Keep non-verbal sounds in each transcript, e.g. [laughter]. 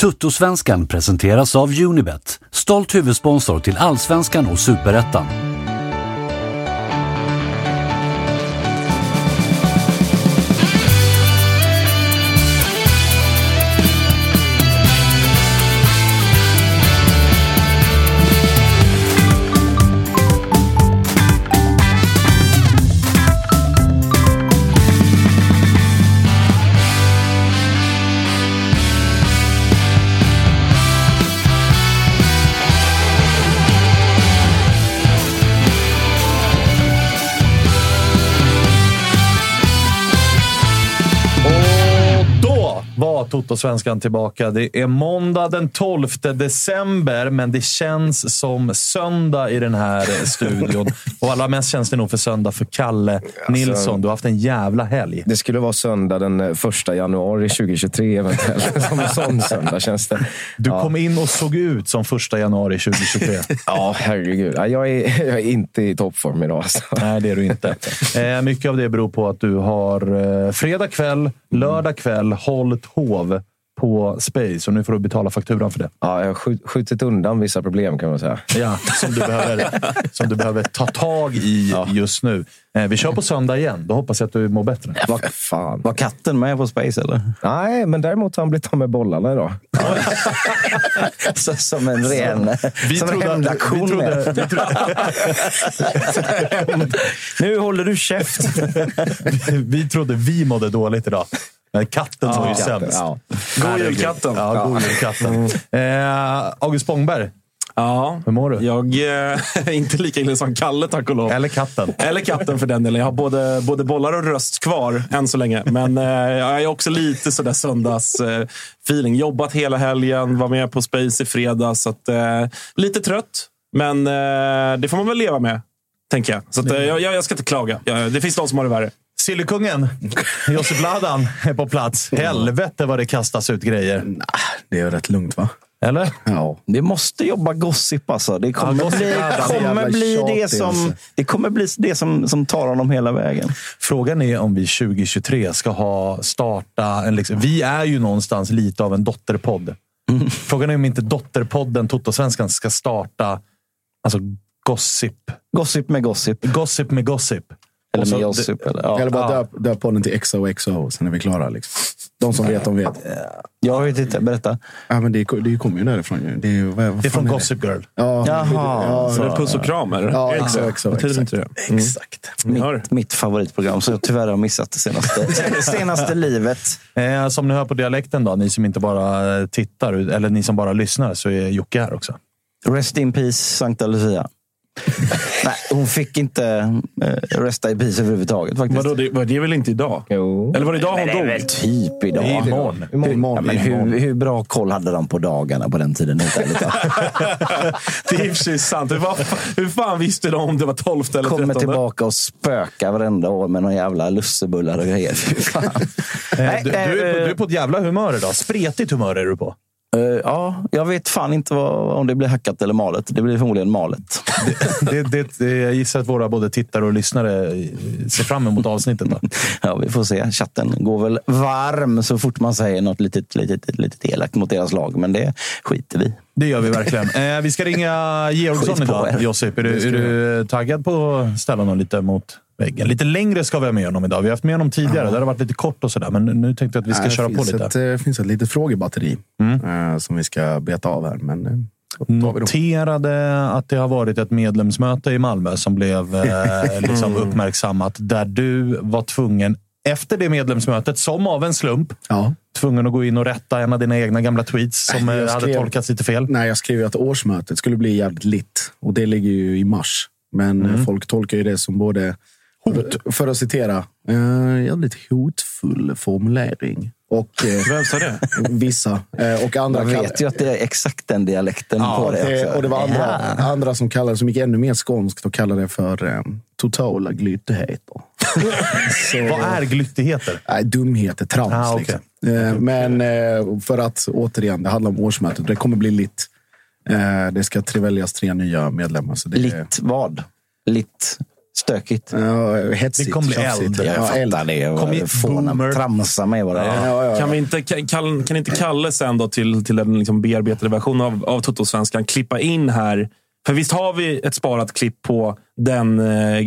Tuttosvenskan presenteras av Unibet, stolt huvudsponsor till Allsvenskan och Superettan. Toto-svenskan tillbaka. Det är måndag den 12 december, men det känns som söndag i den här [laughs] studion. Och allra mest känns det nog för söndag för Kalle Nilsson. Du har haft en jävla helg. Det skulle vara söndag den eh, första januari 2023 eventuellt. [laughs] Som en sån söndag känns det. Du ja. kom in och såg ut som första januari 2023. [laughs] Ja, herregud. Ja, jag, är, jag är inte i toppform idag. Alltså. Nej, det är du inte. Eh, mycket av det beror på att du har eh, fredag kväll, lördag kväll hållit hov på Space och nu får du betala fakturan för det. Ja, jag har skjut- skjutit undan vissa problem kan man säga. Ja, som du behöver, som du behöver ta tag i just nu. Eh, vi kör på söndag igen. Då hoppas jag att du mår bättre. Vad fan. Var katten med på Space eller? Nej, men däremot har han blivit av med bollarna idag. [laughs] Så, som en ren Vi som vi hämndaktion. trodde, vi trodde, [laughs] Nu håller du käft. [laughs] vi trodde vi mådde dåligt idag. Katten var ju sämst. Ja. God jul katten. Ja, god jul katten. Eh, August Spångberg, Ja, hur mår du? jag eh, är [laughs] inte lika illa som Kalle, tack och lov. Eller katten. Eller katten för den delen. Jag har både, både bollar och röst kvar än så länge. Men eh, jag är också lite sådär söndags-feeling. Jobbat hela helgen, var med på Space i fredags. Så att, eh, lite trött, men eh, det får man väl leva med, tänker jag. Så att, eh, jag, jag ska inte klaga. Det finns de som har det värre. Sillykungen, Josip Ladan, är på plats. Helvete vad det kastas ut grejer. Det är rätt lugnt va? Eller? Ja. Vi måste jobba gossip alltså. Det kommer gossip bli, kommer bli det som, alltså. det kommer bli det som, som tar honom hela vägen. Frågan är om vi 2023 ska ha starta en... Liksom, vi är ju någonstans lite av en dotterpodd. Frågan är om inte dotterpodden Toto-svenskan ska starta alltså gossip. Gossip med gossip. Gossip med gossip. Eller med gossip. Eller, ja. Eller bara Ja. döp, döp podden till XOXO, sen är vi klara. Liksom. De som vet, de vet. Jag vet inte. Berätta. Ja, men det, det kommer ju därifrån. ju. Det vad, vad Det är från? Gossip Girl. Ja, Jaha, ja, Så det är puss och kram, eller? Ja, exakt, Betyder inte det? Mm. Exakt. Ni hör. Mitt, mitt favoritprogram som jag tyvärr har missat det senaste, [laughs] senaste livet. Eh, som ni hör på dialekten, då, ni som inte bara tittar eller ni som bara lyssnar, så är Jocke här också. Rest in peace, Sankta Lucia. [laughs] Nej, hon fick inte eh, resta i peace överhuvudtaget faktiskt. Vadå, det, var det väl inte idag? Jo. Eller var det idag hon Men det är dog? väl typ idag. Det är imorgon. Hur, ja, men hur, hur bra koll hade de på dagarna på den tiden? [laughs] Det är i och för sig sant. Hur fan, hur fan visste de om det var 12 eller 13? Kommer tillbaka och spökar varenda år med några jävla lussebullar och grejer. Eh, Nej, du, du, är på, eh, du är på ett jävla humör idag. Spretigt humör är du på. Eh, ja, jag vet fan inte vad, om det blir hackat eller malet. Det blir förmodligen malet. Det, det, det, jag gissar att våra både tittare och lyssnare ser fram emot avsnittet. Då. [laughs] Ja, vi får se. Chatten går väl varm så fort man säger något litet, litet, litet elakt mot deras lag. Men det skiter vi Det gör vi verkligen. [laughs] Eh, vi ska ringa Georgsson idag. Josip, är du, är du taggad på att ställa honom lite mot väggen? Lite längre ska vi ha med honom idag. Vi har haft med honom tidigare. Det har varit lite kort och sådär. Men nu tänkte jag att vi ska Nej, köra på lite. Ett, det finns ett litet frågebatteri eh, som vi ska beta av här. Men, eh. Noterade att det har varit ett medlemsmöte i Malmö som blev eh, [laughs] liksom uppmärksammat. Där du var tvungen, efter det medlemsmötet, som av en slump, Ja. tvungen att gå in och rätta en av dina egna gamla tweets som eh, hade skrev- tolkats lite fel. Nej, jag skrev ju att årsmötet skulle bli jävligt litt. Och det ligger ju i mars. Men Mm. eh, folk tolkar ju det som både, hot. för att citera, eh, jävligt hotfull formulering. Och eh, Vem sa det? vissa. Eh, och andra Man vet ju att det är exakt den dialekten på det. det, också. och det var andra, Ja. andra som kallade det, som gick ännu mer skånskt och kallade det för eh, totala glyttigheter. Så, [laughs] Vad är glyttigheter? Nej, dumheter, trams. Ah, okej. liksom. Eh, Men eh, för att återigen, det handlar om årsmötet. Det kommer bli litt. Eh, Det ska väljas tre nya medlemmar. Så det är, Litt vad? Litt stökigt. Ja, hetsigt. Det kommer bli eld. Jag Ja, eld. fattar det. Kom igen, och Fåna boomer. tramsa med bara. Ja, ja, ja. Kan, vi inte, kan, kan inte Kalle sen då till, till en liksom bearbetade version av, av Toto-svenskan klippa in här? För visst har vi ett sparat klipp på den, eh,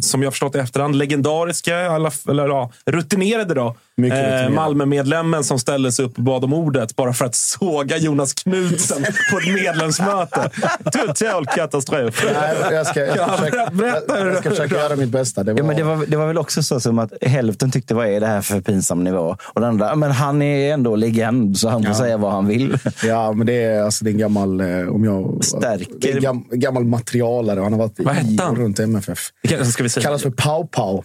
som jag förstått i efterhand, legendariska, alla, eller ja, rutinerade då, eh. Malmö-medlemmen som ställde sig upp och bad om ordet bara för att såga Jonas Knudsen [laughs] på ett medlemsmöte. Total katastrof. Nej, jag ska, jag ska, Ja, försöka, jag, jag ska försöka göra mitt bästa. Det var, Ja, men det, var, det var väl också så som att hälften tyckte vad är det här för pinsam nivå? Och den andra, men han är ändå legend så han får säga vad han vill. [laughs] Ja, men det är, alltså, det är en gammal... eh, Om jag, Stärker- Det är en gam, gammal materialare. Han har varit i och runt MFF. Ska vi säga? Kallas för Pau Pau.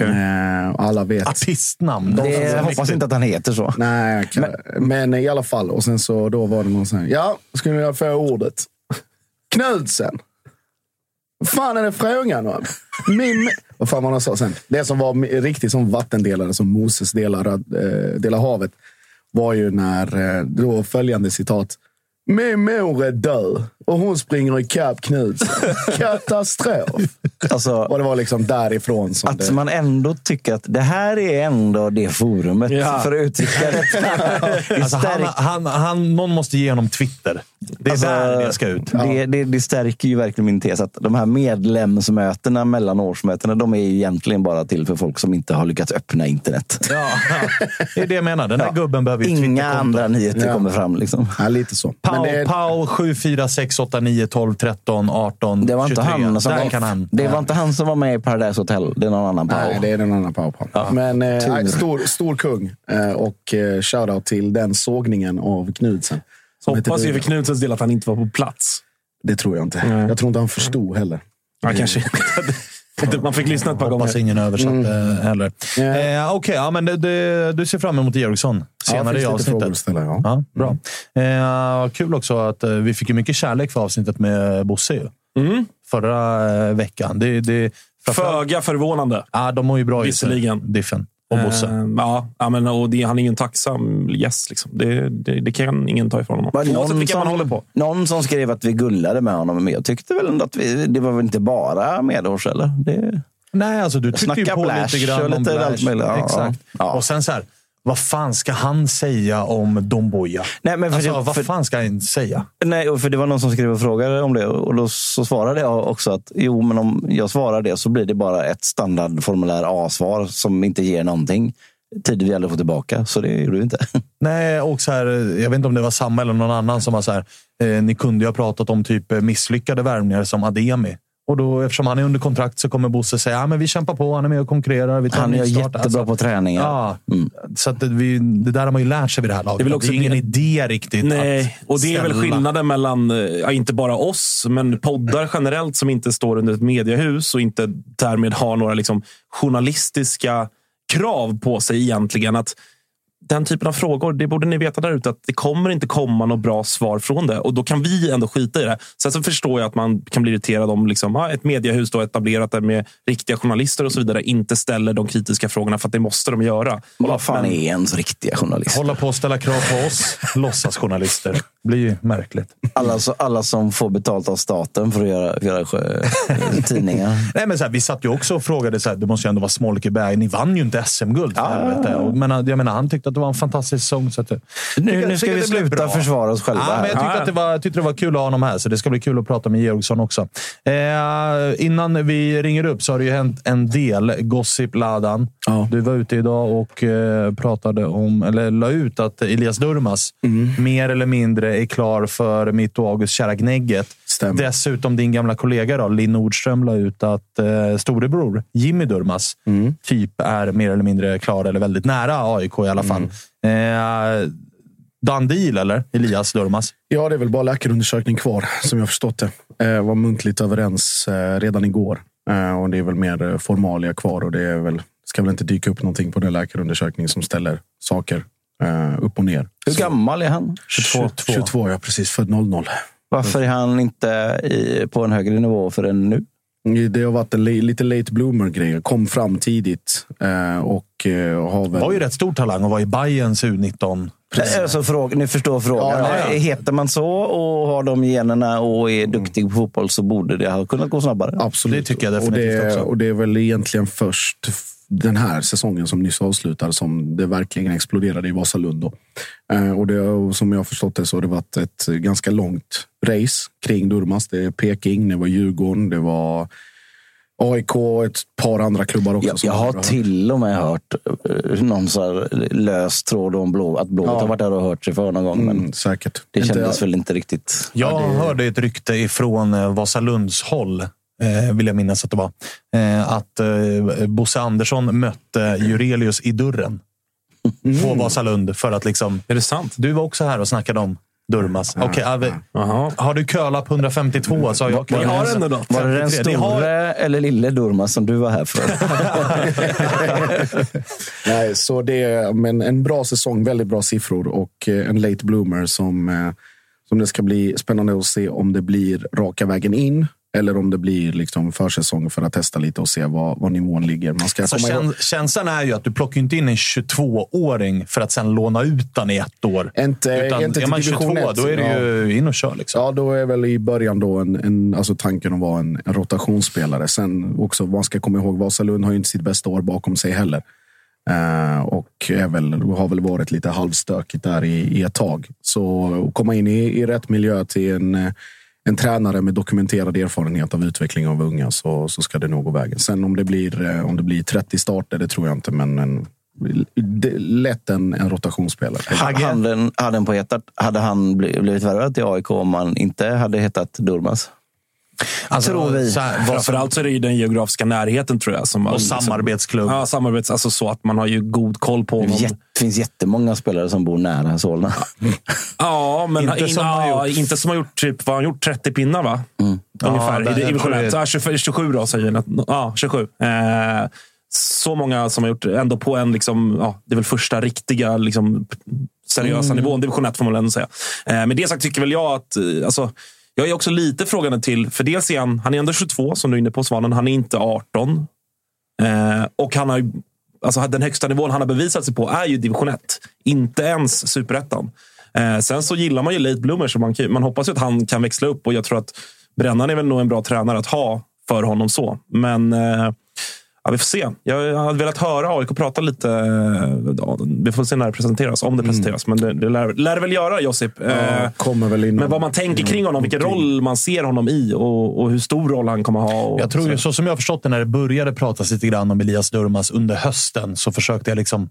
Eh, alla vet. Artistnamn. Det, jag hoppas inte att han heter så. Nej, kan, men, i alla fall. Och sen så då var det någon sån här. Ja, skulle jag få ordet? Knudsen. Vad fan är det frågan om? Min... Vad fan var det han sa sen? Det som var riktigt som vattendelare, som Moses delar, eh, delar havet, var ju när, eh, då följande citat. Min mor är död och hon springer ikapp Knudsen. [laughs] Katastrof. Alltså, Och det var liksom därifrån som att det... man ändå tycker att det här är ändå det forumet Ja. för att uttrycka det. [laughs] Alltså, han, stärk, han, han, någon måste ge honom Twitter. Det är Alltså, där det ska ut. det, det, det stärker ju verkligen min tes att de här medlemsmötena mellan årsmötena, de är ju egentligen bara till för folk som inte har lyckats öppna internet. Ja, ja. Det är det jag menar. Den där gubben behöver ju Inga andra nyheter Ja. kommer fram. Liksom. Ja, lite så. Pau, Men det, Pau 74689 12 13 18 Det var, inte 23. han som där var, kan han. det var inte han som var med i Paradise Hotel. Det är någon annan Pau. Nej, det är den andra Pau Pau. Men eh, stor, stor kung. Eh, och eh, shoutout till den sågningen av Knudsen. Hoppas ju för. Knudsens del att han inte var på plats. Det tror jag inte. Jag tror inte han förstod heller. Ja, kanske inte. [laughs] Man fick lyssna ett par Hoppas gånger. ingen översatte heller. Ja. Eh, Okej, ja, men det, det, du ser fram emot Georgsson senare finns i avsnittet. ställa. Ja. Ja, bra. Eh, kul också att eh, vi fick mycket kärlek för avsnittet med Bosse. Mm. förra eh, veckan. Det, det, Föga förvånande. Ja, de mår ju bra Visserligen. Diffen och Bosse. Eh, ja, ja, men, och det, han är ju en tacksam gäst. Liksom. Det, det, det kan ingen ta ifrån honom. Oavsett vilka man håller på. någon som skrev att vi gullade med honom. Men jag tyckte väl ändå att vi, det var väl inte bara medhårs, eller? Det, Nej, alltså du tryckte ju på Blash lite grann och om Blash. allt möjligt. Ja, Exakt. ja. Och sen så här, vad fan ska han säga om Don? Nej, men för- alltså, vad för- fan ska han säga? Nej, för det var någon som skrev och frågade om det och då så svarade jag också att jo, men om jag svarar det så blir det bara ett standardformulär A-svar som inte ger någonting. Tid vi aldrig får tillbaka, så det gjorde vi inte. [laughs] Nej, och så här, jag vet inte om det var samma eller någon annan som var så här. Eh, ni kunde ju ha pratat om typ misslyckade värvningar som Ademi. Och då, eftersom han är under kontrakt så kommer Bosse säga ja, men vi kämpar på, han är med och konkurrerar. Vi tar Han är jättebra Alltså, på träningar. Ja, så att det, vi, det där har man ju lärt sig vid det här laget. Det är väl Det, också är ingen det- idé riktigt. Nej, att och det är väl skillnaden mellan, eh, ja, inte bara oss, men poddar generellt som inte står under ett mediehus och inte därmed har några liksom, journalistiska krav på sig egentligen. Att den typen av frågor, det borde ni veta där ute, att det kommer inte komma något bra svar från det. Och då kan vi ändå skita i det. Sen så förstår jag att man kan bli irriterad om liksom, ett mediehus då etablerat där med riktiga journalister och så vidare inte ställer de kritiska frågorna, för att det måste de göra. Vad fan Men- är ens riktiga journalist? Hålla på och ställa krav på oss [laughs] låtsasjournalister. Blir ju märkligt. Alla, så- alla som får betalt av staten för att göra, göra sjö- [laughs] tidningar. Nej, men så här, vi satt ju också och frågade, så här, det måste ju ändå vara smolk i berg. Ni vann ju inte SM-guld. för helvete. Och, men, jag menar, han tyckte att det var en fantastisk säsong. Så att, Nu, Tycker- nu ska vi att sluta försvara oss själva. Ja, men jag här. tyckte, att det var, jag tyckte det var kul att ha honom här, så det ska bli kul att prata med Georgsson också. Eh, innan vi ringer upp så har det ju hänt en del. Gossip Ladan. Ja. Du var ute idag och eh, pratade om, eller la ut att Elias Durmas mer eller mindre är klar för mitt och Augusts Gnägget. Stämmer. Dessutom din gamla kollega då, Linn Nordström la ut att eh, storebror Jimmy Durmas typ är mer eller mindre klar, eller väldigt nära AIK i alla fall. Eh, done deal, eller? Elias Durmas? Ja, det är väl bara läkarundersökning kvar, som jag förstått det. Eh, var muntligt överens eh, redan igår. Eh, och det är väl mer eh, formalia kvar och det är väl, ska väl inte dyka upp någonting på den läkarundersökningen som ställer saker eh, upp och ner. Hur gammal är han? 22. 22, ja precis. Född 00. Varför är han inte i, på en högre nivå förrän nu? Det har varit en li- lite late bloomer-grej. Kom fram tidigt eh, och eh, har väl... var ju rätt stor talang och var i Bayerns U19. Alltså, fråga, ni förstår frågan. Ja, ja, ja. Heter man så och har de generna och är duktig på fotboll så borde det ha kunnat gå snabbare. Absolut. Det tycker jag och definitivt det, också. Och det är väl egentligen först den här säsongen som nyss avslutade som det verkligen exploderade i Vasalund. Då. Eh, och det, och som jag har förstått det så har det varit ett ganska långt race kring Durmas. Det är Peking, det var Djurgården, det var AIK och ett par andra klubbar också. Jag, som jag har till och med hört eh, någon så här lös tråd om blå, att Blåvitt Ja. har varit där och hört sig för någon gång. Men Mm, säkert. det Inte- kändes väl inte riktigt... Jag hörde ett rykte ifrån eh, Vasalunds håll, vill jag minnas att det var, eh, att eh, Bosse Andersson mötte Jurelius i dörren på Vasalund för att liksom... Är det sant? Du var också här och snackade om Durmas. Okej, ja, vi- har du kölapp 152 så har jag Ni har ändå då? Var det den 53. Ni store har- eller lille Durmas som du var här för? [laughs] Nej, så det är men en bra säsong, väldigt bra siffror och eh, en late bloomer som, eh, som det ska bli spännande att se om det blir raka vägen in eller om det blir liksom försäsong för att testa lite och se var, var nivån ligger. Man ska Så komma ihåg, käns- känslan är ju att du plockar inte in en 22-åring för att sen låna ut den i ett år. Inte- Utan inte är man 22, division ett, då är det ju in och kör. Liksom. ja, då är väl i början då en, en, alltså tanken att vara en, en rotationsspelare. Sen också, man ska komma ihåg, Vasalund har ju inte sitt bästa år bakom sig heller. Eh, och är väl, har väl varit lite halvstökigt där i, i ett tag. Så komma in i, i rätt miljö till en, en tränare med dokumenterad erfarenhet av utveckling av unga så, så ska det nog gå vägen. Sen om det blir, eh, om det blir 30 starter, det tror jag inte. Men en, lätt en, en rotationsspelare. Handen, handen på hjärtat, hade han bli- blivit värvad till AIK om han inte hade hetat Durmas? Alltså, tror vi. Så här, vad som- Framförallt så är det ju den geografiska närheten tror jag. Som och samarbetsklubb. Ja, samarbets, alltså så att man har ju god koll på Det honom. jät- finns jättemånga spelare som bor nära Solna. Ja, men Inte inte som har ja, gjort- inte som har gjort typ, vad har han gjort? 30 pinnar va? Ungefär. Ja, I det- division tror det- 1. Ja, 25 27 då säger jag. Ja, 27. Eh, så många som har gjort det ändå på en, liksom, ja, det är väl första riktiga liksom, seriösa nivån. Division 1 får man väl ändå säga. Eh, med det sagt tycker väl jag att eh, alltså, jag är också lite frågande till, för dels är han, han är ändå 22 som du är inne på Svanen. Han är inte 18. Eh, och han har alltså, den högsta nivån han har bevisat sig på är ju division 1. Inte ens superettan. Eh, sen så gillar man ju late bloomers. Så man, man hoppas ju att han kan växla upp och jag tror att Brännan är väl nog en bra tränare att ha för honom så. Men eh, ja, vi får se. Jag hade velat höra AIK prata lite. eh, Ja, vi får se när det presenteras. Om det presenteras. Men det, det lär, lär väl göra, Josip. Eh, Ja, kommer väl inom- men vad man tänker kring honom, vilken roll man ser honom i och, och hur stor roll han kommer ha. Och, Jag tror så. så som jag har förstått det, när det började pratas lite grann om Elias Durmas under hösten så försökte jag liksom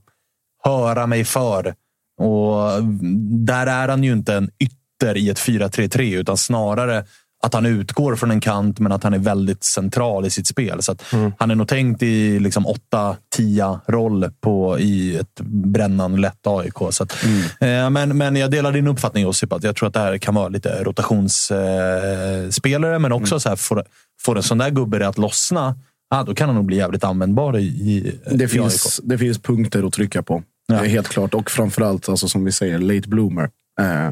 höra mig för. Och där är han ju inte en ytter i ett 4-3-3 utan snarare att han utgår från en kant, men att han är väldigt central i sitt spel. Så Mm. Han är nog tänkt i liksom 8-10-roll på, i ett brännande lätt AIK. Så att, eh, men, men jag delar din uppfattning Josip, att jag tror att det här kan vara lite rotationsspelare, eh, men också så här, får, får en sån där gubbe att lossna, ah, då kan han nog bli jävligt användbar i, i, Det i finns, det finns punkter att trycka på. Ja. Det helt klart. Och framförallt, alltså, som vi säger, late bloomer. Eh,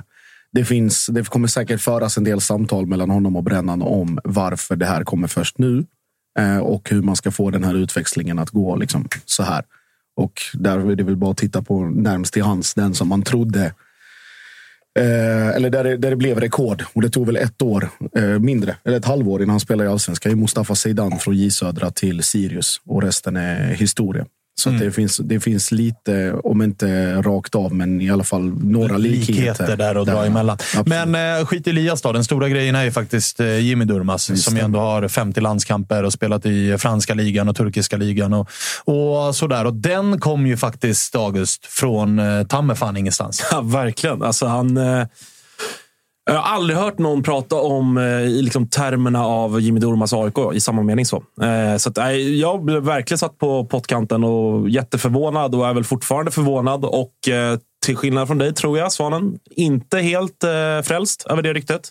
det, finns, det kommer säkert föras en del samtal mellan honom och Brännan om varför det här kommer först nu. Eh, och hur man ska få den här utväxlingen att gå liksom, så här. Och där är det väl bara att titta på närmst till hands, den som man trodde Eh, eller där det, där det blev rekord. Och det tog väl ett år eh, mindre, eller ett halvår innan han spelade i Allsvenskan. Mustafa Zeidan från J Södra till Sirius. Och resten är historia. Så Mm. att det, finns, det finns lite, om inte rakt av, men i alla fall några likheter. likheter där att dra emellan. Men eh, skit i Elias då. Den stora grejen är ju faktiskt eh, Jimmy Durmaz som ju ändå har 50 landskamper och spelat i franska ligan och turkiska ligan och, och sådär. Och den kom ju faktiskt, August, från eh, ta mig fan ingenstans. Ja, verkligen. Alltså, han, eh, jag har aldrig hört någon prata om eh, i liksom, termerna av Jimmy Durmaz AIK i samma mening. så. Eh, så att, eh, jag blev verkligen satt på pottkanten och jätteförvånad och är väl fortfarande förvånad. Och eh, till skillnad från dig, tror jag, Svanen, inte helt eh, frälst över det ryktet.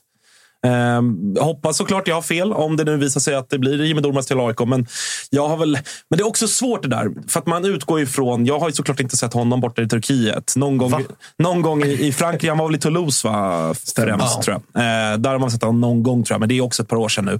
Eh, hoppas såklart jag har fel om det nu visar sig att det blir Jimmy Durmaz till AIK. Men, jag har väl, men det är också svårt det där. För att man utgår ifrån... Jag har ju såklart inte sett honom borta i Turkiet. Någon gång, någon gång i, i Frankrike. Han var väl i Toulouse va? främst, Ja. tror jag. Eh, där har man sett honom någon gång, tror jag. Men det är också ett par år sedan nu.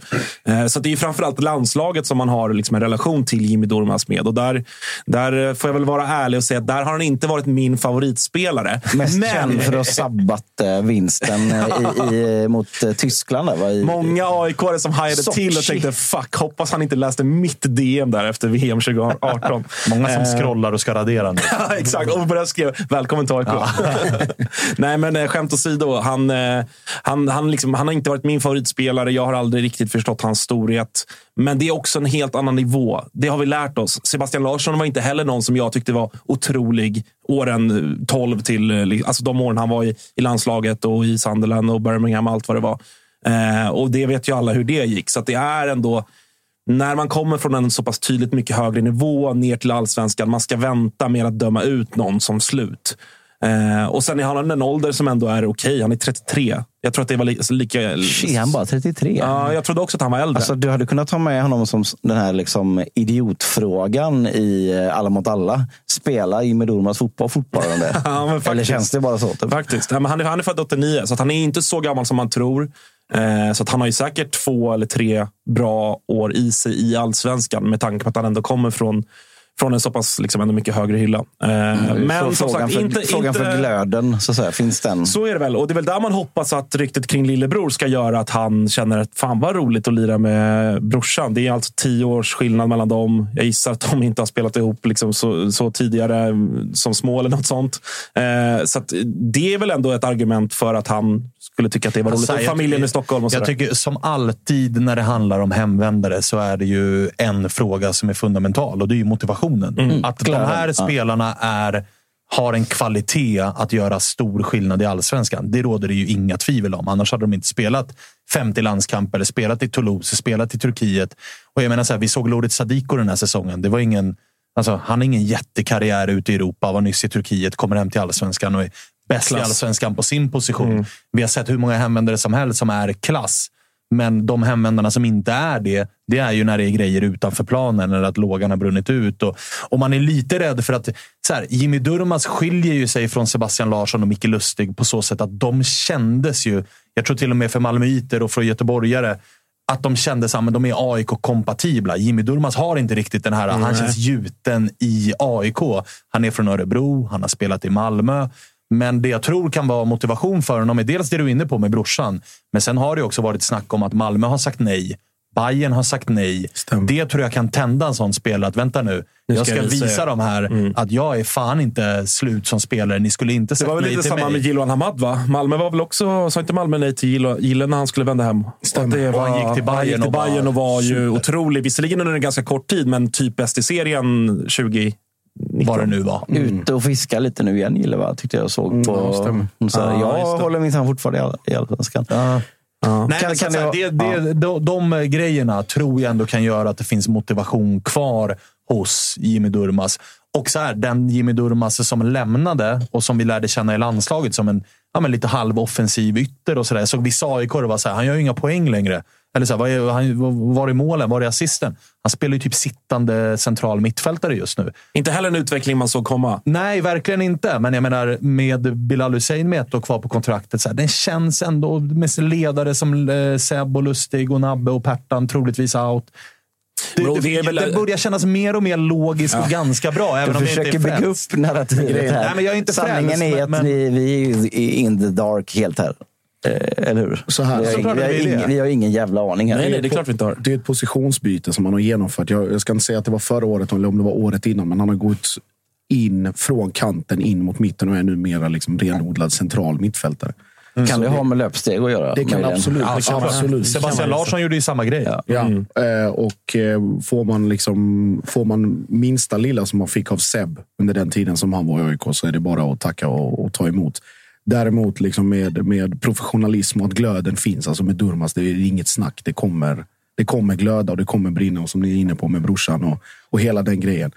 Eh, så det är framförallt landslaget som man har liksom en relation till Jimmy Durmaz med. Och där, där får jag väl vara ärlig och säga att där har han inte varit min favoritspelare. Mest känd för att ha sabbat eh, vinsten eh, i, i, [laughs] mot eh, Tyskland. Där, va? I, Många aik som hajade Sochi. till och tänkte fuck, hoppas han inte läste mitt DM där efter VM 2018. [laughs] Många som Eh, scrollar och ska radera nu. [laughs] Ja, exakt. Och började skriva “Välkommen till AIK”. [laughs] Nej, men eh, skämt åsido. Han, eh, han, han, liksom, han har inte varit min favoritspelare. Jag har aldrig riktigt förstått hans storhet. Men det är också en helt annan nivå. Det har vi lärt oss. Sebastian Larsson var inte heller någon som jag tyckte var otrolig åren 12 till... Alltså de åren han var i, i landslaget och i Sunderland och Birmingham och allt vad det var. Eh, och det vet ju alla hur det gick. Så att det är ändå när man kommer från en så pass tydligt mycket högre nivå ner till allsvenskan, man ska vänta med att döma ut någon som slut. Eh, och sen är han en ålder som ändå är okej. Han är 33. Jag tror att det var li- lika... Är han bara 33? Ja, jag trodde också att han var äldre. Alltså, du hade kunnat ta med honom som den här liksom idiotfrågan i eh, Alla mot alla. Spelar Jimmy Durmaz fotboll fortfarande? [laughs] Ja, men Eller faktiskt. känns det bara så? Typ? Faktiskt. Ja, han, är, han är född 89, så att han är inte så gammal som man tror. Eh, så att han har ju säkert två eller tre bra år i sig i allsvenskan med tanke på att han ändå kommer från, från en så pass liksom, ändå mycket högre hylla. Eh, men som sagt, för, inte, frågan inte, för glöden, så att säga, finns den? Så är det väl. Och det är väl där man hoppas att ryktet kring lillebror ska göra att han känner att fan vad roligt att lira med brorsan. Det är alltså tio års skillnad mellan dem. Jag gissar att de inte har spelat ihop liksom så, så tidigare mm, som små eller något sånt. Eh, så det är väl ändå ett argument för att han skulle tycka att det var roligt. Alltså, och jag familjen tycker- i Stockholm och Jag sådär. tycker som alltid när det handlar om hemvändare så är det ju en fråga som är fundamental och det är ju motivationen. Att de här spelarna är, har en kvalitet att göra stor skillnad i allsvenskan. Det råder det ju inga tvivel om. Annars hade de inte spelat 50 landskamper, spelat i Toulouse, spelat i Turkiet. Och jag menar så här, vi såg Lorit Sadiko den här säsongen. Det var ingen, alltså, han har ingen jättekarriär ute i Europa, var nyss i Turkiet, kommer hem till allsvenskan och är bäst i Klass. allsvenskan på sin position. Vi har sett hur många hemvändare som helst som är klass. Men de hemvändarna som inte är det, det är ju när det är grejer utanför planen eller att lågan har brunnit ut. Och, och man är lite rädd för att så här, Jimmy Durmaz skiljer ju sig från Sebastian Larsson och Micke Lustig på så sätt att de kändes ju, jag tror till och med för malmöiter och för göteborgare, att de kändes att de är AIK-kompatibla. Jimmy Durmaz har inte riktigt den här, han känns gjuten i AIK. Han är från Örebro, han har spelat i Malmö. Men det jag tror kan vara motivation för honom är dels det du är inne på med brorsan. Men sen har det också varit snack om att Malmö har sagt nej. Bayern har sagt nej. Det tror jag kan tända en sån spelare att vänta nu. Nu jag ska ska jag visa visa er." dem här att jag är fan inte slut som spelare. Ni skulle inte Det sagt var väl nej lite till samma mig. med Jiloan Hamad, va? Malmö var väl också, sa inte Malmö nej till Gille när han skulle vända hem? Stämmer. det Och han gick till han gick Bayern till och var Bayern och var ju super. otrolig. Visserligen under en ganska kort tid, men typ bäst i serien 20... Vad det nu var. Ute och fiska lite nu igen, gillar jag. Tyckte jag såg på... ja, stämmer. så här, jag det. håller minsann fortfarande i all- i Allsvenskan. Ja. Nej, Kan- kan det det, de, de grejerna tror jag ändå kan göra att det finns motivation kvar hos Jimmy Durmaz. Och så här, den Jimmy Durmaz som lämnade och som vi lärde känna i landslaget som en ja, men lite halvoffensiv ytter och sådär. Jag såg vissa AIK var så här, han gör ju inga poäng längre. Eller så här, vad är, han, var är målen? Var är assisten? Han spelar ju typ sittande central mittfältare just nu. Inte heller en utveckling man såg komma. Nej, verkligen inte. Men jag menar, med Bilal Hussein med ett år kvar på kontraktet, så här, den känns ändå med ledare som eh, Seb och Lustig och Nabbe och Pertan troligtvis out. Det, Bro, det, det är väl- det börjar kännas mer och mer logiskt och ganska bra, även Du om det inte försöker är bygga upp narrativet här. Nej, men jag är inte Sanningen frälst, är att men- vi, vi är in the dark helt här. Eh, eller hur? Så här. vi, har ingen, vi, har det. ingen, vi har ingen jävla aning här. Nej, nej, det är klart vi inte har. Det är ett positionsbyte som han har genomfört. Jag, jag ska inte säga att det var förra året eller om det var året innan, men han har gått in från kanten in mot mitten och är numera liksom renodlad central mittfältare. Kan det ha med löpsteg att göra? Det kan möjligen? absolut, Ja, såklart. absolut. Sebastian Larsson gjorde ju samma grej. Ja. Eh, och eh, får man, liksom, får man minsta lilla som man fick av Seb under den tiden som han var i AIK så är det bara att tacka och, och ta emot. Däremot liksom med, med professionalism och att glöden finns, alltså med Durmaz, det är inget snack. Det kommer, det kommer glöda och det kommer brinna, och som ni är inne på med brorsan och, och hela den grejen.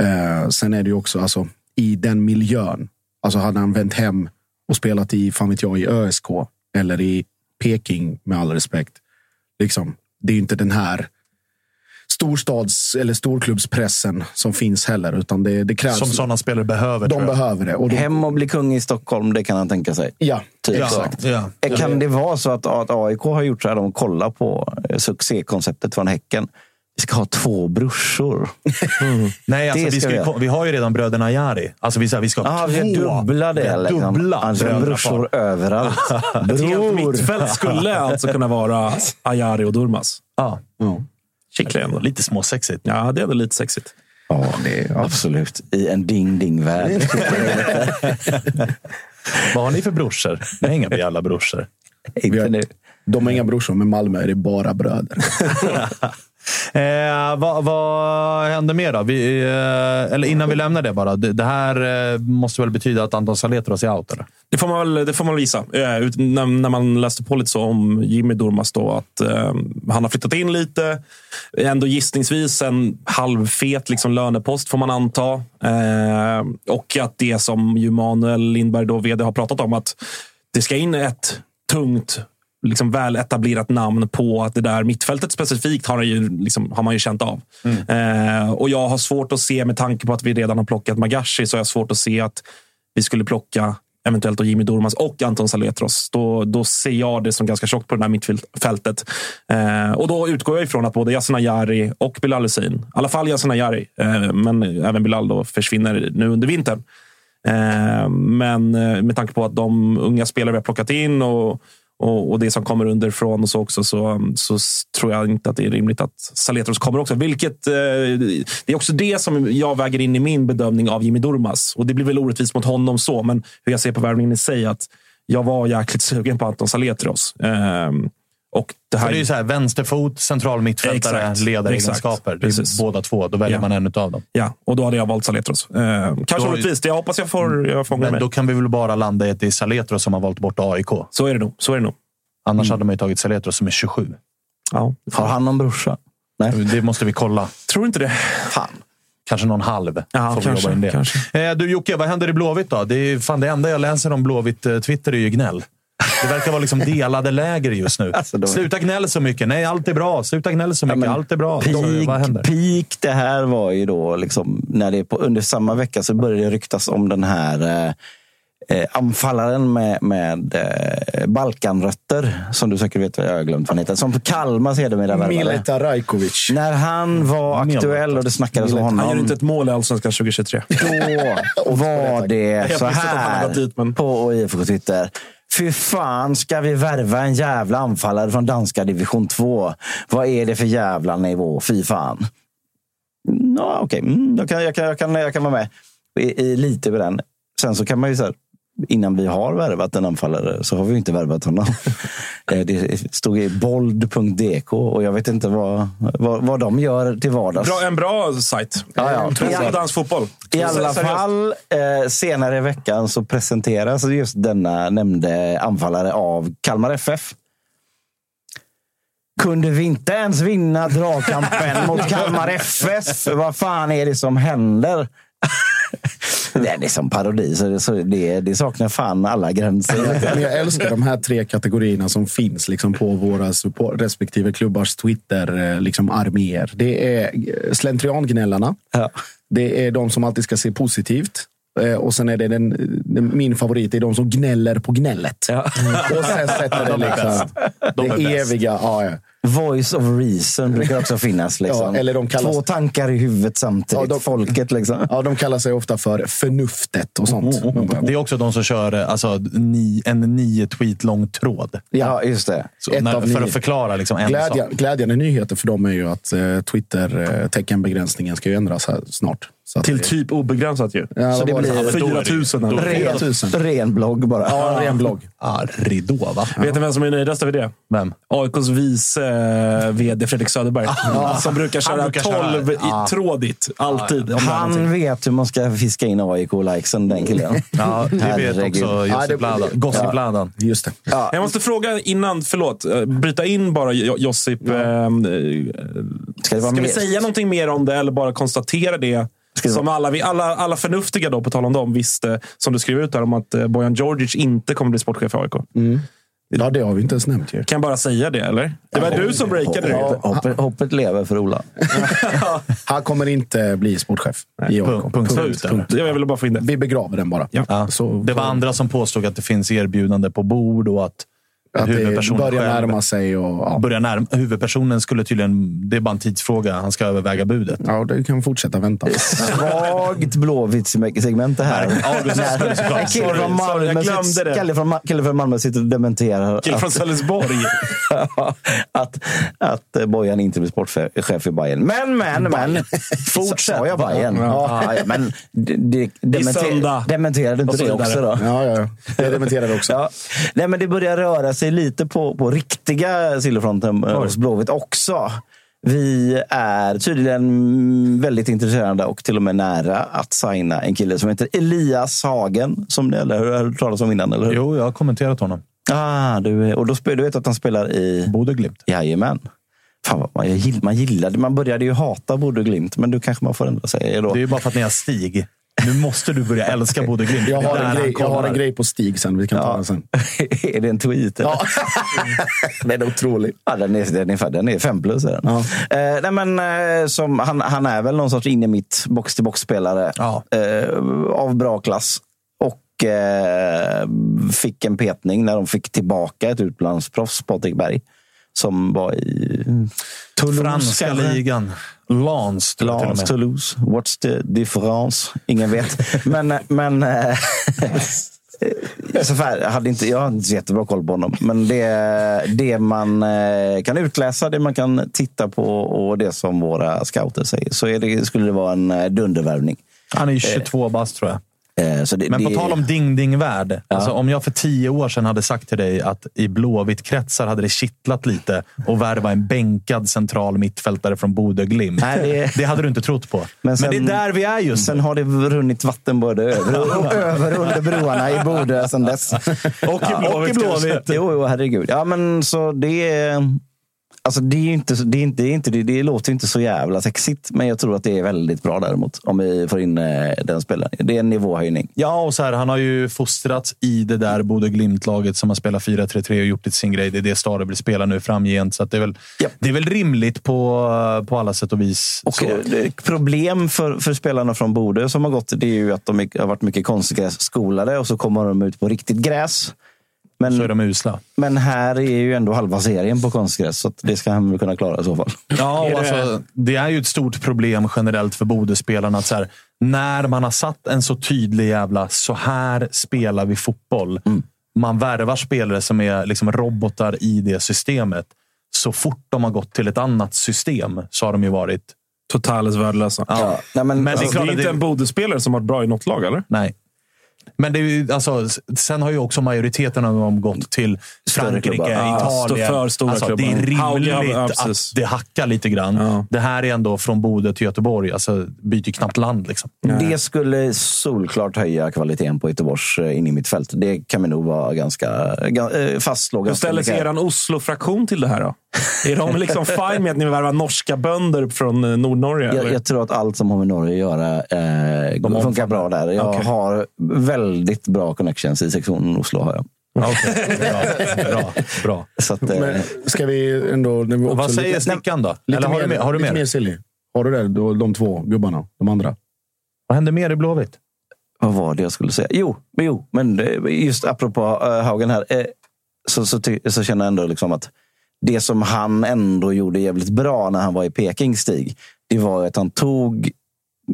Eh, sen är det ju också alltså, i den miljön. Alltså hade han vänt hem och spelat i, fan vet jag, i ÖSK eller i Peking, med all respekt. Liksom, det är ju inte den här storstads eller storklubbspressen som finns heller, utan det, det krävs. Som sådana spelare behöver. de behöver det. Och de, Hem och bli kung i Stockholm, det kan han tänka sig. ja, Typ Ja, exakt. ja. Eh, Kan det vara så att, att AIK har gjort så här, de kollar på eh, succékonceptet från Häcken. Vi ska ha två brorsor. Nej, alltså, vi, ska ska vi ju, göra. vi har ju redan bröderna Jari. Alltså, vi, så här, vi ska ha Ja, två. vi har dubbla det. har Liksom. Dubbla alltså, brorsor överallt. [laughs] Ett helt Bror! mittfält skulle alltså kunna vara Ayari och Durmaz. Ja. Kittlar ändå. Lite småsexigt. Ja, det är ändå lite sexigt. Ja, det är absolut. I en ding-ding-värld. [laughs] Vad har ni för brorsor? Ni har inga jävla brorsor. Inte nu. De har inga brorsor, men Malmö är det bara bröder. [laughs] Eh, vad, vad händer mer då? Vi, eh, eller innan vi lämnar det bara. Det, det här eh, måste väl betyda att Anton Saletros är out? Eller? Det får man väl, det får man väl visa. Eh, ut- när, när man läste på lite så om Jimmy Durmaz då, att eh, han har flyttat in lite. Ändå gissningsvis en halvfet liksom, lönepost får man anta. Eh, och att det som ju Manuel Lindberg, då, vd, har pratat om, att det ska in ett tungt liksom väl etablerat namn på att det där mittfältet specifikt har, ju, liksom, har man ju känt av. Eh, och jag har svårt att se, med tanke på att vi redan har plockat Magashi, så har jag svårt att se att vi skulle plocka eventuellt då Jimmy Durmaz och Anton Saletros. Då, då ser jag det som ganska tjockt på det där mittfältet. Eh, och då utgår jag ifrån att både Yasin Ayari och Bilal Hussein, i alla fall Yasin Ayari, eh, men även Bilal då försvinner nu under vintern. Eh, men eh, med tanke på att de unga spelare vi har plockat in och, och, och det som kommer underifrån och så också så, um, så tror jag inte att det är rimligt att Saletros kommer också. Vilket, eh, det är också det som jag väger in i min bedömning av Jimmy Durmaz. Och det blir väl orättvist mot honom så, men hur jag ser på värvningen i sig. att Jag var jäkligt sugen på Anton Saletros. Eh, och det här, det är ju så här, vänsterfot, central mittfältare, Exakt. ledaregenskaper. Det är båda två. Då väljer Ja. man en av dem. ja, och då hade jag valt Saletros. Eh, kanske Då- orättvist. Jag hoppas jag får, jag Men mig. då kan vi väl bara landa i att det är Saletros som har valt bort AIK. Så är det nog. Så är det nog. Annars hade man ju tagit Saletros som är 27. Ja. Har han någon brorsa? Nej. Det måste vi kolla. Tror inte det. Fan. Kanske någon halv. Ja, får vi kanske, jobba in det. kanske. Eh, du Jocke, vad händer i Blåvitt då? Det, är, fan, det enda jag läser om Blåvitt eh, Twitter är ju gnäll. Det verkar vara liksom delade läger just nu. Alltså, de- Sluta gnäll så mycket. Nej, allt är bra. Sluta gnäll så mycket. men allt är bra. Så, vad Peak, händer? peak det här var ju då, liksom, när det på, under samma vecka så började det ryktas om den här eh, eh, anfallaren med, med eh, Balkanrötter, som du säkert vet vad jag har glömt vad han heter, som Kalmar sedermera värvade. Mileta Rajkovic. När han var Mileta. aktuell och det snackades om Han honom. gör inte ett mål i Allsvenskan 2023. Då var det så han här på IFK Twitter. Fy fan, ska vi värva en jävla anfallare från danska division 2? Vad är det för jävla nivå? Fy fan. Nå, Okej, mm, jag, kan, jag, kan, jag, kan, jag kan vara med i, i lite på den. Sen så kan man ju så här, innan vi har värvat en anfallare så har vi inte värvat honom. [laughs] Eh, det stod i bold.dk och jag vet inte vad, vad, vad de gör till vardags. Bra, en bra sajt. Ja, ja. Tror på dansk fotboll. I alla fall, eh, senare i veckan så presenteras just denna nämnde anfallare av Kalmar FF. Kunde vi inte ens vinna dragkampen mot [laughs] Kalmar FF? Vad fan är det som händer? [laughs] Det är som parodi, så det, så det, det saknar fan alla gränser. Men jag älskar de här tre kategorierna som finns liksom på våra support, respektive klubbars Twitter liksom arméer. Det är eh, slentriangnällarna. Ja. Det är de som alltid ska se positivt. Eh, Och sen är det den, den, min favorit, det är de som gnäller på gnället. Och sen sätter [laughs] det liksom De är det bäst. eviga. Ja, ja. Voice of reason brukar också finnas. [laughs] Liksom. Ja, eller de kallas- Två tankar i huvudet samtidigt. Ja, de- Folket liksom. [laughs] ja, de kallar sig ofta för förnuftet och sånt. Mm, Man bara, Det är också de som kör eh, alltså, ni, en nio tweet lång tråd. Ja, just det. När, för nio. att förklara liksom en Glädja, sak. glädjande nyheter för dem är ju att eh, Twitter-teckenbegränsningen ska ju ändras här snart. Så Till det- typ obegränsat ju. Ja, Så det blir- Ja, men då är det ju- 4 000 eller? Ren, 4000. ren blogg bara. Ja, en ren blogg. Ah, ridå, va? Vet ni vem som är nöjdast över det? Vem? AIKs vice eh, vd Fredrik Söderberg. Som brukar köra brukar köra- 12 Ja. i trådigt. Alltid. Han vet hur man ska fiska in AIK-likesen, den killen. [laughs] Ja, det vet också Ja, Josip det- Ladan. Gossip Ja. Ladan. Just det. Jag måste fråga innan, förlåt, eh, bryta in bara Jo- Josip. eh, eh, Ska, det vara Ska vi säga någonting mer om det eller bara konstatera det? Som alla, vi, alla, alla förnuftiga, då, på tal om dem, visste, som du skrev ut där, om att eh, Bojan Djordjic inte kommer bli sportchef i AIK. Ja, det har vi inte ens nämnt ju. Kan jag bara säga det, eller? Det var du som breakade det. Hoppet, hoppet, hoppet lever för Ola. [laughs] Han kommer inte bli sportchef i AIK. Punkt, punkt slut. eller? Jag ville bara få in det. Vi begraver den bara. Ja. Så, Det var andra som påstod att det finns erbjudande på bord och att, att det huvudpersonen börjar närma sig. Och, ja. börjar närma, huvudpersonen skulle tydligen... Det är bara en tidsfråga. Han ska överväga budet. ja, det kan fortsätta vänta. Svagt blåvitt-segment det här. En kille från jag Malmö, glömde sitter, kille från, Ma- kille från Malmö sitter och dementerar Kille från att, Sölvesborg. [laughs] att, att eh, Bojan inte blir sportchef i Bayern. Men, men, men. Fortsätt. Sa jag Bayern? Ja. ja, men det, det, dementer, söndag. dementerade du inte så det också då? Ja, ja, ja. Det dementerade också. Ja. Nej, men det börjar röra sig lite på, på riktiga silverfronten eh, hos Blåvitt också. Vi är tydligen väldigt intresserade och till och med nära att signa en kille som heter Elias Hagen. Som ni eller, hur har du hört talas om innan, eller hur? Jo, jag har kommenterat honom. Ah, du, och då du vet att han spelar i... Bodö Glimt. Jajamän. Fan, man, jag gill, man gillade, man började ju hata Bodö Glimt, men nu kanske man får ändra sig. Då. Det är ju bara för att ni har Stig. Nu måste du börja älska [laughs] Bodö Glimt. Jag har, en grej, jag har en grej på Stig sen. Vi kan ta Ja. den sen. [laughs] är det en tweet? eller? Ja. [laughs] den är otrolig. Ja, den är, den är, den är fem plus. Är den. Ja. Eh, nej, men, eh, som, han, han är väl någon sorts in i mitt box-till-box-spelare Ja. eh, av bra klass. Och eh, fick en petning när de fick tillbaka ett utlandsproffs, Patrik Berg. Som var i Toulouse. Franska kanske? ligan. Lans, med. Toulouse. What's the difference? Ingen vet. [laughs] men men eh, så här, jag, hade inte, jag har inte så jättebra koll på honom. Men det, det man eh, kan utläsa, det man kan titta på och det som våra scouter säger så det, skulle det vara en eh, dundervärvning. Han är ju 22 bast tror jag. Eh, det, Men på det, tal om ding-ding-värld. Alltså, om jag för tio år sedan hade sagt till dig att i Blåvitt-kretsar hade det kittlat lite och värva en bänkad central mittfältare från Bodö Glimt. Det- det... hade du inte trott på. Men, sen- det är där vi är just Sen har det runnit vatten både över och över under broarna i Bodö sen dess. Och i Blåvitt och i Blåvitt. Jo, jo, herregud. Ja, men så det är... Alltså det, är inte, det, är inte, det, är inte, det, det låter inte så jävla sexigt, men jag tror att det är väldigt bra däremot. Om vi får in eh, den spelaren. Det är en nivåhöjning. Ja, och så här, han har ju fostrats i det där Bodö Glimt-laget som har spelat 4-3-3 och gjort det sin grej. Det är det Stare vill spela nu framgent. Så det, är väl, Japp. det är väl rimligt på, på alla sätt och vis. Och eh, problem för, för spelarna från Bodö som har gått, det är ju att de har varit mycket konstgrässkolade och så kommer de ut på riktigt gräs. Men, så är de usla. men här är ju ändå halva serien på konstgräs, så att det ska han väl kunna klara i så fall. Ja, och det- alltså, det är ju ett stort problem generellt för Bodöspelarna. Att så här, när man har satt en så tydlig jävla, så här spelar vi fotboll. Man värvar spelare som är liksom robotar i det systemet. Så fort de har gått till ett annat system så har de ju varit... Totalt värdelösa. Ja. Nej, men, Men det är Alltså, klart det är inte det- en Bodø-spelare som har varit bra i något lag, eller? Nej. Men det är ju, alltså, sen har ju också majoriteten av dem gått till Större Frankrike, klubbar. Italien. för stora alltså, det är rimligt ja, att det hackar lite grann. Ja. Det här är ändå från Bodö till Göteborg. Alltså, byter knappt land. Liksom. Det skulle solklart höja kvaliteten på Göteborgs eh, in i mitt fält. Det kan vi nog vara ganska ga- eh, fastslå. Hur ställer sig er Oslo-fraktion till det här då? Är de liksom [laughs] fine med att ni värvar norska bönder från eh, Nordnorge? Jag, jag tror att allt som har med Norge att göra eh, funkar bra där. Jag Okej. har väldigt bra connections i sektionen Oslo. Har jag. Okej, bra, bra, bra. [laughs] Så att, eh, Men ska vi ändå... också Vad säger lite- Stickan då? Lite Eller har mer, du mer? Har du lite mer? silly. Har du det? De, de två gubbarna. De andra. Vad hände mer i Blåvitt? Vad var det jag skulle säga? Jo, men jo men just apropå uh, Haugen här. Eh, så, så, ty, så känner jag ändå liksom att det som han ändå gjorde jävligt bra när han var i Peking, Stig, det var ju att han tog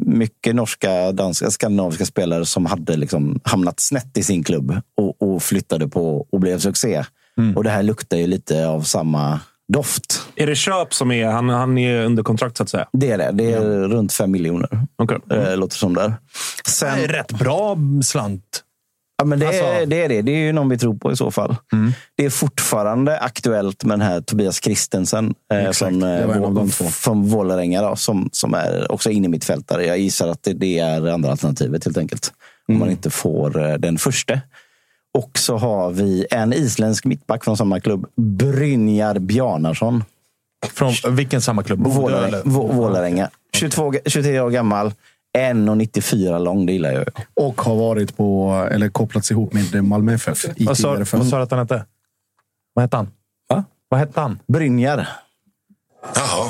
mycket norska, danska, skandinaviska spelare som hade liksom hamnat snett i sin klubb och, och flyttade på och blev succé. Och det här luktar ju lite av samma doft. Är det köp som är... Han, han är under kontrakt så att säga? Det är det. Det är runt fem miljoner. Okej. Eh, låter som där. Det Sen, är rätt bra slant. Ja, men det, Alltså- är, det är det. Det är ju någon vi tror på i så fall. Mm. Det är fortfarande aktuellt med den här Tobias Christensen eh, från, eh, från Vålerenga då, som, som är också inne i mitt. Jag gissar att det, det är andra alternativet helt enkelt. Om Mm. man inte får eh, den första. Och så har vi en isländsk mittback från samma klubb, Brynjar Bjarnarsson. Från vilken samma klubb? Vålerenga. Vålerenga. 22, 23 år gammal, 1,94 lång. Det gillar jag ju. Och har varit på, eller kopplats ihop med Malmö FF i Vad sa, du att han hette? Vad hette han? Va? Vad hette han? Brynjar. Ah,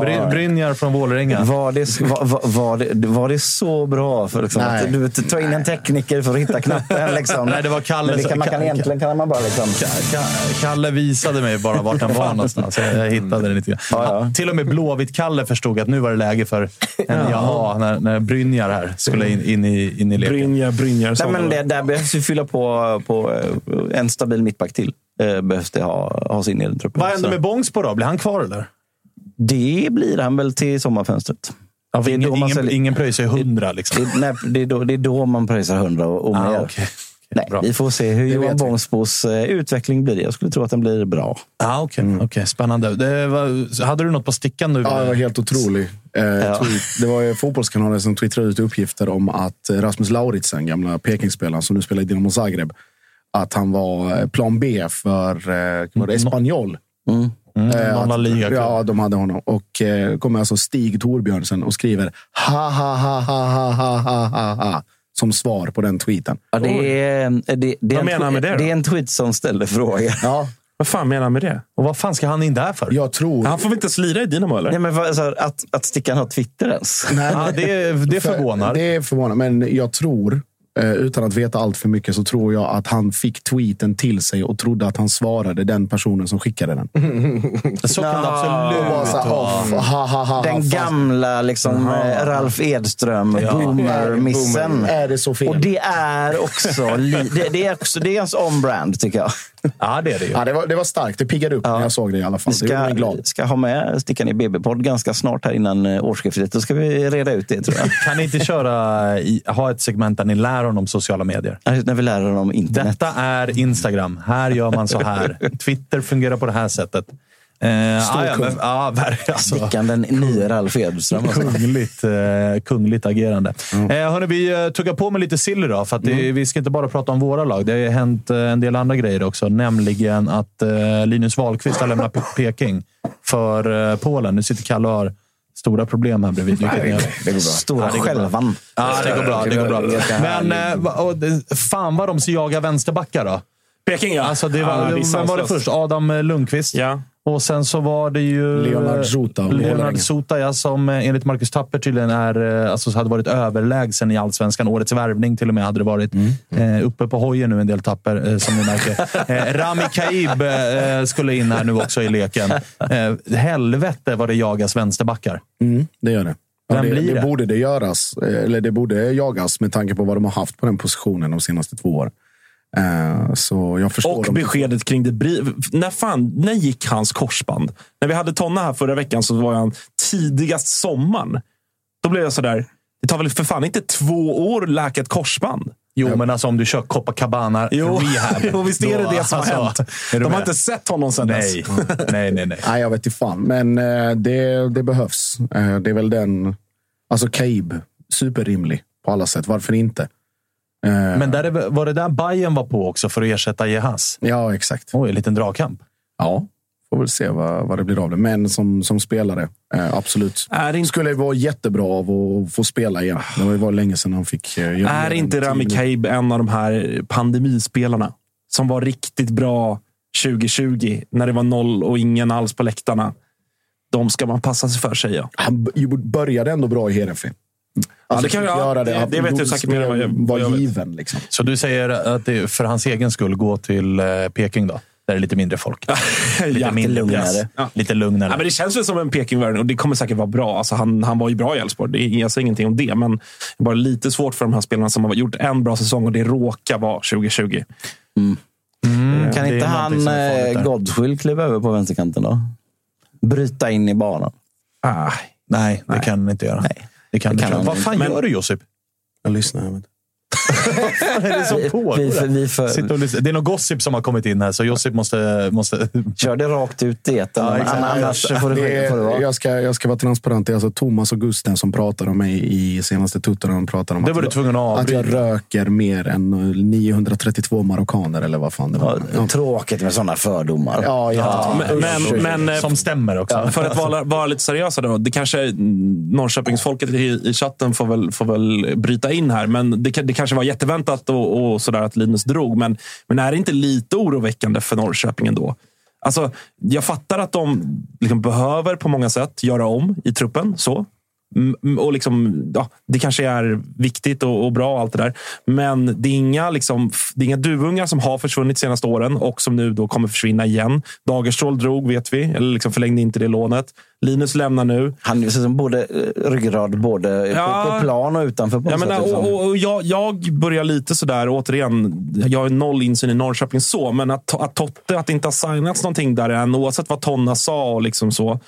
Bry- Brynjar från Vålerenga. Var det, var, var, det, var det så bra? För liksom, att, du vet, ta in en tekniker för att hitta knappen. [laughs] Liksom. Nej, det var Kalle Men kan, man kan, Ka- egentligen kan man bara... Liksom, Ka- Ka- Kalle visade mig bara vart han var någonstans. Jag jag hittade det lite grann. Ja, ja. Till och med Blåvitt-Kalle förstod att nu var det läge för en jaha när, när Brynjar här skulle in, in, i, in i leken. Brynjar, Brynjar. nej, men det, där behövs ju fylla på, på eh, en stabil mittback till. Eh, behövs det ha, ha sin i truppen. Vad händer med Bångsbo då? Blir han kvar eller? Det blir han väl till sommarfönstret. Ja, Det är ingen, då man säljer- ingen pröjsar ju hundra. Liksom. Det, nej, det, är då, det är då man pröjsar 100 och, och Ah, mer. okej. Nej, Bra. vi får se hur Johan vet vi. Bångsbos eh, utveckling blir. Jag skulle tro att den blir bra. Ah, Okej, Mm. okej. spännande. Det var, hade du något på stickan nu? Ja, det var helt otrolig. Eh, tweet. Det var ju fotbollskanalen som twittrade ut uppgifter om att eh, Rasmus Lauritsen, gamla Pekingspelaren som nu spelar i Dinamo Zagreb, att han var eh, plan B för eh, det Espanyol. Mm. Eh, någon La att-. Ja, de hade honom. Och eh, kommer alltså Stig Torbjörnsen och skriver ha ha ha ha ha ha ha ha ha som svar på den tweeten. Ja, det, är, det, det, är Vad en, menar han med det då? det är en tweet som ställer frågan. Ja, Vad fan menar han med det? Och vad fan ska han in där för? jag tror... Han får väl inte slira i Dynamo eller? Nej, men vad- alltså, att, att Stickan har Twitter ens. Nej, Ja, det, det förvånar. Det är förvånande, men jag tror, eh, utan att veta allt för mycket, så tror jag att han fick tweeten till sig och trodde att han svarade den personen som skickade den. [laughs] Så kan det absolut bara så här, vara. "Off, ha, ha, ha, Den fast- gamla liksom, eh, Ralf Edström, boomer-missen. Är det så fel? Och det är också, li, det, det är också det är ganska on-brand, tycker jag. Ja, det är det ju. Ja, det, var, det var starkt. Det piggade upp när jag såg det i alla fall. Vi ska, glad. ska ha med Stickan i BB-podd ganska snart här innan eh, årsskiftet. Då ska vi reda ut det, tror jag. Kan ni inte köra, i, ha ett segment där ni lär honom sociala medier? När vi lär honom internet. Detta är Instagram. Här gör man så här. [laughs] Twitter fungerar på det här sättet. Eh, ja, ja, men, ja, ver- alltså, Stickan, den nya Ralf Edström. Alltså. kungligt, eh, kungligt agerande. Eh, hörni, vi eh, tuggar på med lite silly då, för att det, vi ska inte bara prata om våra lag. Det har hänt eh, en del andra grejer också, nämligen att eh, Linus Wahlqvist har lämnat Pe- Peking för Polen. Nu sitter Kalle och har stora problem här bredvid. ni- Det går bra. Stora skälvan. Ja, det går bra. Det går bra. Ganska Men eh, och, fan vad de jagar vänsterbackar då. Peking ja. Alltså, det var, ja, vem var det först? Adam eh, Lundqvist. Ja. Och sen så var det ju... Leonard Jota av Leonard. Jota, ja, som eh, enligt Marcus Tapper tydligen är, eh, alltså, hade varit överlägsen i allsvenskan. Årets värvning till och med hade det varit. Eh, uppe på hojen nu en del Tapper, eh, som ni märker. [laughs] Eh, Rami Kaib eh, skulle in här nu också i leken. Eh, helvete vad det jagas vänsterbackar. Mm, det gör det. Ja, det, blir det det? borde det göras. Eller det borde jagas med tanke på vad de har haft på den positionen de senaste två åren. Eh, Så jag förstår. Och dem. beskedet kring det. När, fan, när gick hans korsband? När vi hade Tonna här förra veckan så var han tidigast sommaren. Då blev jag sådär. Det tar väl för fan inte två år att läka ett korsband? Jo, men alltså om du kör Copacabana Jo, rehab. [laughs] jo visst är det då- det som har hänt. De har med? inte sett honom sedan Nej, dess. [laughs] nej, nej. nej. Nej, jag vet inte fan. Men eh, det, det behövs. Eh, det är väl den... Alltså Caib, superrimlig på alla sätt. Varför inte? Eh, Men där var det där Bayern var på också för att ersätta Jehas? Ja, exakt. Oj, en liten dragkamp. Ja, får väl se vad, vad det blir av det. Men som, som spelare, eh, absolut. Är inte- Skulle vara jättebra av att få spela igen. Det var ju var länge sedan han fick eh, göra Är inte Rami. Kaib en av de här pandemispelarna som var riktigt bra 2020 när det var noll och ingen alls på läktarna? De ska man passa sig för, säger jag. Han började ändå bra i Heerenveen. Alltså, det kan fick jag- göra det- det. det vet du säkert mer än vad jag- vad jag var vet. given. Liksom. Så du säger att det för hans egen skull gå till eh, Peking då? Där det är lite mindre folk. [laughs] Lite Ja, mindre lugnare. press. Ja. Lite lugnare. Ja, men det känns väl som en Peking-värld och det kommer säkert vara bra. Alltså, han, han var ju bra i Elfsborg. Det är- Jag säger ingenting om det, men det är bara lite svårt för de här spelarna som har gjort en bra säsong och det råkar vara 2020. Mm, Kan det är inte han eh. Godswill kliva över på vänsterkanten då? Bryta in i banan. Ah, Nej, det kan han inte göra. Nej. Det kan Det kan Vad fan Men- gör du Josip? Jag lyssnar. Vet. Vad är det som pågår? Vi, vi, vi för. Det är någon gossip som har kommit in här, så Josip måste... måste... kör det rakt ut i etern. Ja. Annars får det, Det får det vara. jag, ska, jag ska vara transparent. Det är alltså Thomas och Gusten som pratar om mig i senaste tutten. De pratar om Det att, var du jag, tvungen att att jag röker mer än 932 marockaner eller vad fan det var. Ja, tråkigt med sådana fördomar. Ja, ja. Men, men, men eh, Som stämmer också. för att vara, [laughs] vara lite seriösa då. Det kanske Norrköpingsfolket i, i chatten får väl, får väl bryta in här. Men det, kan- det kanske var jätteväntat och, och sådär att Linus drog. Men, men är det inte lite oroväckande för Norrköping ändå? Alltså, jag fattar att de liksom behöver på många sätt göra om i truppen. så. Och liksom, ja, det kanske är viktigt och, och bra och allt det där. Men det är, inga, liksom, det är inga duvungar som har försvunnit de senaste åren och som nu då kommer försvinna igen. Dagerstål drog, vet vi. Eller liksom förlängde inte det lånet. Linus lämnar nu. Han är som både eh, ryggrad både Ja. på, plan och utanför. På Ja, men, sätt, liksom. och, och, och jag, jag börjar lite sådär, återigen, jag har noll insyn i Norrköping så, men att, att Totte, att det inte har signats någonting där än, oavsett vad Tonna sa och liksom så.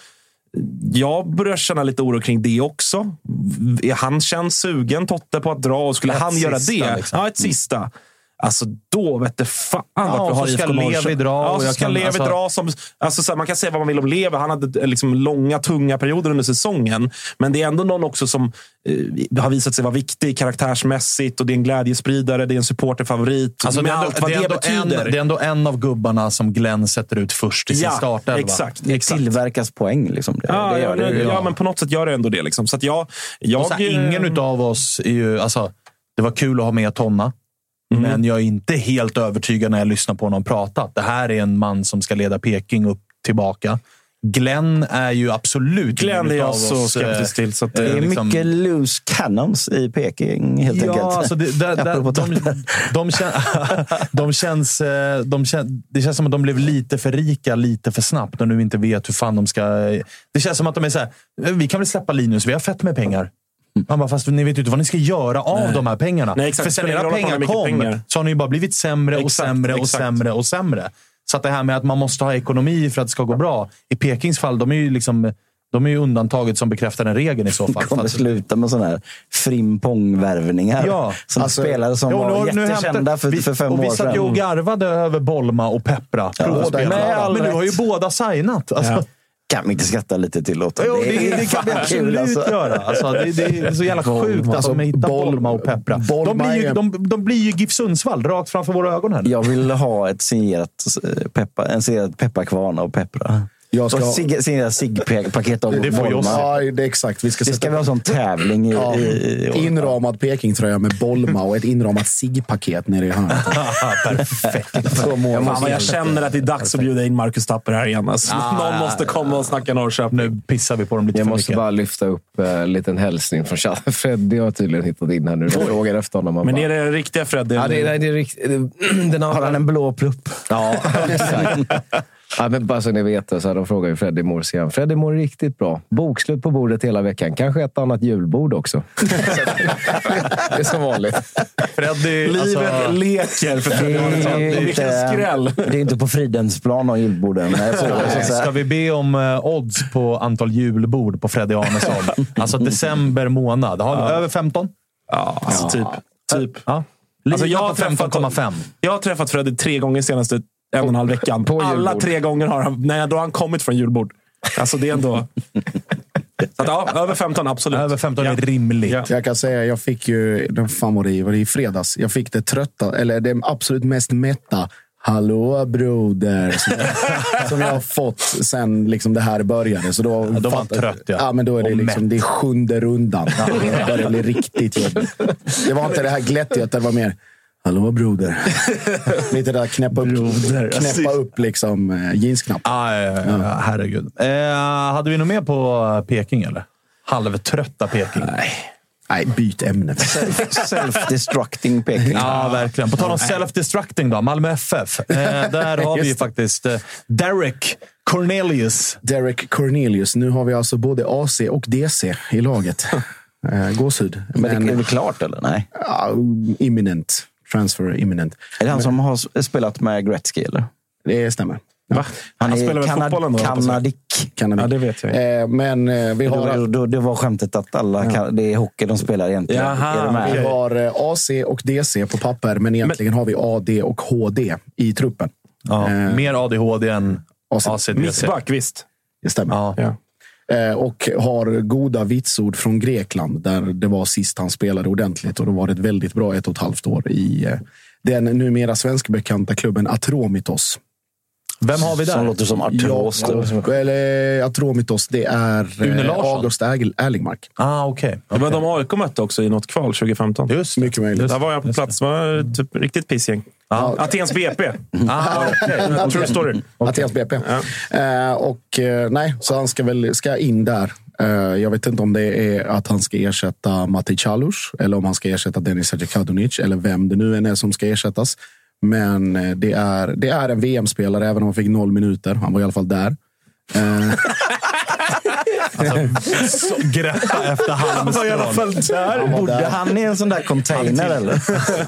Jag börjar känna lite oro kring det också. Han känns sugen, Totte, på att dra och skulle Ett han göra sista, det, liksom. ja, ett sista. Alltså då vet det fan vart och vi har IFK Levi dra Ja, och så jag ska kan- Levi alltså- dra. Som, alltså, så här, man kan säga vad man vill om Levi. Han hade eh, liksom, långa, tunga perioder under säsongen. Men det är ändå någon också som eh, har visat sig vara viktig karaktärsmässigt. Och det är en glädjespridare, det är en supporterfavorit. Alltså, det, med är ändå, allt vad det, är det, ändå betyder. en, det är ändå en av gubbarna som Glenn sätter ut först i sin ja, startelva. exakt. det exakt. tillverkas poäng. Liksom. Det, Ja, det ja, gör det. ja, ja. men på något sätt gör det ändå det. Liksom. Så att jag, jag, så här, ingen utav oss är ju... Alltså, det var kul att ha med Tonna. Mm. Men jag är inte helt övertygad när jag lyssnar på honom prata. att Det här är en man som ska leda Peking upp tillbaka. Glenn är ju absolut Glenn är jag så oss, skeptisk eh, till. Så Det är eh, liksom- mycket loose cannons i Peking helt ja, enkelt. Alltså det, där, där, de, de, kän, [laughs] de känns, eh, de kän, det känns som att de blev lite för rika lite för snabbt och nu inte vet hur fan de ska... Det känns som att de är så här, vi kan väl släppa Linus, vi har fett med pengar. Han bara, fast ni vet ju inte vad ni ska göra av Nej. de här pengarna. Nej, exakt. För sen era pengar man kom pengar. så har ni ju bara blivit sämre och Exakt, sämre och exakt. sämre och sämre. Så att det här med att man måste ha ekonomi för att det ska gå bra. I Pekings fall, de är ju liksom... De är ju undantaget som bekräftar den regeln i så [laughs] fall. kommer sluta med sådana här frimpong-värvningar. Ja. Som Alltså, spelare som Jo, var nu- nu jättekända hämtar- för, vi- för fem och vi år satt ju och sedan. garvade över Bolma och Peppra. Klara. Men nu har ju båda signat. Alltså, Ja. Kan vi inte skratta lite till åt jo, det, det kan vi absolut alltså. göra. Alltså, det, det är så jävla sjukt alltså, att hitta Boll- Bolma och Peppra. De Bolma blir, ju, de, de blir ju GIF Sundsvall rakt framför våra ögon här. Jag vill ha ett signerat eh, peppa, en signerad pepparkvarn av Peppra. Jag ska- Och sig- signerat ciggpaket av Det får. Jossi. Ja, det är exakt. Vi ska Det ska vi ha som tävling i, Ja, i, i inramad Pekingtröja med Bolma och ett inramat ciggpaket nere i hörnet. [laughs] Perfekt. Fan, jag känner att det är dags att bjuda in Marcus Tapper här igen. Alltså. Någon måste komma och snacka Norrköping. Nu pissar vi på dem lite Jag för måste mycket. bara lyfta upp eh, en liten hälsning från chatten. [laughs] Freddy har tydligen hittat in här nu. De frågar efter honom. Men bara, är det riktiga Fred? Ja, det, är- det är riktigt. Den Har han en blå plupp? Ja, [laughs] exakt. Ja, men bara så ni vet, så här, de frågar ju Freddie Morsian. Freddie mår riktigt bra. Bokslut på bordet hela veckan. Kanske ett annat julbord också. det är som vanligt. Freddy, Livet alltså, leker för Freddie Morsian. Vilken skräll! det är inte på Fridhemsplan och julborden. Nej, så, så, så, Ska vi be om eh, odds på antal julbord på Freddy Arnesson? Alltså december månad. Har över 15? Ja, alltså typ. typ. Ja. Alltså, jag, har träffat, 15,5. jag har träffat Freddy tre gånger senaste en och en halv veckan. på Alla julbord. tre gånger har han, nej, då har han kommit från julbord. Alltså det är ändå... Så att, ja, över 15, absolut. Över 15 ja. är rimligt. Ja. Jag kan säga, jag fick ju, den var det, i fredags? Jag fick det trötta, eller det absolut mest mätta. Hallå broder! Som jag, [laughs] som jag har fått sen liksom det här började. Så då, Ja, då var han trött, ja. ja. men då är det, liksom, det är sjunde rundan. Det börjar bli riktigt jobbigt. Det var inte det här glättiga, det var mer Hallå broder. [laughs] Lite där knäppa upp, Broder. knäppa upp liksom, eh, jeansknapp. Ah, ja, ja, ja, herregud. Eh, hade vi något mer på Peking, eller? Halvtrötta Peking. Nej. Nej, byt ämne. [laughs] Self-destructing Peking. Ja, verkligen. På tal om self-destructing då. Malmö FF. Eh, där har [laughs] vi ju faktiskt eh, Derek Cornelius. Derek Cornelius. Nu har vi alltså både AC och DC i laget. Eh, gåshud. Men det är Men väl klart, eller? Nej. ja, imminent. Transfer imminent. Är det han som har spelat med Gretzky, eller? Det stämmer. Va? Han, spelar väl fotboll ändå? hoppas jag. Kanadick. Kan Ja, det vet jag. Eh, men eh, vi Då, har, då, det var skämtet att alla kan, det är hockey de spelar egentligen. Jaha, vi har eh, AC och DC på papper, men egentligen har vi AD och HD i truppen. Ja, Eh, mer ADHD än AC. ACDC. Mittback, visst. Det stämmer. Ja. Eh, och har goda vitsord från Grekland, där det var sist han spelade ordentligt. Och då var det ett väldigt bra ett och ett halvt år i eh, den numera svenskbekanta klubben Atromitos. Vem har vi där? Som låter som artros. Ja, eller Atromitos, det är Une eh. August Erl- Erlingmark. Ah, okej. Det var de AIK mötte också i något kval 2015. Just Mycket möjligt. Där var jag på plats. Det var typ riktigt pissgäng. Atens BP. [laughs] Ah, okej. [laughs] True story. Atens BP. Eh, och eh, nej, så han ska väl ska in där. Eh, jag vet inte om det är att han ska ersätta Mati Chalus eller om han ska ersätta Denis Hadjikadunic eller vem det nu än är som ska ersättas. Men eh, det är, det är en VM-spelare, även om han fick noll minuter. Han var i alla fall där. Eh, Så Greppa efter Han var i alla halmstrån. fall där. han Bodde där. han i en sån där container, eller?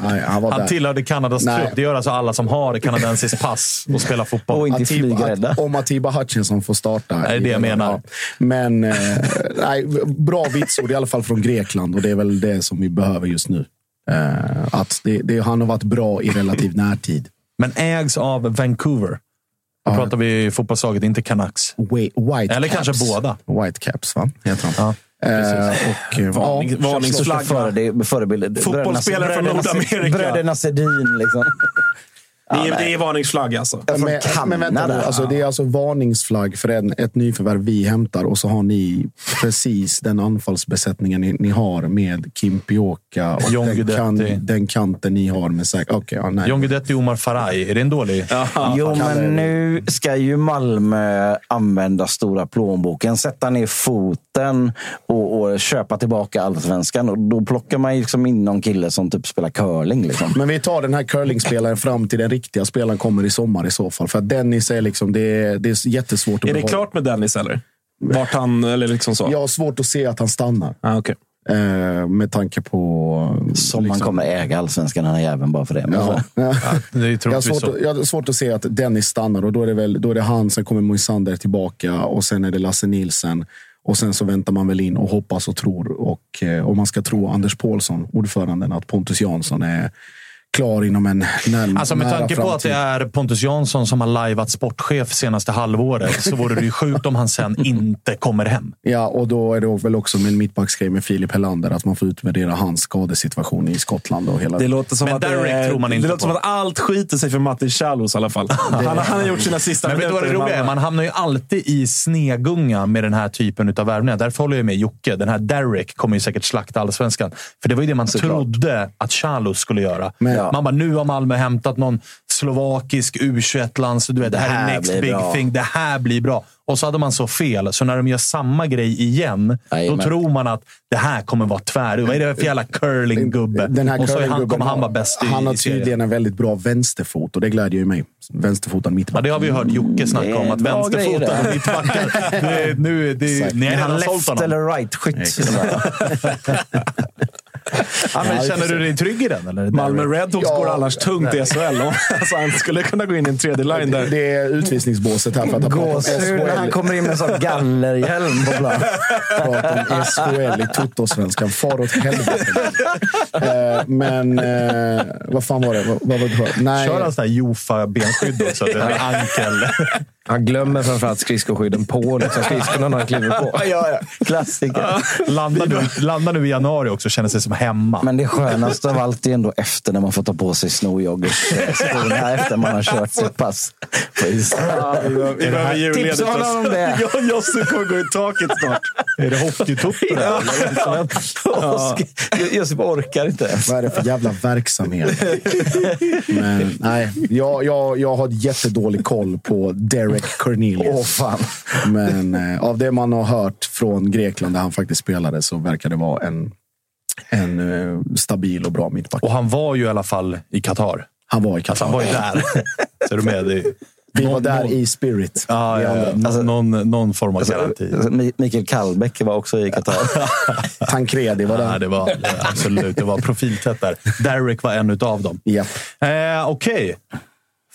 Nej, han var Han där. tillhörde Kanadas Nej. trupp. Det gör alltså alla som har kanadensiskt pass och spelar fotboll. Och inte Atiba, flygrädda. om Atiba Hutchinson får starta. det är det jag menar. Men eh, nej, bra vitsord, i alla fall från Grekland. Och det är väl det som vi behöver just nu. Eh, att det, det, han har varit bra i relativ [laughs] närtid. Men ägs av Vancouver. Då pratar vi fotbollslaget, inte Canucks. White Eller Caps. kanske båda. White Caps, va? Heter han. Ja, eh, och, eh, Varning- ja, varningsflagga. Största före, förebild. Fotbollsspelare från Nordamerika. Bröderna Sedin, liksom. [laughs] Det är, det är varningsflagg alltså. Men, men vänta nu, alltså, det är alltså varningsflagg för en, ett nyförvärv vi hämtar och så har ni precis den anfallsbesättningen ni, ni har med Kim Pioka och John den, Guidetti. den kanten ni har med säkert. Okay, ja, nej. John Guidetti och Omar Faraj. Är det en dålig? Jo, men nu ska ju Malmö använda stora plånboken, sätta ner foten och, och köpa tillbaka allsvenskan. Och då plockar man liksom in någon kille som typ spelar curling. Liksom. Men vi tar den här curlingspelaren fram till den riktiga spelaren kommer i sommar i så fall. För att Dennis är liksom, det är, det är jättesvårt att Är det behålla. klart med Dennis eller? Vart han, eller liksom så? Jag har svårt att se att han stannar. Ah, okay. Eh, med tanke på... Som man kommer äga allsvenskan, den här jäveln, bara för det. Men Ja. [laughs] så- [laughs] Det är Jag har, svårt, så. att- jag har svårt att se att Dennis stannar och då är det, väl, då är det han, sen kommer Moisander tillbaka och sen är det Lasse Nilsen. Och sen så väntar man väl in och hoppas och tror. Och eh, om man ska tro Anders Paulsson, ordföranden, att Pontus Jansson är klar inom en när, Alltså med nära tanke på att framtid. det är Pontus Jansson som har lajvat sportchef senaste halvåret så vore det ju sjukt om han sen inte kommer hem. [laughs] Ja, och då är det väl också med en mittbacksgrej med Filip Helander, att man får utvärdera hans skadesituation i Skottland. Och hela Det låter som, Men att, det, tror man inte det låter på. som att allt skiter sig för Matti Chalos i alla fall. [laughs] Han, han har gjort sina sista Men vet du vad det roliga är? Man hamnar ju alltid i snegunga med den här typen av värvningar. Därför håller jag med Jocke. Den här Derek kommer ju säkert slakta allsvenskan. För det var ju det man trodde att Charlos skulle göra. Men- Man bara, nu har Malmö hämtat någon slovakisk U21-lands... Du vet, det här, här är next big bra. thing. Det här blir bra. Och så hade man så fel. Så när de gör samma grej igen, Jajamän. då tror man att det här kommer vara tvär. Vad är det för jävla curlinggubbe? Den här och så han, kommer han vara bäst i, Han har tydligen en väldigt bra vänsterfot och det glädjer ju mig. Vänsterfotad Ja, mittback. det har vi ju hört Jocke snacka om. Att vänsterfotade mittbackar... Nu, det, ni har Är han redan sålt left eller right-skytt? [laughs] [laughs] [laughs] Ja, men Ja, känner det- du dig trygg i den? Eller? Malmö Redhawks Ja. går annars tungt i SHL. [laughs] Alltså, han skulle kunna gå in i en tredje line där. Det är utvisningsbåset här för att Gåshud när han kommer in med en sån gallerhjälm på plan. pratat om SHL i Toto-svenskan. Far åt helvete. Eh, Men eh, vad fan var det? Vad, vad var det? Nej, Kör han sån här Jofa-benskydd också? Den där ankel. [laughs] Han glömmer framförallt skridskoskydden på liksom, skridskorna när han kliver på. ja, ja. Klassiker. Landar nu, landar nu i januari också och känner sig som hemma. Men det skönaste av allt är ändå efter när man får ta på sig snowjoggers-skorna [laughs] efter man har kört sitt pass på isen. Vi behöver julledigt. Tipsa honom om det. [laughs] Ja, Josse kommer gå i taket snart. [laughs] Är det hockeytutto där? Ja. Josip orkar inte. vad är det för jävla verksamhet? Men, nej, jag, jag, jag har jättedålig koll på Derek Cornelius. Åh fan. Men eh, av det man har hört från Grekland där han faktiskt spelade så verkar det vara en, en eh, stabil och bra mittback. Och han var ju i alla fall i Qatar. Han var i Alltså, Qatar. han var ju där. Så är du med? Det, Vi var någon- där någon- i spirit. Ja, Vi ja, ja. Alltså- någon, någon form av garanti. Mi- Mikael Kallbäck var också i Qatar. [laughs] Tancredi var där. det var det, absolut. Det var profiltätt där. Derek var en utav dem. Japp. Eh, Okej.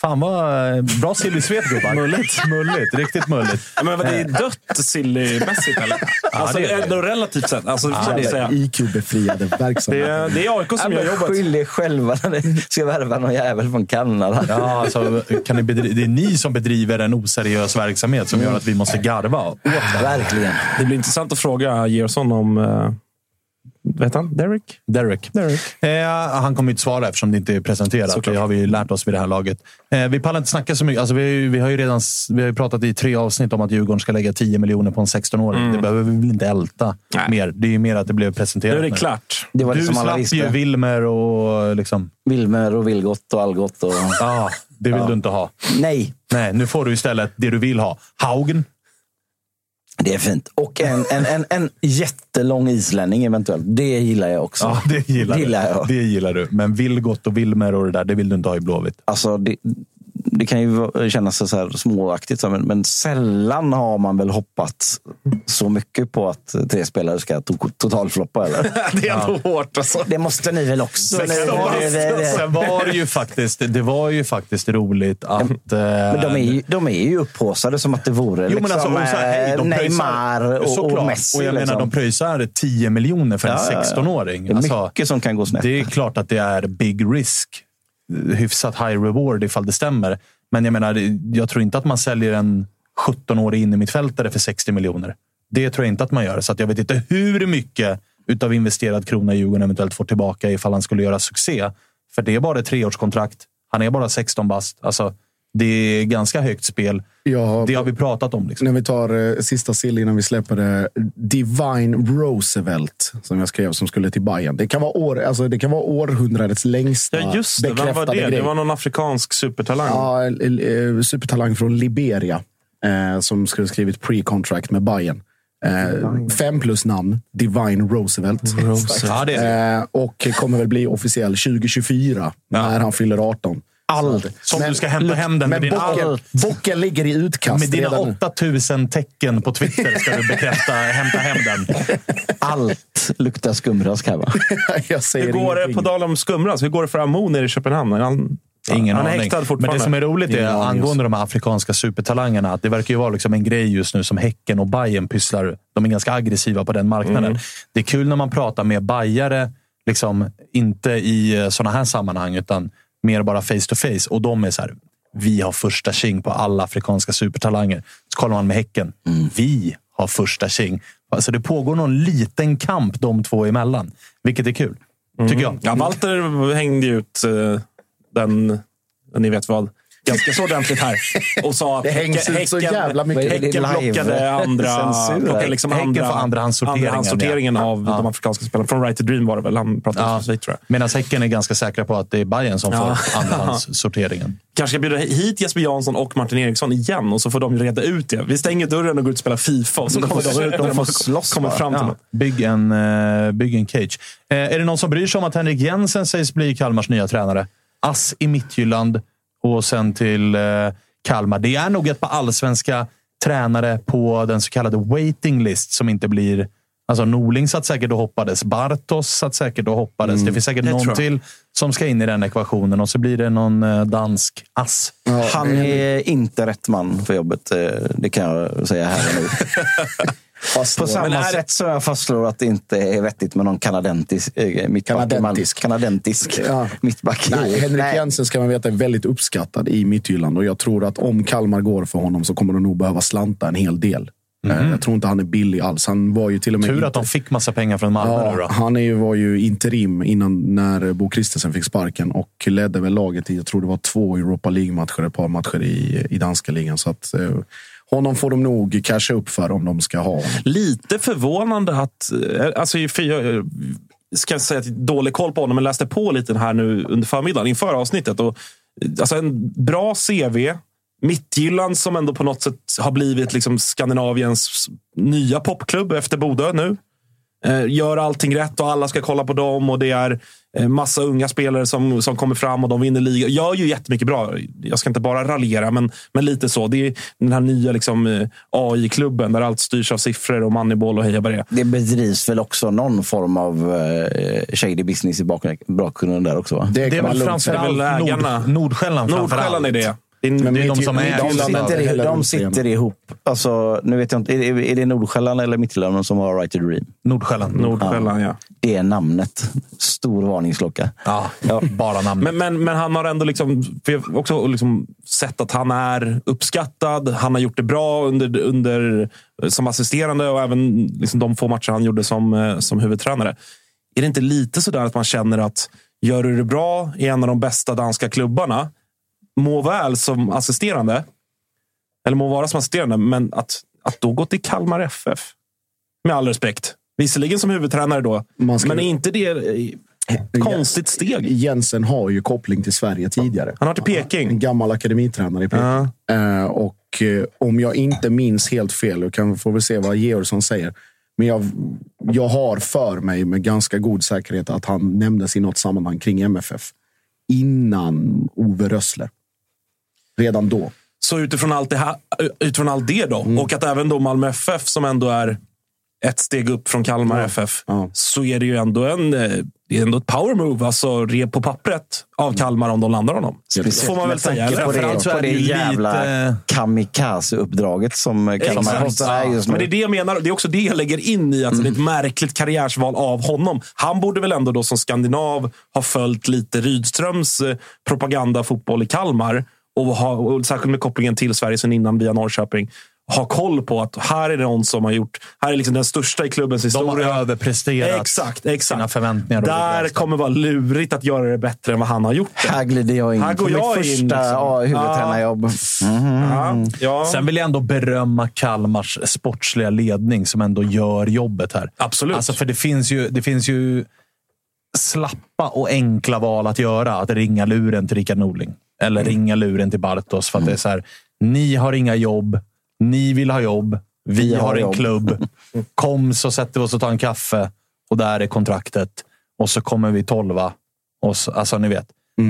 Fan vad eh, bra sill i svep gubbar. Mulligt. Mulligt. Riktigt mulligt. Men vad, det är dött silly-mässigt eller? Alltså, det är det. ändå relativt sett. Alltså, det får jag säga. IQ-befriade Det verksamhet. är, det är AIK som gör jobbet. Skyll er själva när ni ska värva någon jävel från Kanada. Ja, alltså, kan ni bedri- det är ni som bedriver en oseriös verksamhet som gör att vi måste garva det. Verkligen. Det blir intressant att fråga Gersson om... Uh, vet han? Derek? Derek. Derek. Eh, han kommer inte svara eftersom det inte är presenterat. Såklart. Det har vi ju lärt oss vid det här laget. Eh, vi pallar inte snacka så mycket. Alltså, vi, har ju- vi har ju redan vi har ju pratat i tre avsnitt om att Djurgården ska lägga 10 miljoner på en 16-åring. Det behöver vi väl inte älta Mm. Nej. mer. Det är ju mer att det blev presenterat. Nu är det klart. Det var det Du som alla slapp ju. Wilmer och liksom... Wilmer och Vilgot och Algot. Och... Ja, det vill Ja. du inte ha. Nej, Nej, nu får du istället det du vill ha. Haugen. Det är fint. Och en, en, en, en jättelång islänning eventuellt. Det gillar jag också. Ja, det gillar, Det gillar jag. Det gillar du. Men Vilgot och Wilmer och det där, det vill du inte ha i Blåvitt. Alltså, det, det kan ju kännas så här småaktigt, men, men sällan har man väl hoppat så mycket på att tre spelare ska to totalfloppa. Eller? [laughs] Det är ändå hårt alltså. Det måste ni väl också? Sen Nu- var, det- det- det- sen var det ju faktiskt, det var ju faktiskt roligt att... Men de är, ju, de är ju upphaussade som att det vore Jo, men liksom, alltså, och här, hej, de eh, pröjsar- Neymar och, Såklart. och Messi. Och jag menar, liksom. de pröjsar 10 miljoner för en Ja, ja, ja. 16-åring. Det är Alltså, mycket som kan gå snett. det är klart att det är big risk. Hyfsat high reward ifall det stämmer. Men jag menar, jag tror inte att man säljer en 17-årig innermittfältare för 60 miljoner. Det tror jag inte att man gör. Så att jag vet inte hur mycket utav investerad krona Djurgården eventuellt får tillbaka ifall han skulle göra succé. För det är bara ett treårskontrakt. Han är bara 16 bast. Alltså, det är ganska högt spel. Ja, Det har vi pratat om. Liksom. När vi tar eh, sista sill innan vi släpper det. Divine Roosevelt, som jag skrev, som skulle till Bayern. Det kan vara, år, alltså, det kan vara århundradets längsta Ja, just det. Vem var bekräftade det? grej. Det var någon afrikansk supertalang. Ja, eh, supertalang från Liberia. Eh, som skulle skrivit pre-contract med Bayern. Eh, fem plus namn. Divine Roosevelt. Ja, det är det. Eh, och kommer väl bli officiell 2024 när han fyller 18. Allt. Som du ska hämta hem den med, Men din bocken, allt. bocken ligger i utkast Med dina redan nu. 8000 tecken på Twitter ska du bekräfta, hämta hem den. Allt luktar skumrask här va? [laughs] jag säger Hur går det på tal om skumras? Hur går det för Amo nere i Köpenhamn? Han, Ingen han är aning. häktad Men det som är roligt är angående de här afrikanska supertalangerna, att det verkar ju vara liksom en grej just nu som Häcken och Bayern pysslar. De är ganska aggressiva på den marknaden. Mm. Det är kul när man pratar med bajare, liksom, inte i sådana här sammanhang, utan mer bara face to face. Och de är så här, vi har första tjing på alla afrikanska supertalanger. Så kollar man med Häcken, vi har första tjing. Alltså det pågår någon liten kamp de två emellan, vilket är kul. Tycker jag. Ja, Walter hängde ut eh, den, ni vet vad. Ganska så ordentligt här och sa att Det hängs ut så jävla mycket. Häcken plockade andra, plockade liksom Häcken andra, andrahandssorteringen, ja. av Ja. de afrikanska spelarna. Från Right to Dream var det väl han pratade Ja. specifikt tror jag. Medan Häcken är ganska säkra på att det är Bayern som Ja. får [laughs] andrahandssorteringen. Kanske ska bjuda hit Jesper Jansson och Martin Eriksson igen och så får de reda ut det. Vi stänger dörren och går ut och spelar Fifa. Och så kommer de, de de får slåss kommer fram till Ja, bygg, en, eh, bygg en cage. Eh, är det någon som bryr sig om att Henrik Jensen sägs bli Kalmars nya tränare? Ass i Midtjylland och sen till eh, Kalmar. Det är nog ett par allsvenska tränare på den så kallade waiting list som inte blir... Alltså Norling satt säkert och hoppades. Bartos satt säkert och hoppades. det finns säkert det någon till som ska in i den ekvationen och så blir det någon eh, dansk ass. Han är inte rätt man för jobbet. eh, Det kan jag säga här och nu. [laughs] På samma Men är det- sätt som jag fastslår att det inte är vettigt med någon kanadentisk eh, mittback. Kanadentisk. Kanadentisk [laughs] Ja. mittback. Nej, Henrik Nej. Jensen ska man veta är väldigt uppskattad i Midtjylland och jag tror att om Kalmar går för honom så kommer de nog behöva slanta en hel del. Eh, Jag tror inte han är billig alls. Han var ju till och med... Tur inte- att de fick massa pengar från Malmö nu Ja, då. han är var ju interim innan när Bo Christensen fick sparken och ledde väl laget i, jag tror det var två Europa League-matcher, ett par matcher i, i danska ligan. Så att, eh, honom får de nog casha upp för om de ska ha honom. Lite förvånande att... Eh, alltså, för jag eh, ska säga att jag har dålig koll på honom, men läste på lite här nu under förmiddagen inför avsnittet. Och, eh, alltså en bra CV. Mittgyllan som ändå på något sätt har blivit liksom Skandinaviens nya popklubb efter Bodö nu. Eh, Gör allting rätt och alla ska kolla på dem. och Det är massa unga spelare som, som kommer fram och de vinner liga. Gör ju jättemycket bra. Jag ska inte bara raljera, men, men lite så. Det är den här nya liksom, eh, AI-klubben där allt styrs av siffror och moneyboll och heja det bedrivs väl också någon form av eh, shady business i bak- bakgrunden där också? Va? Det framförallt. Det är väl ägarna. Nord, Nordsjälland. Nordsjälland är framförallt. det. Det är, Men Det är de som är- De sitter, i, hela de systemet. sitter ihop. Alltså, nu vet jag inte, är, det- är det Nordsjälland eller Midtjylland som har Right to Dream? Nordsjälland. Nordsjälland, ja. Det är namnet. Stor varningsklocka. Ja, bara namnet. Men, men, men han har ändå liksom, för jag har också liksom sett att han är uppskattad. Han har gjort det bra under, under, som assisterande och även liksom de få matcher han gjorde som, eh, som huvudtränare. Är det inte lite sådär att man känner att gör du det bra i en av de bästa danska klubbarna, må väl som assisterande, eller må vara som assisterande, men att, att då gå till Kalmar FF, med all respekt. Visserligen som huvudtränare då, ska- men är inte det ett konstigt steg? Jensen har ju koppling till Sverige tidigare. Han har till Peking. En gammal akademitränare i Peking. Eh, och eh, om jag inte minns helt fel, kan får väl se vad Georgsson säger. Men jag, jag har för mig med ganska god säkerhet att han nämndes i något sammanhang kring MFF. Innan Ove Rössler. Redan då. Så utifrån allt det, här, utifrån allt det då, Mm. och att även då Malmö FF som ändå är ett steg upp från Kalmar FF, Ja. så är det ju ändå, en, eh, det är ändå ett power move, alltså re på pappret av Kalmar om de landar honom. Speciellt får man väl säga. på det, på det jävla lite- kamikaze-uppdraget som Kalmar Exakt. har just. Men det är det jag menar. Det är också det jag lägger in i att det är ett märkligt karriärsval av honom. Han borde väl ändå då som skandinav ha följt lite Rydströms eh, propagandafotboll i Kalmar. Och, ha, och särskilt med kopplingen till Sverige sen innan via Norrköping. Ha koll på att här är det någon som har gjort... Här är liksom den största i klubbens De historia. har överpresterat Exakt, exakt. sina förväntningar. Där det kommer vara lurigt att göra det bättre än vad han har gjort. det. Här glider jag in Här på går mitt jag in, första liksom. ja, huvudtränarjobb. Ja, ja. Sen vill jag ändå berömma Kalmars sportsliga ledning som ändå gör jobbet här. Absolut. Alltså för det finns ju, det finns ju slappa och enkla val att göra. Att ringa luren till Rickard Norling. Eller Mm. ringa luren till Bartos. För att det är så här, ni har inga jobb. Ni vill ha jobb. Vi, Vi har, har en jobb. klubb. [laughs] Kom så sätter vi oss och tar en kaffe. Och där är kontraktet. Och så kommer vi tolva. Och så, alltså ni vet.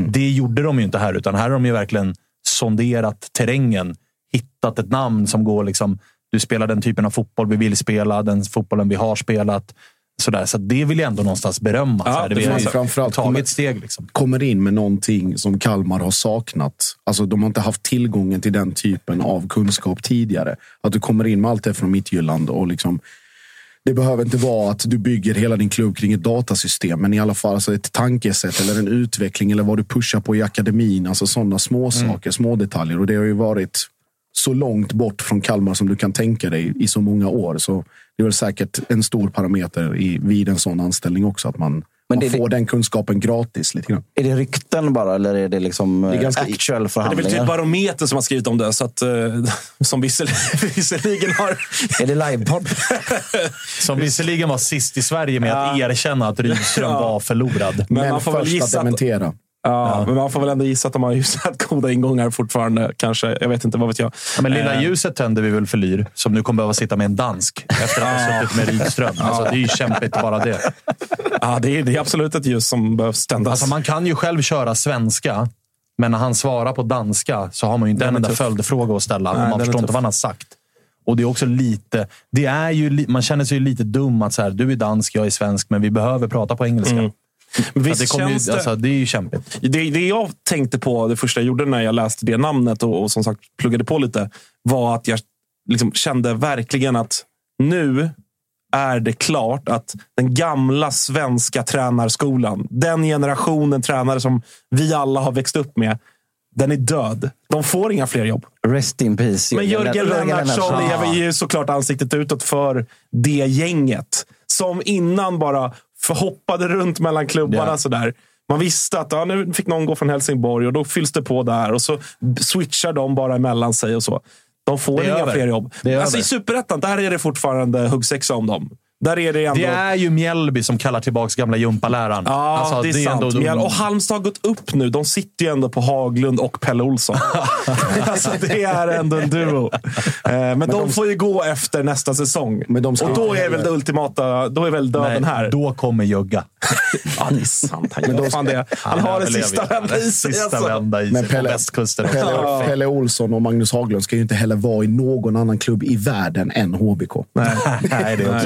Det gjorde de ju inte här. Utan här har de ju verkligen sonderat terrängen. Hittat ett namn som går liksom... Du spelar den typen av fotboll vi vill spela. Den fotbollen vi har spelat. Sådär. Så det vill jag ändå någonstans berömma. Ja, det har säga. Framförallt kommer- tagit steg. Liksom. kommer in med någonting som Kalmar har saknat. Alltså, de har inte haft tillgången till den typen av kunskap tidigare. Att du kommer in med allt det från Midtjylland och liksom det behöver inte vara att du bygger hela din klubb kring ett datasystem, men i alla fall alltså ett tankesätt eller en utveckling eller vad du pushar på i akademin. Alltså sådana små saker, små detaljer. Och det har ju varit så långt bort från Kalmar som du kan tänka dig i så många år. Så det är väl säkert en stor parameter i, vid en sån anställning också. Att man, man det- får den kunskapen gratis. lite grann. Är det rykten bara eller är det liksom Det är ganska- actual Det är förhandlingar? väl typ Barometern som har skrivit om det, så att, eh, [laughs] som [laughs] visserligen, har... Är det livepodd? [laughs] Som visserligen var sist i Sverige med att erkänna att Rydström Ja. var förlorad. Men, Men man får väl först att gissa att, dementera. Ja, men man får väl ändå gissa att de har hyfsat [laughs] goda ingångar fortfarande. Kanske. Jag vet inte, vad vet jag. Ja, men lilla Eh, ljuset tänder vi väl för Lyr, som nu kommer behöva sitta med en dansk efter att ha suttit med Rydström. Alltså, det är ju kämpigt bara det. Ja, det, är, det är absolut ett ljus som behövs tändas. Alltså, man kan ju själv köra svenska, men när han svarar på danska så har man ju inte Den en enda följdfråga att ställa. Nej, man förstår inte vad han har sagt. Och det är också lite... Det är ju, man känner sig ju lite dum att så här, du är dansk, jag är svensk, men vi behöver prata på engelska. Mm. Visst det, kommer ju, det... alltså, det är ju kämpigt. Det, det jag tänkte på, det första jag gjorde när jag läste det namnet och, och som sagt pluggade på lite, var att jag liksom kände verkligen att nu är det klart att den gamla svenska tränarskolan, den generationen tränare som vi alla har växt upp med, den är död. De får inga fler jobb. Rest in peace. Men Jörgen Lennartsson. är ju såklart ansiktet utåt för det gänget. Som innan bara förhoppade runt mellan klubbarna. Ja. Sådär. Man visste att ja, nu fick någon gå från Helsingborg och då fylls det på där. Och så switchar de bara emellan sig och så. De får Det inga över. fler jobb. Det Alltså, I. Superettan, där är det fortfarande huggsexa om dem. Där är det ändå... Det är ju Mjällby som kallar tillbaka gamla gympaläraren. Ja, Alltså, det är sant. ändå- Men- Och Halmstad har gått upp nu. De sitter ju ändå på Haglund och Pelle Olsson. [laughs] alltså, det är ändå en duo. Eh, Men, de, får ju gå efter nästa säsong. Men de ska och då är väl det ultimata, då är väl döden Nej, här. Då kommer Jögga. [laughs] Ja, det är sant. Han, fan det. han har överlever sista vända i sig. Sista Alltså. vända i sig Men på Pelle- västkusten. Pelle, Pelle Olsson och Magnus Haglund ska ju inte heller vara i någon annan klubb i världen än HBK. Nej, [laughs] nej, det är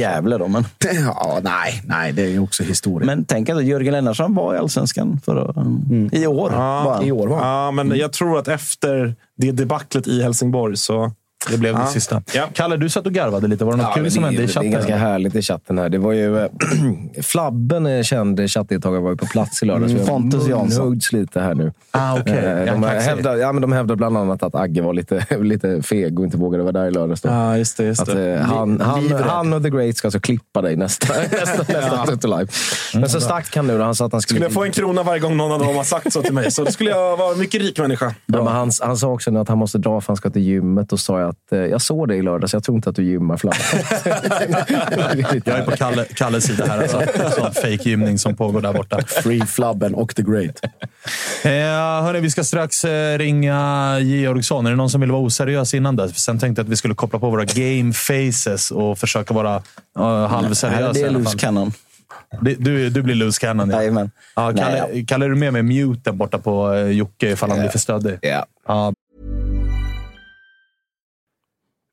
Gävle då, men, [laughs] Ja, nej, nej, det är ju också historia. men tänk att Jörgen Lennartsson var i Allsvenskan förra, i år. var han. I år var han. Ja, men jag tror att efter det debaclet i Helsingborg så... Det blev det Ja. sista. Ja. Kalle, du satt och garvade lite. Var det något Ja, kul som det, hände i är- det är chatten? ganska härligt i chatten här. Det var ju... eh, [clears throat] Flabben, är känd chattdeltagare, var ju på plats i lördags. Mm, Pontus Jansson. lite här nu. Ah, okej. Eh, Ja, De, kaxig. hävdar, ja, men de hävdar bland annat att Agge var lite, [laughs] lite feg och inte vågade vara där i lördags. Då. Ja, just det. Just Att, det. eh, han, han, han och The Great ska alltså klippa dig nästa, [laughs] nästa, nästa Tutu Live. Men så stack han nu då. Han sa att han skulle... Skulle jag få en krona varje gång någon av dem har sagt så till mig så skulle jag vara en mycket rik människa. Ja, men han, han sa också nu att han måste dra för han ska till gymmet. Och sa jag att eh, jag såg dig i lördags. Jag tror inte att du gymmar Flabben. [laughs] Jag är på Kalle, Kalles sida här. Alltså. Sån fake gymning som pågår där borta. Free Flabben och The Great. Eh, hörni, vi ska strax eh, ringa Georgsson. Är det någon som vill vara oseriös innan dess? Sen tänkte jag att vi skulle koppla på våra game faces och försöka vara uh, halvseriösa. det är loose cannon. Det- Du, du blir loose cannon. Ja. Jajamän. Ja, Kalle, Nej, Kalle, är du med med muten borta på Jocke ifall han blir för stöddig? ja. Ja,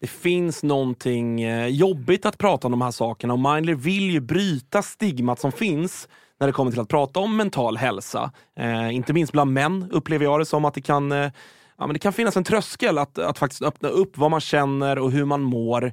det finns någonting eh, jobbigt att prata om de här sakerna och Mindler vill ju bryta stigmat som finns när det kommer till att prata om mental hälsa. Eh, inte minst bland män upplever jag det som att det kan, eh, ja, men det kan finnas en tröskel att, att faktiskt öppna upp vad man känner och hur man mår.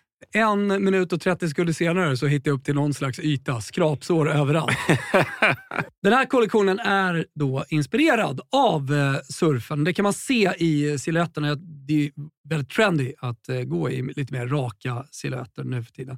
En minut och 30 sekunder senare så hittade jag upp till någon slags yta. Skrapsår överallt. [laughs] Den här kollektionen är då inspirerad av eh, surfen. Det kan man se i silhuetterna. Det är väldigt trendy att eh, gå i lite mer raka silhuetter nu för tiden.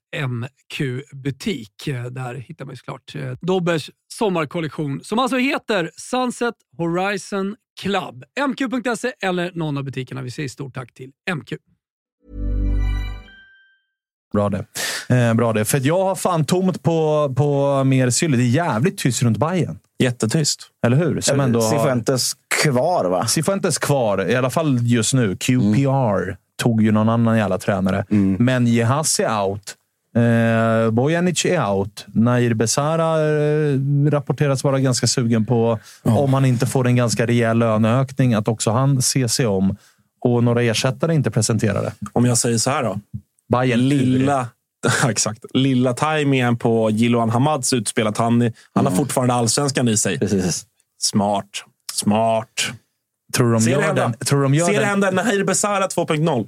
MQ-butik. Där hittar man såklart eh, Dobbers sommarkollektion som alltså heter Sunset Horizon Club. MQ.se eller någon av butikerna. Vi säger stort tack till MQ. Bra det. Eh, bra det. För jag har fan tomt på, på mer sylle. Det är jävligt tyst runt Bayern. Jättetyst. Eller hur? Som ändå har- Cifuentes kvar, va? Cifuentes kvar, i alla fall just nu. QPR tog ju någon annan jävla tränare. Men Jehas är out. Eh, Bojanic är out. Nair Besara eh, rapporteras vara ganska sugen på, om han inte får en ganska rejäl löneökning, att också han ser sig om. Och några ersättare är inte presenterade. Om jag säger så här då. Bayern Lilla, [laughs] exakt, lilla tajmingen på Jiloan Hamads utspel. Att han, han har fortfarande allsvenskan i sig. Precis. Smart. Smart. Tror de Ser det gör hända? den? Tror de gör Ser det den? hända Nahir Besara 2.0?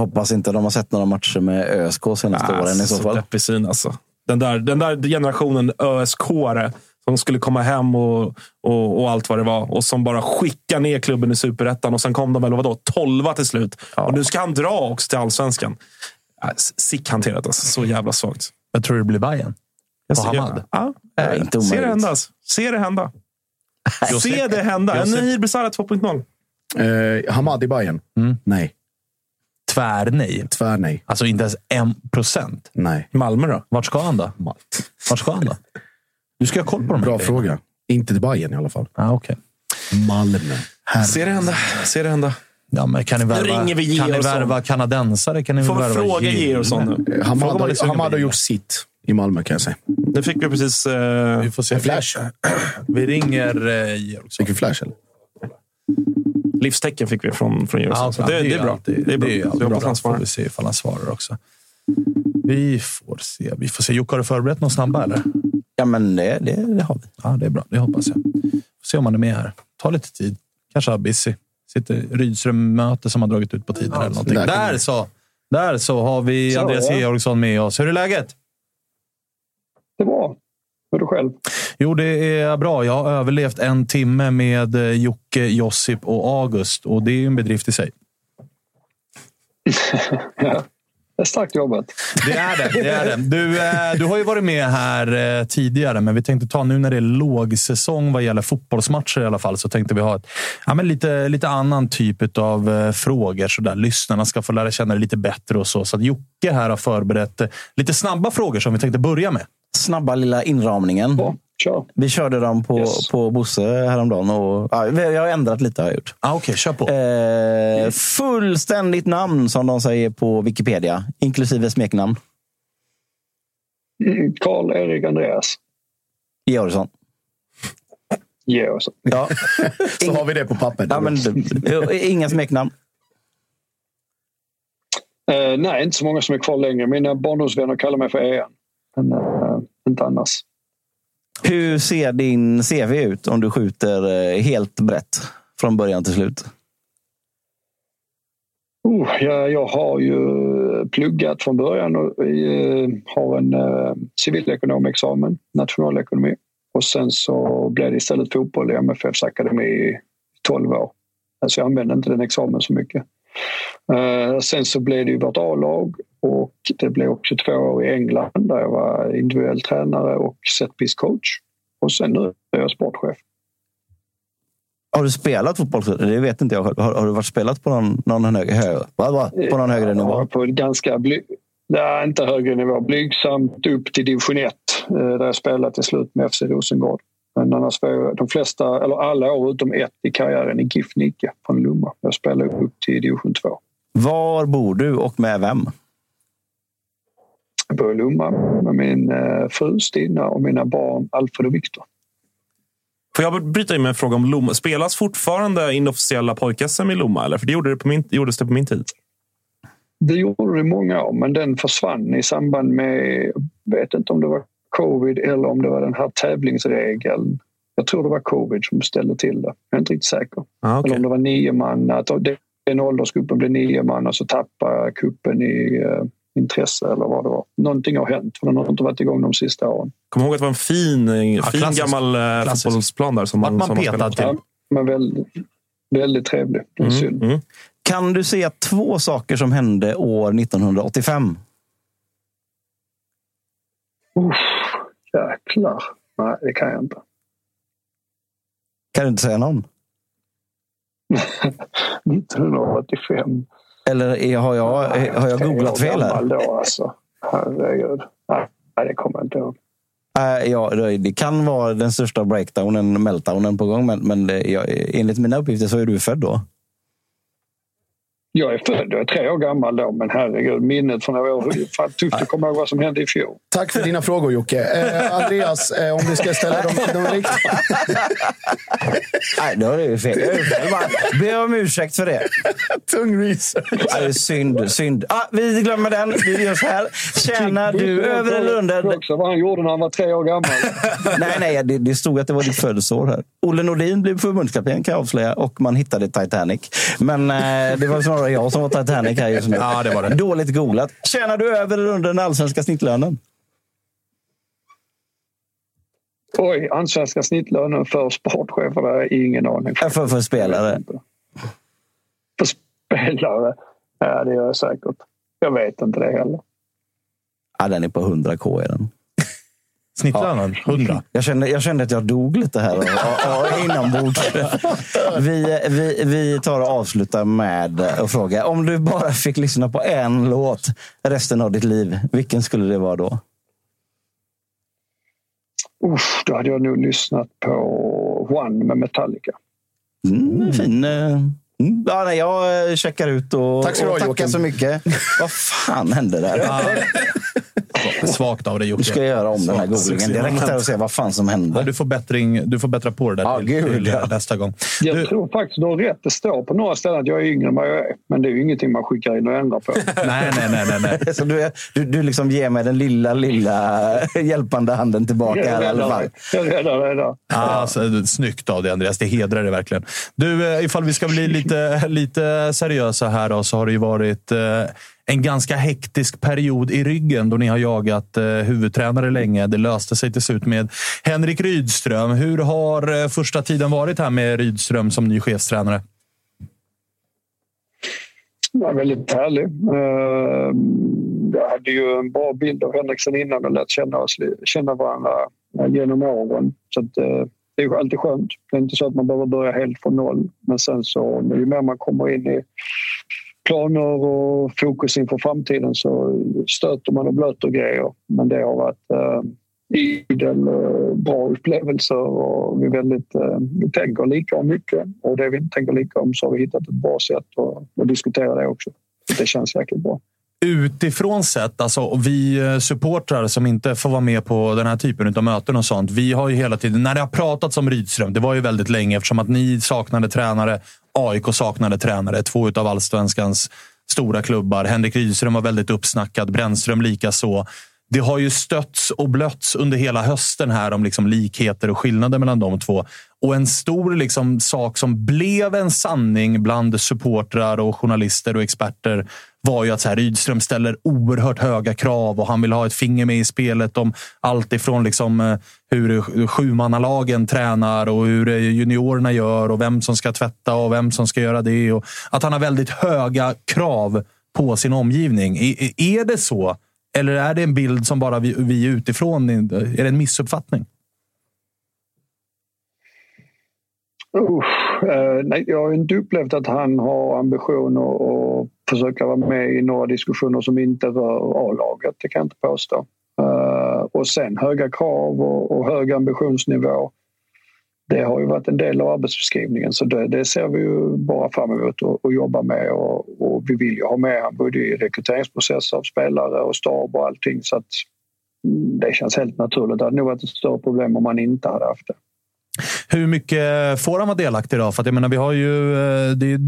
Hoppas inte de har sett några matcher med ÖSK senaste åren i så fall. deppig syn alltså. Den där, den där generationen ösk som skulle komma hem och, och, och allt vad det var. Och som bara skickar ner klubben i superettan. Och sen kom de väl, vadå, tolva till slut. Och nu ska han dra också till allsvenskan. Äh, Sick hanterat alltså. Så jävla svagt. Jag tror det blir Bayern. Jag ser- Hamad. Ja, Nej, inte Se det hända. alltså. Se det hända. [laughs] Se det hända. En. Nahir Besara 2.0. Eh, Hamad i Bayern? Mm. Nej. Tvärnej. Tvärnej. Alltså inte ens en procent. Nej. Malmö då? Vart ska han då? Vart ska han då? Du ska ha koll på de här Bra grejerna. fråga. Inte till Bayern i alla fall. Ah, okay. Malmö. Se det hända. Se det hända. Ja, men kan ni värva, ringer vi kan ni värva kanadensare? Kan ni Får vi värva fråga? Georgsson nu? Eh, Hamad, Hamad har gjort sitt i Malmö kan jag säga. Det fick vi precis... Eh, Vi får se. Flash. [clears throat] Vi ringer eh, Georgsson. Fick vi flash eller? Livstecken fick vi från, från Georgsson. Ja, det, det, är bra. det är bra. Det är alltid jag hoppas bra. han Får svarar. vi se ifall han svarar också. Vi får se. Vi får se. Jocke, har du förberett någon snabba eller? Ja, men det, det, det har vi. Ja, det är bra. Det hoppas jag. Får se om han är med här. Ta lite tid. Kanske har busy. Sitter Rydström-möte som har dragit ut på tiden eller någonting. där Där så! Där så har vi Så, Andreas ja. Georgsson med oss. Hur är läget? Det är bra. Hur är du själv? Jo, det är bra. Jag har överlevt en timme med eh, Jocke, Josip och August och det är ju en bedrift i sig. [laughs] ja. Det är starkt jobbat. Det är det. det, är det. Du, eh, du har ju varit med här eh, tidigare, men vi tänkte ta nu när det är lågsäsong vad gäller fotbollsmatcher i alla fall, så tänkte vi ha ett, ja, men lite, lite annan typ av frågor. Så där lyssnarna ska få lära känna det lite bättre och så. Så att Jocke här har förberett lite snabba frågor som vi tänkte börja med. Snabba lilla inramningen. Bra, kör. Vi körde dem på, Yes. på Bosse häromdagen. Och, ja, jag har ändrat lite har jag gjort. Ah, Okej, kör på. Eh, fullständigt namn som de säger på Wikipedia, inklusive smeknamn. Mm, Karl-Erik Andreas. Georgsson. Georgsson. Ja. [laughs] Så har vi det på papper. ja, men, [laughs] inga smeknamn. Eh, nej, inte så många som är kvar längre. Mina barndomsvänner kallar mig för EN. Inte annars. Hur ser din CV ut om du skjuter eh, helt brett från början till slut? Oh, jag, jag har ju pluggat från början och eh, har en eh, civilekonomexamen, nationalekonomi. Och sen så blev det istället fotboll i MFFs akademi i 12 år. Alltså jag använde inte den examen så mycket. Eh, sen så blev det ju vårt A-lag och det blev också två år i England där jag var individuell tränare och setpiece coach. Och sen nu är jag sportchef. Har du spelat fotboll? Det vet inte jag. Har, har du varit spelat på någon, någon, högre, hö, va, va? På någon högre nivå? Ja, på ganska bly, nej, inte högre nivå. Blygsamt upp till division 1 eh, där jag spelade till slut med FC Rosengård. Men annars var jag de flesta, eller alla år utom ett i karriären i GIF Nike från Lomma. Jag spelade upp till division 2. Var bor du och med vem? Jag bor i Lomma med min eh, fru Stina och mina barn Alfred och Viktor. Får jag bryta in med en fråga om Lomma? Spelas fortfarande inofficiella pojk-SM i Lomma? Eller? För det, gjorde det på min, gjordes det på min tid. Det gjorde det i många år, men den försvann i samband med, jag vet inte om det var covid eller om det var den här tävlingsregeln. Jag tror det var covid som ställde till det. Jag är inte riktigt säker. Ah, okej. Eller om det var nio man, att den åldersgruppen blev nio man och så tappade kuppen i eh, intresse eller vad det var. Någonting har hänt, för den har inte varit igång de sista åren. Kom ihåg att det var en fin, fin klassisk. gammal eh, Klassisk. fotbollsplan där. Som man, man som petad spelade. typ. Men väldigt, väldigt trevlig. Det är synd. Mm, mm. Kan du säga två saker som hände år 1985? Uff, jäklar. Nej, det kan jag inte. Kan du inte säga någon? [laughs] 1985. Eller är- har jag, har jag googlat fel här? Då, alltså. Herregud. Nej, det kommer jag inte ihåg. Ja, det kan vara den största breakdownen, meltdownen på gång. Men, men det- jag, enligt mina uppgifter så är du född då. Jag är född, jag är tre år gammal då, men herregud, minnet från några år. Fan, tufft att komma ihåg vad som hände i fjol. Tack för dina frågor Jocke. Eh, Andreas, eh, om vi ska ställa de, de riktiga... Nej, då är det ju fel. Jag är fel. Bara Be om ursäkt för det. Tung research. Det är synd. synd. Ah, vi glömmer den. Vi gör så här. Tjänar du över eller under? också vad han gjorde när han var tre år gammal. nej, nej, det, det stod att det var ditt födelseår här. Olle Nordin blev förbundskapten kan jag avslöja och man hittade Titanic. Men eh, det var snarare jag som var Titanic här just nu. Ja, det var det. Dåligt googlat. Tjänar du över eller under den allsvenska snittlönen? Oj, allsvenska snittlönen för sportchefer, det har ingen aning För, för, för spelare? För spelare? Ja, det gör jag säkert. Jag vet inte det heller. Ja, den är på 100k. Är den. Snittlönen? 100? Jag kände, jag kände att jag dog lite här inombords. [laughs] Vi, vi, vi tar och avslutar med att fråga. Om du bara fick lyssna på en låt resten av ditt liv, vilken skulle det vara då? Usch, då hade jag nog lyssnat på One med Metallica. Mm, fin. Mm. Ja, nej, jag eh, checkar ut och, Tack ska och tackar Joakim. så mycket. [laughs] Vad fan hände där? [laughs] Svagt av dig Jocke. Du ska göra om den här Svagt. googlingen direkt här och se vad fan som Ja, hände. du, får bättring, du får bättra på det där Ja, till, gud, till ja. nästa gång. Jag Du, tror faktiskt du har rätt. Det står på några ställen att jag är yngre än vad jag är. Men det är ju ingenting man skickar in och ändrar på. [laughs] nej, nej, nej. nej, nej. Så du, är- du, du liksom ger mig den lilla, lilla hjälpande handen tillbaka här i alla fall. Jag räddar det där. Ah, alltså, snyggt av dig Andreas, det hedrar dig verkligen. Du, eh, ifall vi ska bli lite, lite seriösa här då, så har det ju varit eh, en ganska hektisk period i ryggen då ni har jagat eh, huvudtränare länge. Det löste sig till slut med Henrik Rydström. Hur har eh, första tiden varit här med Rydström som ny chefstränare? Ja, väldigt härlig. Jag hade ju en bra bild av Henrik sen innan och lärt känna, oss, känna varandra genom åren. Så att, det är ju alltid skönt. Det är inte så att man behöver börja helt från noll. Men sen så, ju mer man kommer in i planer och fokus inför framtiden så stöter man och blöter grejer. Men det har varit eh, idel eh, bra upplevelser och vi, väldigt, eh, vi tänker lika om mycket. Och det vi inte tänker lika om så har vi hittat ett bra sätt att, att diskutera det också. Det känns jäkligt bra. Utifrån sett, alltså vi eh, supportrar som inte får vara med på den här typen av möten och sånt. Vi har ju hela tiden, när det har pratats om Rydström, det var ju väldigt länge eftersom att ni saknade tränare, AIK saknade tränare, två av allsvenskans stora klubbar. Henrik Rydström var väldigt uppsnackad, Brännström likaså. Det har ju stötts och blötts under hela hösten här om liksom likheter och skillnader mellan de två. Och en stor liksom sak som blev en sanning bland supportrar och journalister och experter var ju att så här, Rydström ställer oerhört höga krav och han vill ha ett finger med i spelet om allt ifrån liksom, eh, hur sjumannalagen tränar och hur eh, juniorerna gör och vem som ska tvätta och vem som ska göra det. Och att han har väldigt höga krav på sin omgivning. Är det så? Eller är det en bild som bara vi, vi utifrån... Är det en missuppfattning? Uh, nej, jag har inte upplevt att han har ambitioner att, försöka vara med i några diskussioner som inte rör A-laget. Det kan jag inte påstå. Uh, och sen höga krav och, och hög ambitionsnivå. Det har ju varit en del av arbetsbeskrivningen så det, det ser vi ju bara fram emot och jobba med. Och, och vi vill ju ha med han både i rekryteringsprocesser av spelare och stab och allting så att mm, det känns helt naturligt. Det hade nog varit ett större problem om han inte hade haft det. Hur mycket får han vara delaktig idag? För att jag menar, vi har ju, eh, det är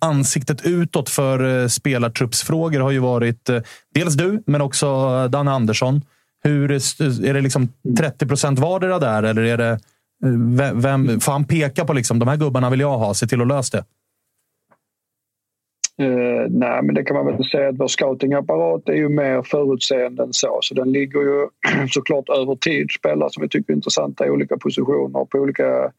ansiktet utåt för eh, spelartruppsfrågor har ju varit eh, dels du, men också Danne Andersson. Hur, är det liksom 30 procent vardera där? Eller är det, vem, får han peka på liksom, de här gubbarna vill jag ha, se till att lösa det? Uh, nej, men det kan man väl säga att vår scoutingapparat är ju mer förutseende än så. Så den ligger ju [clears throat] såklart över tid. Spelare som vi tycker är intressanta i olika positioner på olika,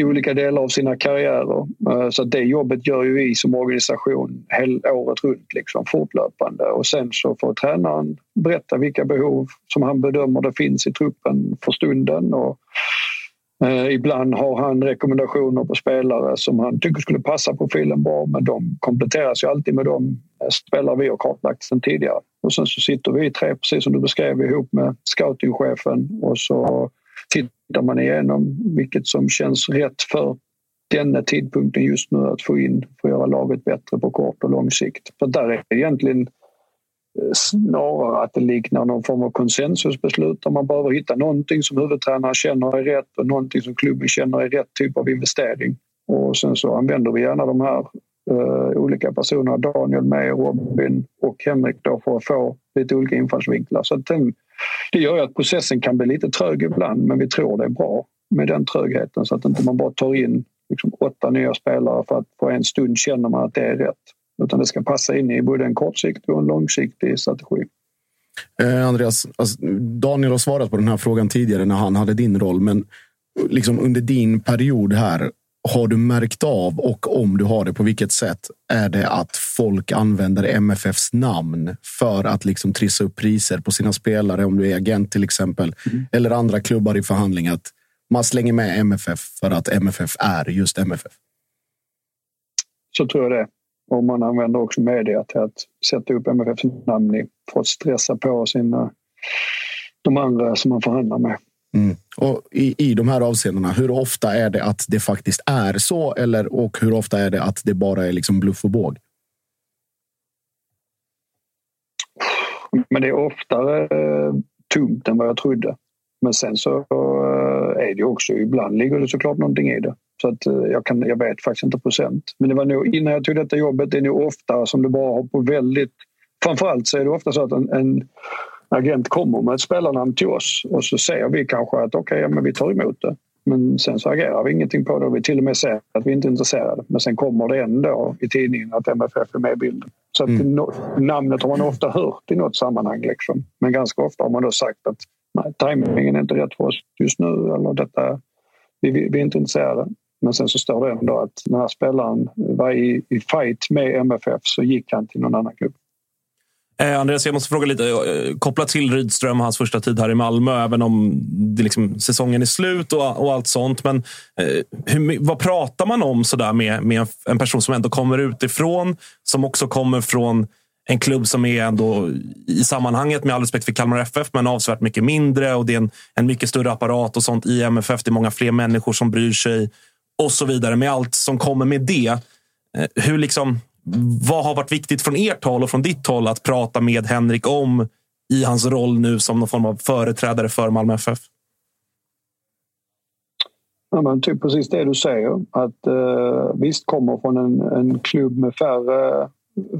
i olika delar av sina karriärer. Uh, så det jobbet gör ju vi som organisation hel, året runt, liksom, fortlöpande. Och sen så får tränaren berätta vilka behov som han bedömer det finns i truppen för stunden. Och, Eh, ibland har han rekommendationer på spelare som han tycker skulle passa profilen bra men de kompletteras ju alltid med de spelare vi har kartlagt sedan tidigare. Och sen så sitter vi tre, precis som du beskrev, ihop med scoutingchefen och så tittar man igenom vilket som känns rätt för denna tidpunkten just nu att få in, för att göra laget bättre på kort och lång sikt. För där är egentligen Eh, snarare att det liknar någon form av konsensusbeslut där man behöver hitta någonting som huvudtränaren känner är rätt och någonting som klubben känner är rätt typ av investering. Och sen så använder vi gärna de här uh, olika personerna, Daniel med, Robin och Henrik då för att få lite olika infallsvinklar. Så den, det gör ju att processen kan bli lite trög ibland men vi tror det är bra med den trögheten så att inte man bara tar in liksom åtta nya spelare för att på en stund känner man att det är rätt. Utan det ska passa in i både en kortsiktig och en långsiktig strategi. Eh, Andreas, alltså, Daniel har svarat på den här frågan tidigare när han hade din roll. Men liksom under din period här, har du märkt av och om du har det, på vilket sätt är det att folk använder MFFs namn för att liksom trissa upp priser på sina spelare? Om du är agent till exempel, mm. eller andra klubbar i förhandling. Att man slänger med MFF för att MFF är just MFF. Så tror jag det. Och man använder också media till att sätta upp MFFs namn i för att stressa på sina, de andra som man förhandlar med. Mm. Och i, I de här avseendena, hur ofta är det att det faktiskt är så? Eller, och hur ofta är det att det bara är liksom bluff och båg? Men det är oftare eh, tungt än vad jag trodde. Men sen så eh, är det också, ibland ligger det såklart någonting i det. Så att eh, jag, kan, jag vet faktiskt inte procent. Men det var nog, innan jag tog detta jobbet, det är nog ofta som det bara har på väldigt... Framförallt så är det ofta så att en, en agent kommer med ett spelarnamn till oss och så säger vi kanske att okej, okay, ja, vi tar emot det. Men sen så agerar vi ingenting på det och vi till och med säger att vi inte är intresserade. Men sen kommer det ändå i tidningen att MFF är med i bilden. Så att mm. namnet har man ofta hört i något sammanhang. Liksom. Men ganska ofta har man då sagt att nej, tajmingen är inte rätt för oss just nu. Eller detta, vi, vi, vi är inte intresserade. Men sen så står det ändå att den här spelaren var i, i fight med MFF så gick han till någon annan klubb. Eh, Andreas, jag måste fråga lite eh, kopplat till Rydström och hans första tid här i Malmö, även om det liksom, säsongen är slut och, och allt sånt. Men eh, hur, vad pratar man om sådär med, med en person som ändå kommer utifrån, som också kommer från en klubb som är ändå i sammanhanget, med all respekt för Kalmar FF, men avsevärt mycket mindre och det är en, en mycket större apparat och sånt i MFF. Det är många fler människor som bryr sig och så vidare. Med allt som kommer med det. Eh, hur liksom, vad har varit viktigt från ert håll och från ditt håll att prata med Henrik om i hans roll nu som någon form av företrädare för Malmö FF? Ja, men typ precis det du säger. Att eh, visst kommer från en, en klubb med färre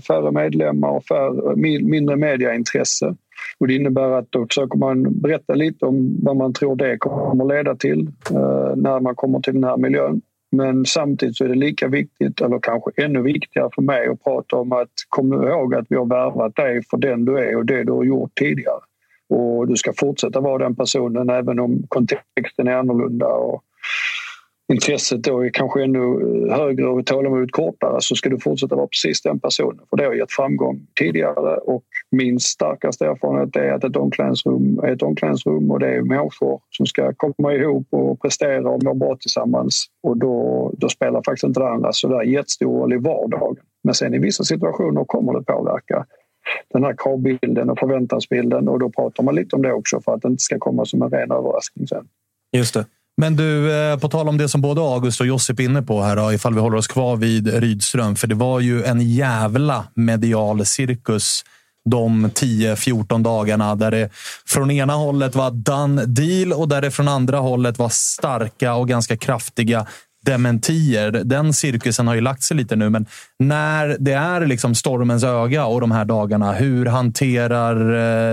färre medlemmar och färre, mindre mediaintresse. Och det innebär att då försöker man berätta lite om vad man tror det kommer leda till eh, när man kommer till den här miljön. Men samtidigt så är det lika viktigt, eller kanske ännu viktigare för mig att prata om att kom nu ihåg att vi har värvat dig för den du är och det du har gjort tidigare. Och du ska fortsätta vara den personen även om kontexten är annorlunda. Och intresset då är kanske ännu eh, högre och tålamodet kortare så ska du fortsätta vara precis den personen. För det har gett framgång tidigare och min starkaste erfarenhet är att ett omklädningsrum är ett omklädningsrum och det är människor som ska komma ihop och prestera och må bra tillsammans. Och då, då spelar faktiskt inte det andra så där jättestor roll i vardagen. Men sen i vissa situationer kommer det påverka den här kravbilden och förväntansbilden och då pratar man lite om det också för att det inte ska komma som en ren överraskning sen. Just det. Men du, eh, på tal om det som både August och Josip är inne på här, ifall vi håller oss kvar vid Rydström. För det var ju en jävla medial cirkus de 10-14 dagarna där det från ena hållet var done deal och där det från andra hållet var starka och ganska kraftiga dementier. Den cirkusen har ju lagt sig lite nu, men när det är liksom stormens öga och de här dagarna, hur hanterar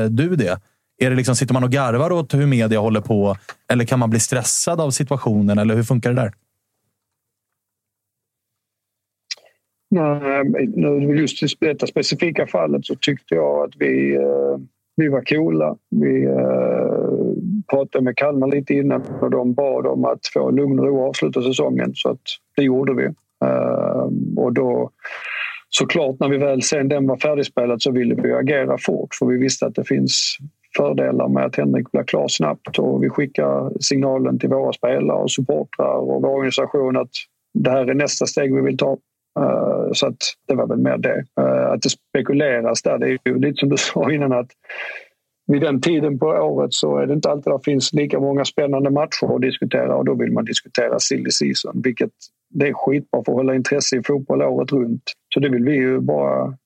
eh, du det? Är det liksom, sitter man och garvar åt hur media håller på? Eller kan man bli stressad av situationen? Eller hur funkar det där? Eh, Nej, just i detta specifika fallet så tyckte jag att vi, eh, vi var coola. Vi eh, pratade med Kalmar lite innan och de bad om att få lugn och ro och avsluta säsongen. Så att det gjorde vi. Och då såklart när vi väl sen den var färdigspelad så ville vi agera fort för vi visste att det finns fördelar med att Henrik blir klar snabbt och vi skickar signalen till våra spelare och supportrar och vår organisation att det här är nästa steg vi vill ta. Eh, så att det var väl mer det. Eh, att det spekuleras där, det är ju lite som du [laughs] sa innan att vid den tiden på året så är det inte alltid det finns lika många spännande matcher att diskutera och då vill man diskutera silly season, vilket det är skitbra för att hålla intresse i fotboll året runt. Så det vill vi ju bara...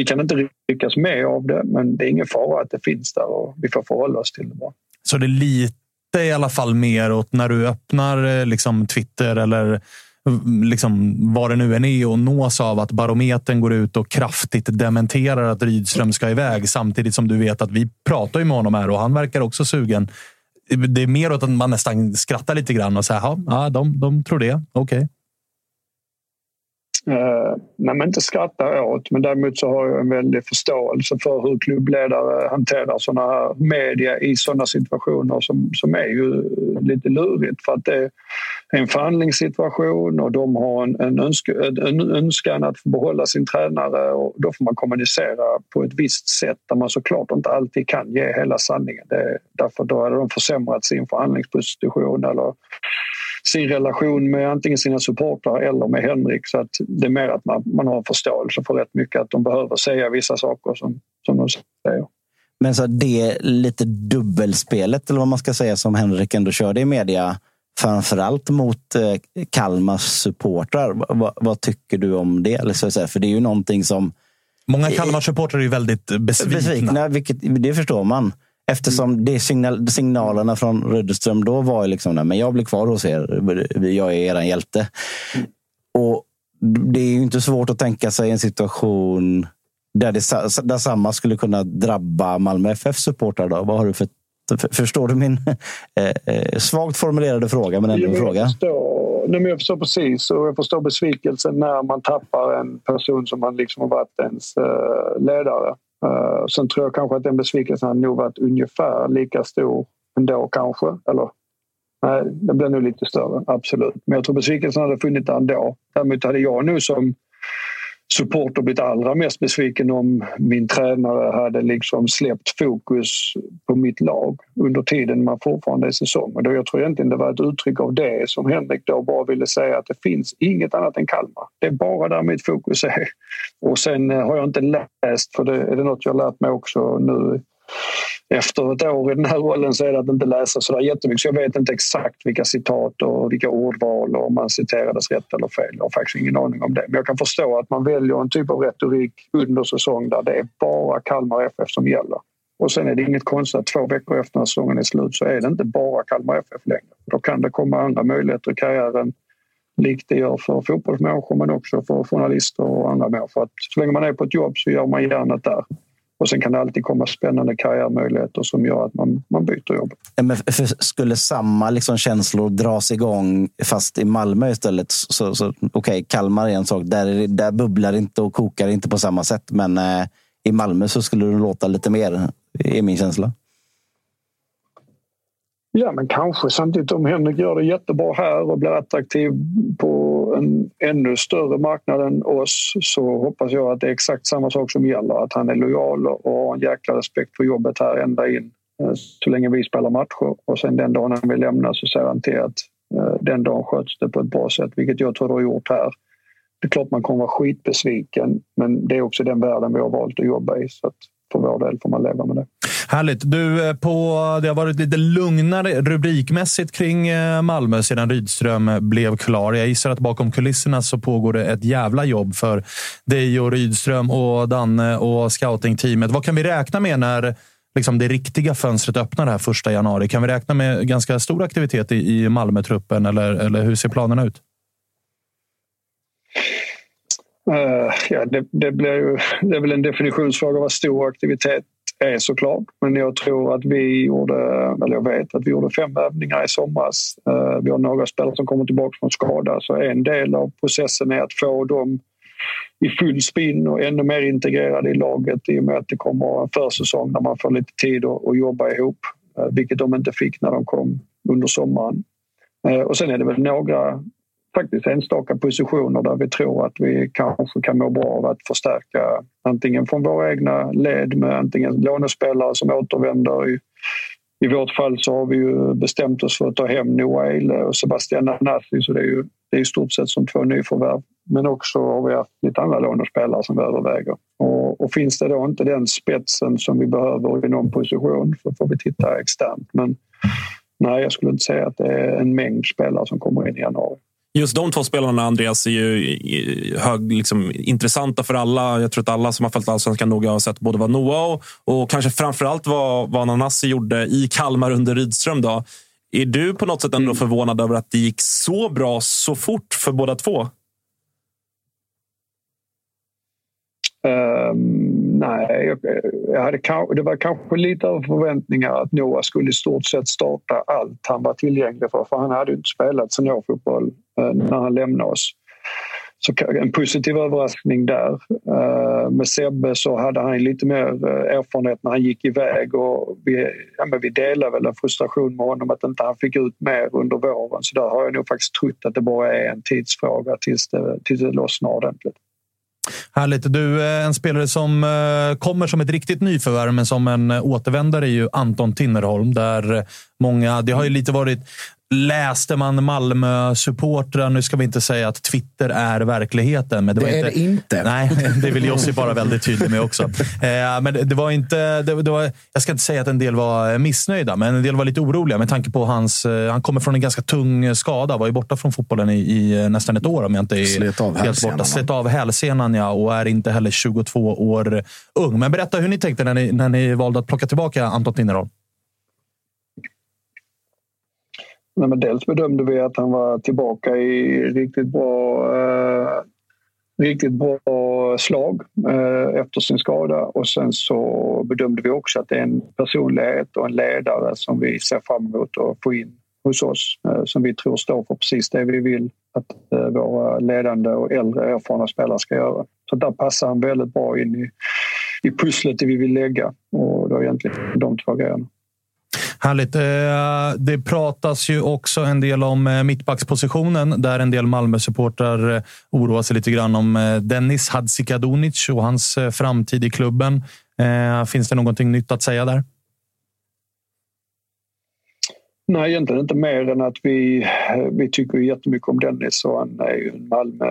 Vi kan inte lyckas med av det, men det är ingen fara att det finns där och vi får förhålla oss till det bara. Så det är lite i alla fall mer åt när du öppnar eh, liksom, Twitter eller liksom, vad det nu än är och nås av att barometern går ut och kraftigt dementerar att Rydström ska iväg. Samtidigt som du vet att vi pratar ju med honom här och han verkar också sugen. Det är mer åt att man nästan skrattar lite grann och säger ja, de, de tror det. Okej. Okay. Uh, nej, men inte skratta åt, men däremot så har jag en väldig förståelse för hur klubbledare hanterar såna här media i sådana situationer som, som är ju lite lurigt för att det är en förhandlingssituation och de har en, en, önsk, en önskan att få behålla sin tränare och då får man kommunicera på ett visst sätt där man såklart inte alltid kan ge hela sanningen. Det, därför då hade de försämrat sin förhandlingsposition eller sin relation med antingen sina supportrar eller med Henrik. Så att det är mer att man, man har förståelse för rätt mycket att de behöver säga vissa saker som, som de säger. Men så det lite dubbelspelet, eller vad man ska säga, som Henrik ändå körde i media, framförallt mot eh, Kalmars supportrar. Vad, vad, tycker du om det? Eller så säga, för det är ju någonting som... Många Kalmar supportrar är ju väldigt besvikna. besvikna vilket, det förstår man. Eftersom det signal, signalerna från Rydström då var liksom, men jag blir kvar hos er. Jag är er hjälte. Mm. Och det är ju inte svårt att tänka sig en situation där, det, där samma skulle kunna drabba Malmö FF-supportrar. Vad har du för Förstår du min eh, eh, svagt formulerade fråga, men ändå en fråga? Förstår, nej, jag förstår precis och jag förstår besvikelsen när man tappar en person som man liksom har varit ens eh, ledare. Uh, sen tror jag kanske att den besvikelsen hade nog varit ungefär lika stor ändå kanske. Eller nej, den blev nog lite större, absolut. Men jag tror besvikelsen hade funnits ändå. Däremot hade jag nu som supporter blivit allra mest besviken om min tränare hade liksom släppt fokus på mitt lag under tiden man fortfarande är säsong. Och då jag tror egentligen det var ett uttryck av det som Henrik då bara ville säga att det finns inget annat än Kalmar. Det är bara där mitt fokus är. Och sen eh, har jag inte läst, för det är det något jag lärt mig också nu efter ett år i den här rollen så är det att inte läsa så där jättemycket. Så jag vet inte exakt vilka citat och vilka ordval och om man citerades rätt eller fel. Jag har faktiskt ingen aning om det. Men jag kan förstå att man väljer en typ av retorik under säsong där det är bara Kalmar FF som gäller. Och sen är det inget konstigt att två veckor efter när säsongen är slut så är det inte bara Kalmar FF längre. Då kan det komma andra möjligheter i karriären likt det gör för fotbollsmänniskor men också för journalister och andra människor. Att så länge man är på ett jobb så gör man gärna där. Och sen kan det alltid komma spännande karriärmöjligheter som gör att man, man byter jobb. Men skulle samma liksom känslor dras igång fast i Malmö istället? Så, så, Okej, okay, Kalmar är en sak. Där, där bubblar inte och kokar inte på samma sätt. Men eh, i Malmö så skulle det låta lite mer, är min känsla. Ja, men kanske. Samtidigt om Henrik gör det jättebra här och blir attraktiv på en ännu större marknad än oss så hoppas jag att det är exakt samma sak som gäller. Att han är lojal och har en jäkla respekt för jobbet här ända in eh, så länge vi spelar matcher. Och sen den dagen han vill lämna så säger han till att eh, den dagen sköts det på ett bra sätt, vilket jag tror du har gjort här. Det är klart man kommer vara skitbesviken men det är också den världen vi har valt att jobba i. Så att för vår del får man leva med det. Härligt. Du, eh, på, det har varit lite lugnare rubrikmässigt kring eh, Malmö sedan Rydström blev klar. Jag gissar att bakom kulisserna så pågår det ett jävla jobb för dig och Rydström och Danne och scoutingteamet. Vad kan vi räkna med när liksom det riktiga fönstret öppnar här första januari? Kan vi räkna med ganska stor aktivitet i, i Malmötruppen eller, eller hur ser planerna ut? Uh, ja, det, det, blir ju, det är väl en definitionsfråga vad stor aktivitet är såklart. Men jag tror att vi gjorde, eller jag vet att vi gjorde fem övningar i somras. Uh, vi har några spelare som kommer tillbaka från skada så en del av processen är att få dem i full spinn och ännu mer integrerade i laget i och med att det kommer en försäsong där man får lite tid att, att jobba ihop. Uh, vilket de inte fick när de kom under sommaren. Och sen är det väl några faktiskt enstaka positioner där vi tror att vi kanske kan må bra av att förstärka antingen från våra egna led med antingen lånespelare som återvänder. I, i vårt fall så har vi ju bestämt oss för att ta hem Noah och Sebastian Anassi så det är ju det är i stort sett som två nyförvärv. Men också har vi haft lite andra lånespelare som vi överväger. Och, och, finns det då inte den spetsen som vi behöver i någon position så får vi titta externt. Men nej, jag skulle inte säga att det är en mängd spelare som kommer in i januari. Just de två spelarna, Andreas, är ju hög, liksom, intressanta för alla. Jag tror att alla som har följt allsvenskan noga har sett både vad Noah och, och kanske framförallt vad, vad Nanasi gjorde i Kalmar under Rydström. Då. Är du på något sätt ändå mm. förvånad över att det gick så bra så fort för båda två? Um, nej, jag, jag hade, det var kanske lite av förväntningar att Noah skulle i stort sett starta allt han var tillgänglig för. För han hade inte spelat seniorfotboll eh, när han lämnade oss. Så en positiv överraskning där. Eh, med Sebbe så hade han lite mer eh, erfarenhet när han gick iväg och vi, ja, men vi delade väl en frustration med honom att inte han fick ut mer under våren. Så där har jag nog faktiskt trott att det bara är en tidsfråga tills det, tills det lossnar ordentligt. Härligt. Du, eh, en spelare som eh, kommer som ett riktigt nyförvärv, men som en återvändare är ju Anton Tinnerholm. Där många, det har ju lite varit läste man Malmö-supportrar. Nu ska vi inte säga att Twitter är verkligheten. Men det, det var är inte, det inte. Nej, [laughs] det vill Jossi vara väldigt tydlig med också. [laughs] Eh, men det var inte... Det, det, var, jag ska inte säga att en del var missnöjda, men en del var lite oroliga med tanke på hans... Eh, han kommer från en ganska tung skada. Var ju borta från fotbollen i, i nästan ett år om jag inte är Slet av helt borta. Slet av hälsenan, ja. Och är inte heller 22 år ung. Men berätta hur ni tänkte när ni, när ni valde att plocka tillbaka Anton Tinnerholm. Nej, men dels bedömde vi att han var tillbaka i riktigt bra, eh, riktigt bra slag eh, efter sin skada och sen så bedömde vi också att det är en personlighet och en ledare som vi ser fram emot att få in hos oss eh, som vi tror står för precis det vi vill att eh, våra ledande och äldre erfarna spelare ska göra. Så där passar han väldigt bra in i, i pusslet det vi vill lägga och det är egentligen de två grejerna. Härligt. Eh, det pratas ju också en del om eh, mittbackspositionen där en del Malmö-supportrar eh, oroar sig lite grann om Dennis Hadzikadunic och hans framtid i klubben. Finns det någonting nytt att säga där? Nej, egentligen inte mer än att vi, vi tycker jättemycket om Dennis och han är ju en Malmö,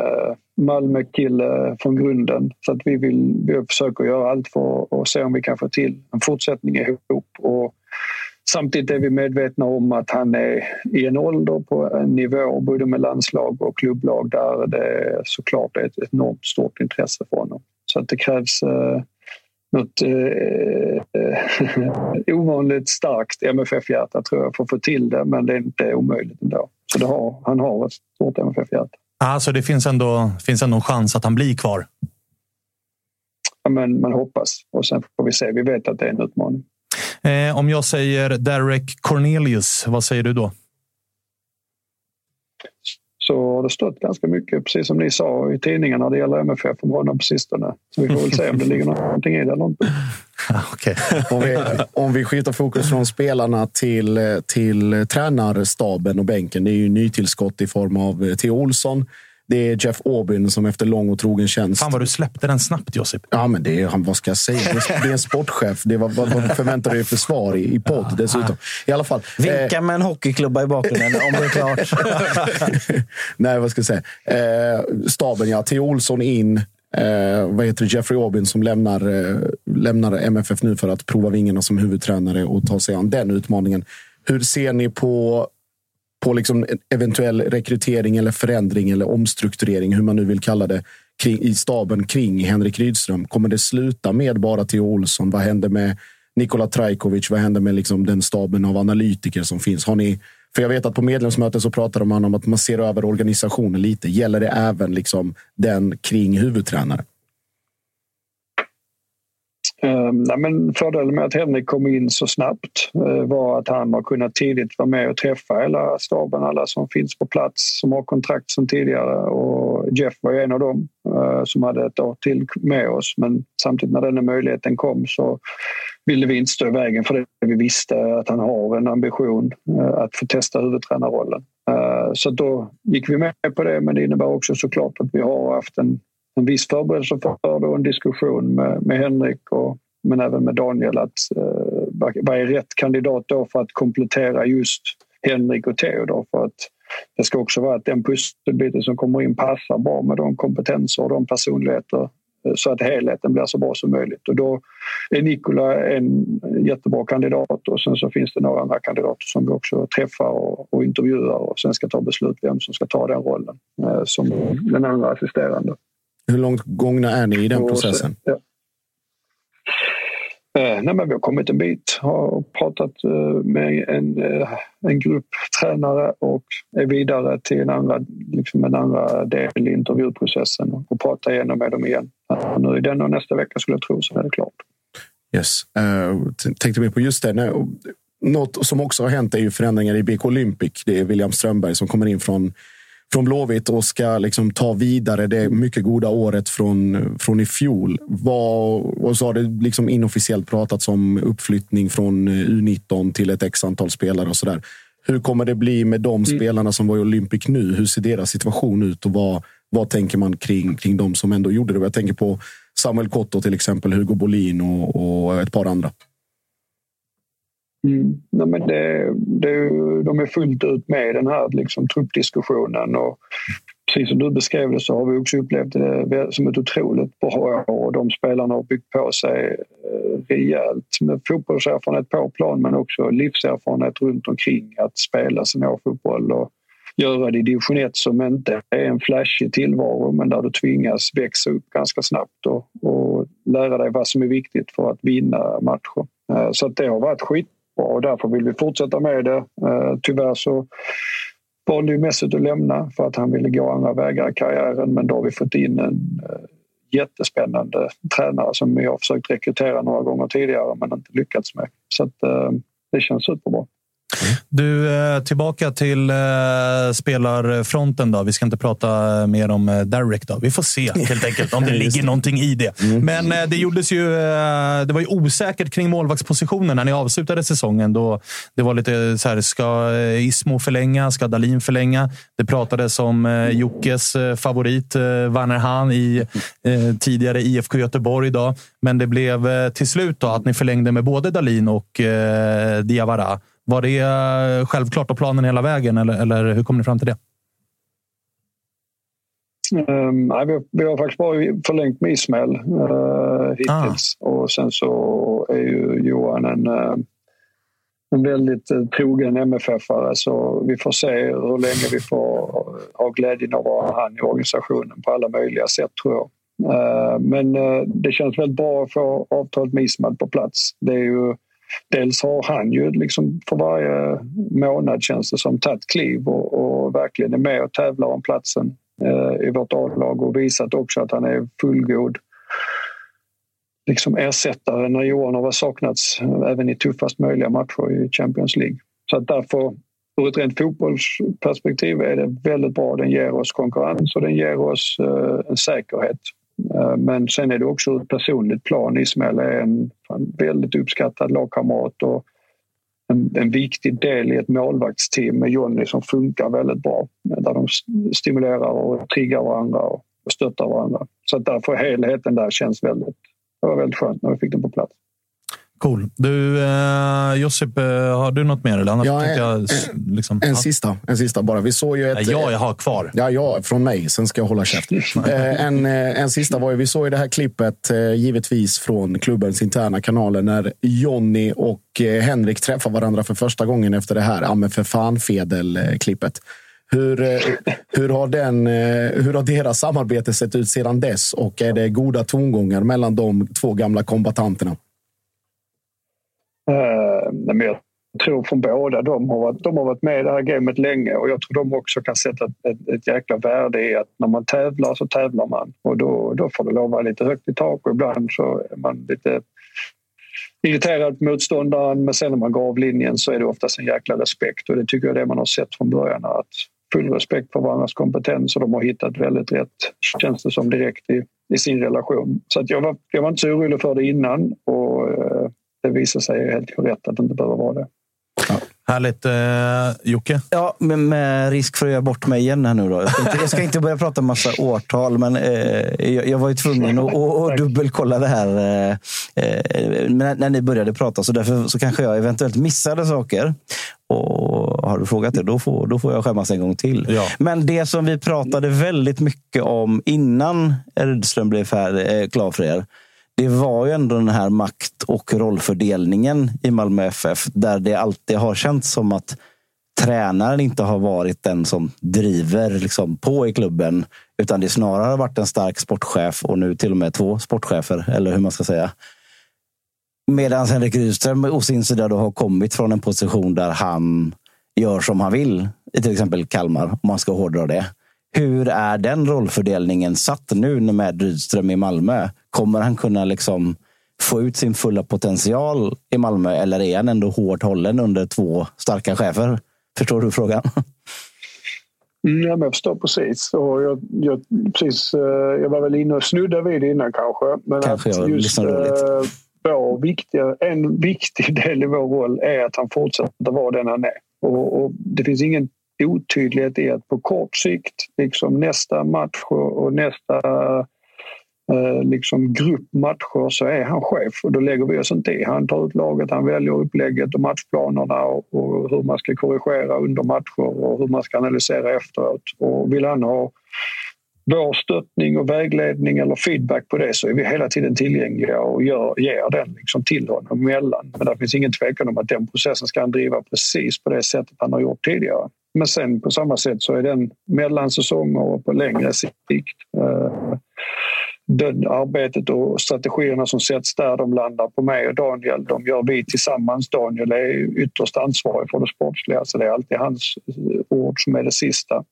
Malmö-kille från grunden. Så att vi, vill, vi försöker göra allt för att se om vi kan få till en fortsättning ihop. Och Samtidigt är vi medvetna om att han är i en ålder på en nivå både med landslag och klubblag där det såklart är ett enormt stort intresse för honom. Så att det krävs eh, något eh, [laughs] ovanligt starkt MFF-hjärta tror jag för att få till det, men det är inte omöjligt ändå. Så har, han har ett stort MFF-hjärta. Alltså det finns ändå, finns ändå en chans att han blir kvar? Ja, men man hoppas och sen får vi se. Vi vet att det är en utmaning. Eh, om jag säger Derek Cornelius, vad säger du då? Så har det stått ganska mycket, precis som ni sa, i tidningarna när det gäller MFF om honom på sistone. Så vi får väl se om det ligger någonting i det eller inte. [laughs] okay. om, vi, om vi skjuter fokus från spelarna till, till tränarstaben och bänken. Det är ju nytillskott i form av Theo Olsson, det är Jeff Aubyn som efter lång och trogen tjänst... Fan vad du släppte den snabbt, Josip. Ja, men det är, vad ska jag säga? Det är en sportchef. Det var, vad, vad förväntar du dig för svar i, i podd dessutom? I alla fall. Vinka eh, med en hockeyklubba i bakgrunden om det är klart. [laughs] Nej, vad ska jag säga? Eh, staben, ja. Theo Olsson in. Eh, vad heter det? Jeffrey Aubyn som lämnar, eh, lämnar MFF nu för att prova vingarna som huvudtränare och ta sig an den utmaningen. Hur ser ni på på liksom eventuell rekrytering eller förändring eller omstrukturering, hur man nu vill kalla det, kring, i staben kring Henrik Rydström? Kommer det sluta med bara Theo Olsson? Vad händer med Nikola Trajkovic? Vad händer med liksom den staben av analytiker som finns? Har ni, för jag vet att på medlemsmöten så pratar man om att man ser över organisationen lite. Gäller det även liksom den kring huvudtränare? Ehm, nej, men fördelen med att Henrik kom in så snabbt eh, var att han har kunnat tidigt vara med och träffa hela staben, alla som finns på plats som har kontrakt sedan tidigare. Och Jeff var en av dem eh, som hade ett år till med oss men samtidigt när den möjligheten kom så ville vi inte stå i vägen för det. Vi visste att han har en ambition eh, att få testa huvudtränarrollen. Så då gick vi med på det men det innebär också såklart att vi har haft en en viss förberedelse för och en diskussion med, med Henrik och, men även med Daniel att eh, vad är rätt kandidat då för att komplettera just Henrik och Theodor för att det ska också vara att den pusselbiten som kommer in passar bra med de kompetenser och de personligheter eh, så att helheten blir så bra som möjligt. Och då är Nikola en jättebra kandidat och sen så finns det några andra kandidater som vi också träffar och, och intervjuar och sen ska ta beslut vem som ska ta den rollen eh, som den andra assisterande. Hur långt gångna är ni i den processen? Ja. Eh, nej, men vi har kommit en bit. Har pratat eh, med en, eh, en grupp tränare och är vidare till en andra, liksom en andra del i intervjuprocessen och pratar igenom med dem igen. Nu i den och nästa vecka skulle jag tro så är det klart. Yes. Uh, tänkte mer på just det. Något som också har hänt är ju förändringar i BK Olympic. Det är William Strömberg som kommer in från från Blåvitt och ska liksom ta vidare det mycket goda året från, från i fjol. Var, och så har det liksom inofficiellt pratats om uppflyttning från U19 till ett x antal spelare och så där. Hur kommer det bli med de mm. spelarna som var i Olympic nu? Hur ser deras situation ut och vad, vad tänker man kring, kring de som ändå gjorde det? Jag tänker på Samuel Kotto till exempel, Hugo Bolin och, och ett par andra. Mm. Nej, men det, det, de är fullt ut med i den här liksom, truppdiskussionen. Och precis som du beskrev det så har vi också upplevt det som ett otroligt bra år och de spelarna har byggt på sig eh, rejält med fotbollserfarenhet på plan men också livserfarenhet runt omkring att spela seniorfotboll och göra det i division 1 som inte är en flashig tillvaro men där du tvingas växa upp ganska snabbt och, och lära dig vad som är viktigt för att vinna matcher. Eh, så att det har varit skit och därför vill vi fortsätta med det. Eh, tyvärr så valde ju Mesut att lämna för att han ville gå andra vägar i karriären men då har vi fått in en eh, jättespännande tränare som vi har försökt rekrytera några gånger tidigare men inte lyckats med. Så att, eh, det känns superbra. Du, eh, tillbaka till eh, spelarfronten. Då. Vi ska inte prata mer om eh, Derek. Då. Vi får se helt enkelt om det [laughs] ligger någonting i det. Mm. Men det gjordes ju... Det var ju osäkert kring målvaktspositionen när ni avslutade säsongen. Då det var lite så här, ska Ismo förlänga? Ska Dalin förlänga? Det pratades om Jockes favorit Werner Hahn i tidigare IFK Göteborg. Då. Men det blev till slut då att ni förlängde med både Dalin och Diawara. Var det eh, självklart på planen hela vägen eller, eller hur kom ni fram till det? Um, nej, vi, vi, har faktiskt bara förlängt med Ismail uh, hittills. Ah. Och sen så är ju Johan en, uh, en väldigt uh, trogen MFF-are så vi får se hur länge vi får ha glädjen av att ha han i organisationen på alla möjliga sätt tror jag. Uh, men det känns väldigt bra att få avtalet med Ismail på plats. Det är ju dels har han ju liksom för varje månad känns det som tagit kliv och, och verkligen är med och tävlar om platsen eh, i vårt A-lag och visat också att han är fullgod liksom ersättare när Johan har saknats även i tuffast möjliga matcher i Champions League. Så att därför ur ett rent fotbollsperspektiv är det väldigt bra. Den ger oss konkurrens och den ger oss eh, en säkerhet Eh, men sen är det också ett personligt plan. Ismail är en väldigt uppskattad lagkamrat och en, en, viktig del i ett målvaktsteam med Jonny som funkar väldigt bra. Där de stimulerar och triggar varandra och stöttar varandra. Så därför helheten där känns väldigt, det var väldigt skönt när vi fick den på plats. Cool. Du, eh, Josip, eh, har du något mer? Eller? Annars ja, en, jag, liksom, en, ja. sista, en sista bara. Vi såg ju ett... Ja, jag har kvar. Ja, ja, från mig. Sen ska jag hålla käft. [laughs] eh, en, eh, en sista var ju, vi såg ju det här klippet, eh, givetvis från klubbens interna kanaler, när Jonny och eh, Henrik träffar varandra för första gången efter det här Amme för fan-Fedel-klippet. Hur, hur, har den, hur har deras samarbete sett ut sedan dess? Och är det goda tongångar mellan de två gamla kombatanterna? Eh, men jag tror från båda, de har, varit, de har varit med i det här gamet länge och jag tror de också kan sätta ett, ett, ett jäkla värde i att när man tävlar så tävlar man och då, då får det lov att vara lite högt i tak och ibland så är man lite irriterad på motståndaren men sen när man går av linjen så är det oftast en jäkla respekt och det tycker jag är det man har sett från början. Att full respekt för varandras kompetens och de har hittat väldigt rätt, känns det som, direkt i, i sin relation. Så att jag, var, jag var inte så orolig för det innan och eh, det visar sig helt rätt att det inte behöver vara det. Ja. Härligt. Eh, Jocke? Ja, med, med risk för att göra bort mig igen här nu då. Jag ska inte, jag ska inte börja prata massa årtal, men eh, jag, jag var ju tvungen att, att, att dubbelkolla det här eh, eh, när, när ni började prata. Så därför så kanske jag eventuellt missade saker. Och har du frågat det, då får, då får jag skämmas en gång till. Ja. Men det som vi pratade väldigt mycket om innan Rydström blev färdig, eh, klar för er, det var ju ändå den här makt och rollfördelningen i Malmö FF där det alltid har känts som att tränaren inte har varit den som driver liksom på i klubben. Utan det snarare har varit en stark sportchef och nu till och med två sportchefer, eller hur man ska säga. Medan Henrik Rydström å sin sida då har kommit från en position där han gör som han vill i till exempel Kalmar, om man ska hårdra det. Hur är den rollfördelningen satt nu med Rydström i Malmö? Kommer han kunna liksom få ut sin fulla potential i Malmö eller är han ändå hårt hållen under två starka chefer? Förstår du frågan? Mm, ja, men jag förstår precis. Och jag, jag, precis. eh, Jag var väl inne och snuddade vid det innan kanske. Men Kanske att just eh, vår viktiga, en viktig [laughs] del i vår roll är att han fortsätter vara den han är. Och, och det finns ingen otydlighet i att på kort sikt, liksom nästa match och, nästa eh, liksom grupp matcher så är han chef och då lägger vi oss inte i. Han tar ut laget, han väljer upplägget och matchplanerna och, och hur man ska korrigera under matcher och hur man ska analysera efteråt. Och vill han ha vår stöttning och vägledning eller feedback på det så är vi hela tiden tillgängliga och gör, ger den liksom till honom emellan. Men det finns ingen tvekan om att den processen ska han driva precis på det sättet han har gjort tidigare. Men sen på samma sätt så är den mellansäsonger och på längre sikt. Eh, det arbetet och strategierna som sätts där de landar på mig och Daniel, de gör vi tillsammans. Daniel är ytterst ansvarig för det sportsliga så det är alltid hans eh, ord som är det sista.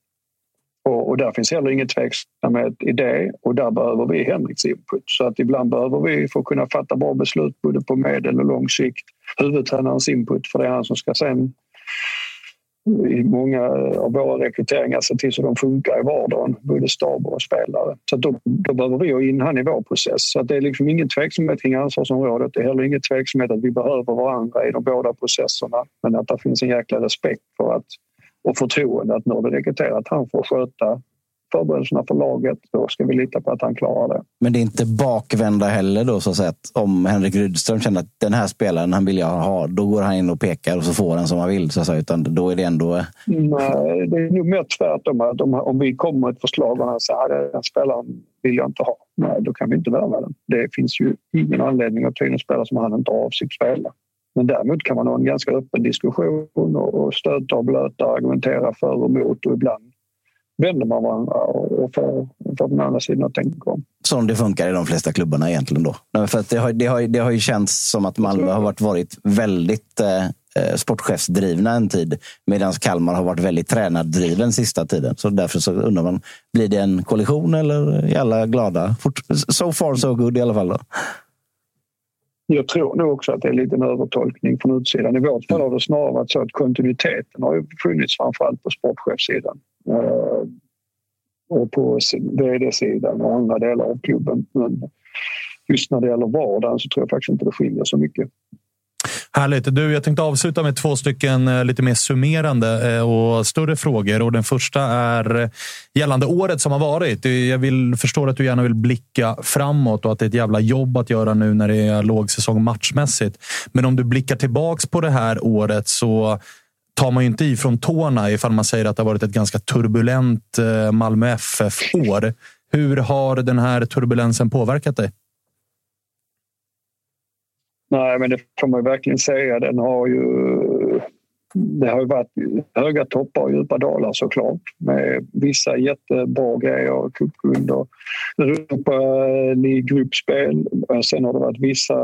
Och, och där finns heller ingen tveksamhet i det och där behöver vi Henriks input. Så att ibland behöver vi för att kunna fatta bra beslut både på medel och lång sikt huvudtränarens input för det är han som ska sen i många av våra rekryteringar se till så de funkar i vardagen, både stab och spelare. Så då, då behöver vi ha in han i vår process. Så att det är liksom ingen tveksamhet kring ansvarsområdet. Det är heller ingen tveksamhet att vi behöver varandra i de båda processerna. Men att det finns en jäkla respekt för att, och förtroende att nu har vi rekryterat att han får sköta förberedelserna för laget. Då ska vi lita på att han klarar det. Men det är inte bakvända heller då, så att om Henrik Rydström känner att den här spelaren han vill jag ha, då går han in och pekar och så får han som han vill. Så att säga, utan då är det ändå... Nej, det är nog mer tvärtom. Att om, om vi kommer med ett förslag och han säger att den spelaren vill jag inte ha. Nej, då kan vi inte värva den. Det finns ju ingen anledning att ta in en spelare som han inte har avsikt att spela. Men däremot kan man ha en ganska öppen diskussion och, och stöta och blöta, argumentera för och emot och ibland vänder man varandra och får, får den andra sidan att tänka om. Som det funkar i de flesta klubbarna egentligen då. Nej, För det, har, det, har, det har ju känts som att Malmö har varit, varit väldigt eh, sportchefsdrivna en tid. Medan Kalmar har varit väldigt tränaddriven sista tiden. Så därför så undrar man, blir det en kollision eller är alla glada? Fort, so far so good i alla fall. Då. Jag tror nog också att det är lite en övertolkning från utsidan. I vårt fall har det snarare varit så att kontinuiteten har funnits framförallt på sportchefssidan. Eh, och på vd-sidan och andra delar av klubben. Men just när det gäller vardagen så tror jag faktiskt inte det skiljer så mycket. Härligt. Du, jag tänkte avsluta med två stycken eh, lite mer summerande eh, och större frågor. Och den första är gällande året som har varit. Jag vill, förstår att du gärna vill blicka framåt och att det är ett jävla jobb att göra nu när det är lågsäsong matchmässigt. Men om du blickar tillbaks på det här året så tar man ju inte ifrån tårna ifall man säger att det har varit ett ganska turbulent eh, Malmö FF-år. Hur har den här turbulensen påverkat dig? Nej, men det får man ju verkligen säga. Den har ju, det har ju varit höga toppar och djupa dalar såklart med vissa jättebra grejer, cupguld och Europa League-gruppspel. Sen har det varit vissa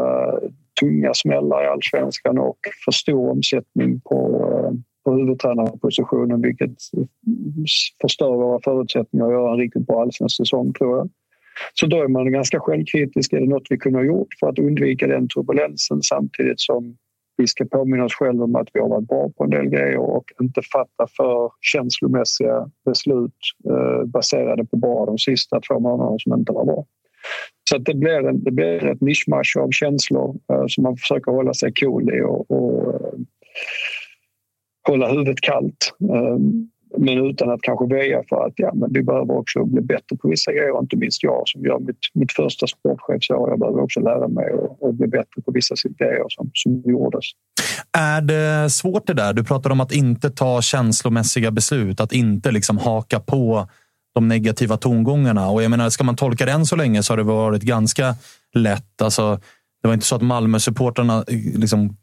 tunga smällar i allsvenskan och för stor omsättning på, eh, på huvudtränarpositionen vilket förstör våra förutsättningar att göra en riktigt bra allsvensk säsong tror jag. Så då är man ganska självkritisk. Är det något vi kunde ha gjort för att undvika den turbulensen samtidigt som vi ska påminna oss själva om att vi har varit bra på en del grejer och inte fatta för känslomässiga beslut eh, baserade på bara de sista två månaderna som inte var bra. Så att det, blir en, det blir ett mischmasch av känslor eh, som man försöker hålla sig cool i. Och, och, eh, hålla huvudet kallt. Eh, men utan att kanske väja för att ja, men vi behöver också bli bättre på vissa grejer. Inte minst jag som gör mitt, mitt första sportchefsår. Jag behöver också lära mig att bli bättre på vissa grejer som, som gjordes. Är det svårt det där? Du pratar om att inte ta känslomässiga beslut, att inte liksom haka på de negativa tongångarna. Och jag menar, ska man tolka det än så länge så har det varit ganska lätt. Alltså, det var inte så att Malmö-supportrarna liksom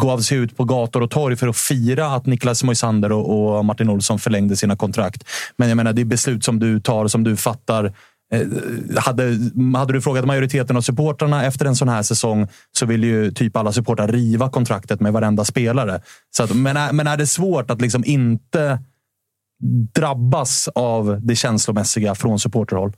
gav sig ut på gator och torg för att fira att Niklas Moisander och, Martin Olsson förlängde sina kontrakt. Men jag menar, det är beslut som du tar, som du fattar. Eh, hade, hade du frågat majoriteten av supportrarna efter en sån här säsong så vill ju typ alla supportrar riva kontraktet med varenda spelare. Så att, men, är, men är det svårt att liksom inte drabbas av det känslomässiga från supporterhåll?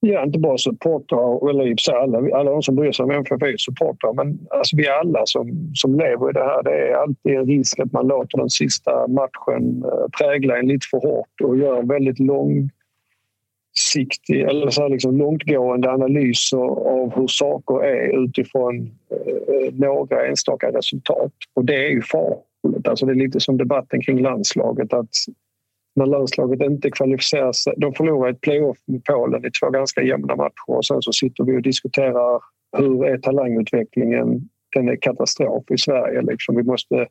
Ja, inte bara supportrar, eller i alla, alla de som bryr sig om MFF är supportrar. Men alltså, vi alla som, som lever i det här, det är alltid en risk att man låter den sista matchen eh, prägla en lite för hårt och gör väldigt långsiktig, eller så här liksom långtgående analyser av hur saker är utifrån eh, eh, några enstaka resultat. Och det är ju farligt. Alltså det är lite som debatten kring landslaget. att när landslaget inte kvalificerar sig. De förlorar ett playoff med Polen i två ganska jämna matcher och sen så sitter vi och diskuterar hur är talangutvecklingen? Den är katastrof i Sverige. Liksom. Vi måste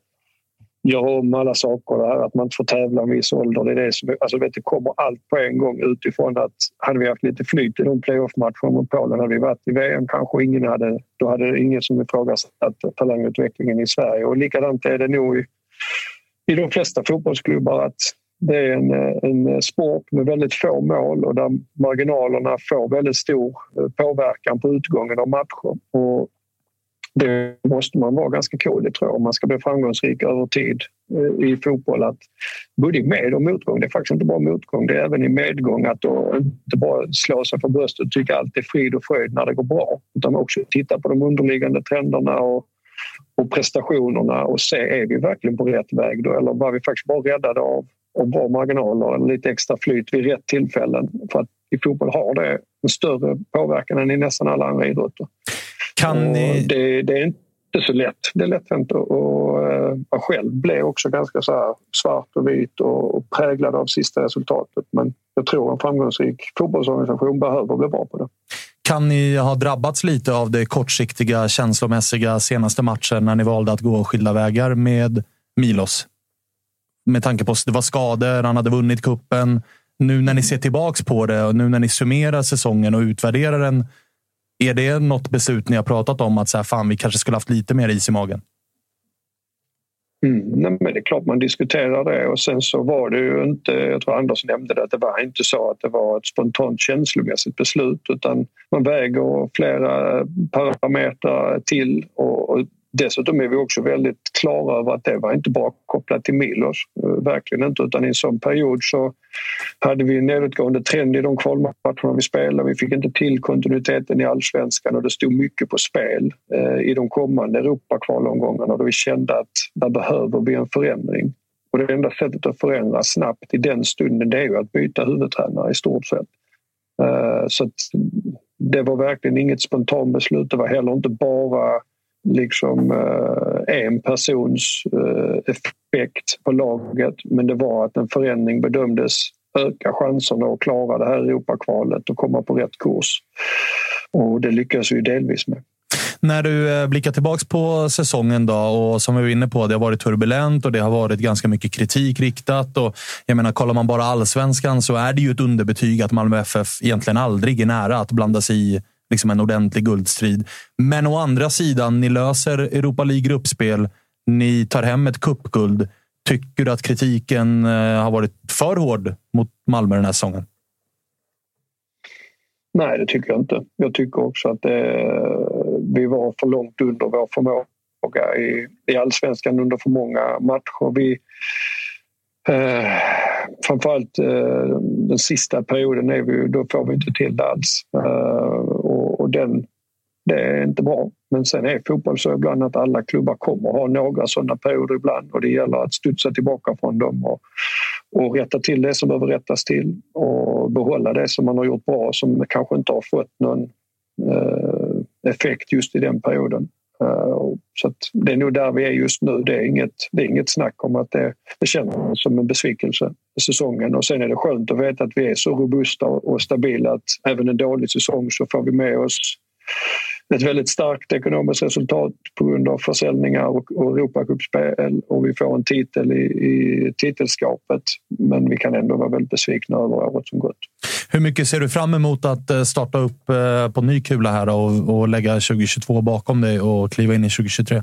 göra om alla saker. Där, att man inte får tävla en viss ålder. Det, är det, som, alltså, vet, det kommer allt på en gång utifrån att hade vi haft lite flyt i de playoff-matcherna mot Polen hade vi varit i VM kanske. Ingen hade, då hade ingen som ifrågasatt talangutvecklingen i Sverige. Och likadant är det nog i, i de flesta fotbollsklubbar att det är en, en sport med väldigt få mål och där marginalerna får väldigt stor eh, påverkan på utgången av matcher. Och det måste man vara ganska cool i tror jag om man ska bli framgångsrik över tid eh, i fotboll. Att både i med och motgång, det är faktiskt inte bara motgång, det är även i medgång att då inte bara slå sig för bröstet och tycka allt är frid och fröjd när det går bra utan också titta på de underliggande trenderna och, och prestationerna och se är vi verkligen på rätt väg då eller var vi faktiskt bara räddade av och bra marginaler och lite extra flyt vid rätt tillfällen. För att i fotboll har det en större påverkan än i nästan alla andra idrotter. Kan ni... det, det, är inte så lätt. Det är lätt hänt att vara själv blev också ganska så svart och vit och präglad av sista resultatet. Men jag tror en framgångsrik fotbollsorganisation behöver bli bra på det. Kan ni ha drabbats lite av det kortsiktiga, känslomässiga senaste matchen när ni valde att gå skilda vägar med Milos? med tanke på att det var skador, han hade vunnit kuppen. Nu när ni ser tillbaks på det och nu när ni summerar säsongen och utvärderar den. Är det något beslut ni har pratat om att så här, fan, vi kanske skulle haft lite mer is i magen? Mm, nej, men det är klart man diskuterar det och sen så var det ju inte, jag tror Anders nämnde det, att det var inte så att det var ett spontant känslomässigt beslut utan man väger flera parametrar till och, och Dessutom är vi också väldigt klara över att det var inte bara kopplat till Milos. Eh, verkligen inte. Utan i en sån period så hade vi en nedåtgående trend i de kvalmatcherna vi spelade. Vi fick inte till kontinuiteten i allsvenskan och det stod mycket på spel eh, i de kommande Europakvalomgångarna då vi kände att där behöver vi en förändring. Och det enda sättet att förändra snabbt i den stunden det är ju att byta huvudtränare i stort sett. Eh, så det var verkligen inget spontant beslut. Det var heller inte bara liksom eh, en persons eh, effekt på laget men det var att en förändring bedömdes öka chanserna att klara det här Europakvalet och komma på rätt kurs. Och det lyckas vi delvis med. När du eh, blickar tillbaks på säsongen då och som vi var inne på, det har varit turbulent och det har varit ganska mycket kritik riktat. Och jag menar, kollar man bara allsvenskan så är det ju ett underbetyg att Malmö FF egentligen aldrig är nära att blanda sig i liksom en ordentlig guldstrid. Men å andra sidan, ni löser Europa League gruppspel. Ni tar hem ett cupguld. Tycker du att kritiken eh, har varit för hård mot Malmö den här säsongen? Nej, det tycker jag inte. Jag tycker också att det, vi var för långt under vår förmåga i, i allsvenskan under för många matcher. Vi, eh, framförallt eh, den sista perioden är vi, då får vi inte till det alls. Eh, och den, det är inte bra. Men sen är fotboll så ibland att alla klubbar kommer ha några sådana perioder ibland och det gäller att studsa tillbaka från dem och, och rätta till det som behöver rättas till och behålla det som man har gjort bra som kanske inte har fått någon eh, effekt just i den perioden. Eh, så att det är nog där vi är just nu. Det är inget, det är inget snack om att det, det känns som en besvikelse säsongen. Och sen är det skönt att veta att vi är så robusta och stabila att även en dålig säsong så får vi med oss ett väldigt starkt ekonomiskt resultat på grund av försäljningar och, och Europacupspel och vi får en titel i, i titelskapet. Men vi kan ändå vara väldigt besvikna över året som gått. Hur mycket ser du fram emot att eh, starta upp eh, på ny kula här och, och lägga 2022 bakom dig och kliva in i 2023?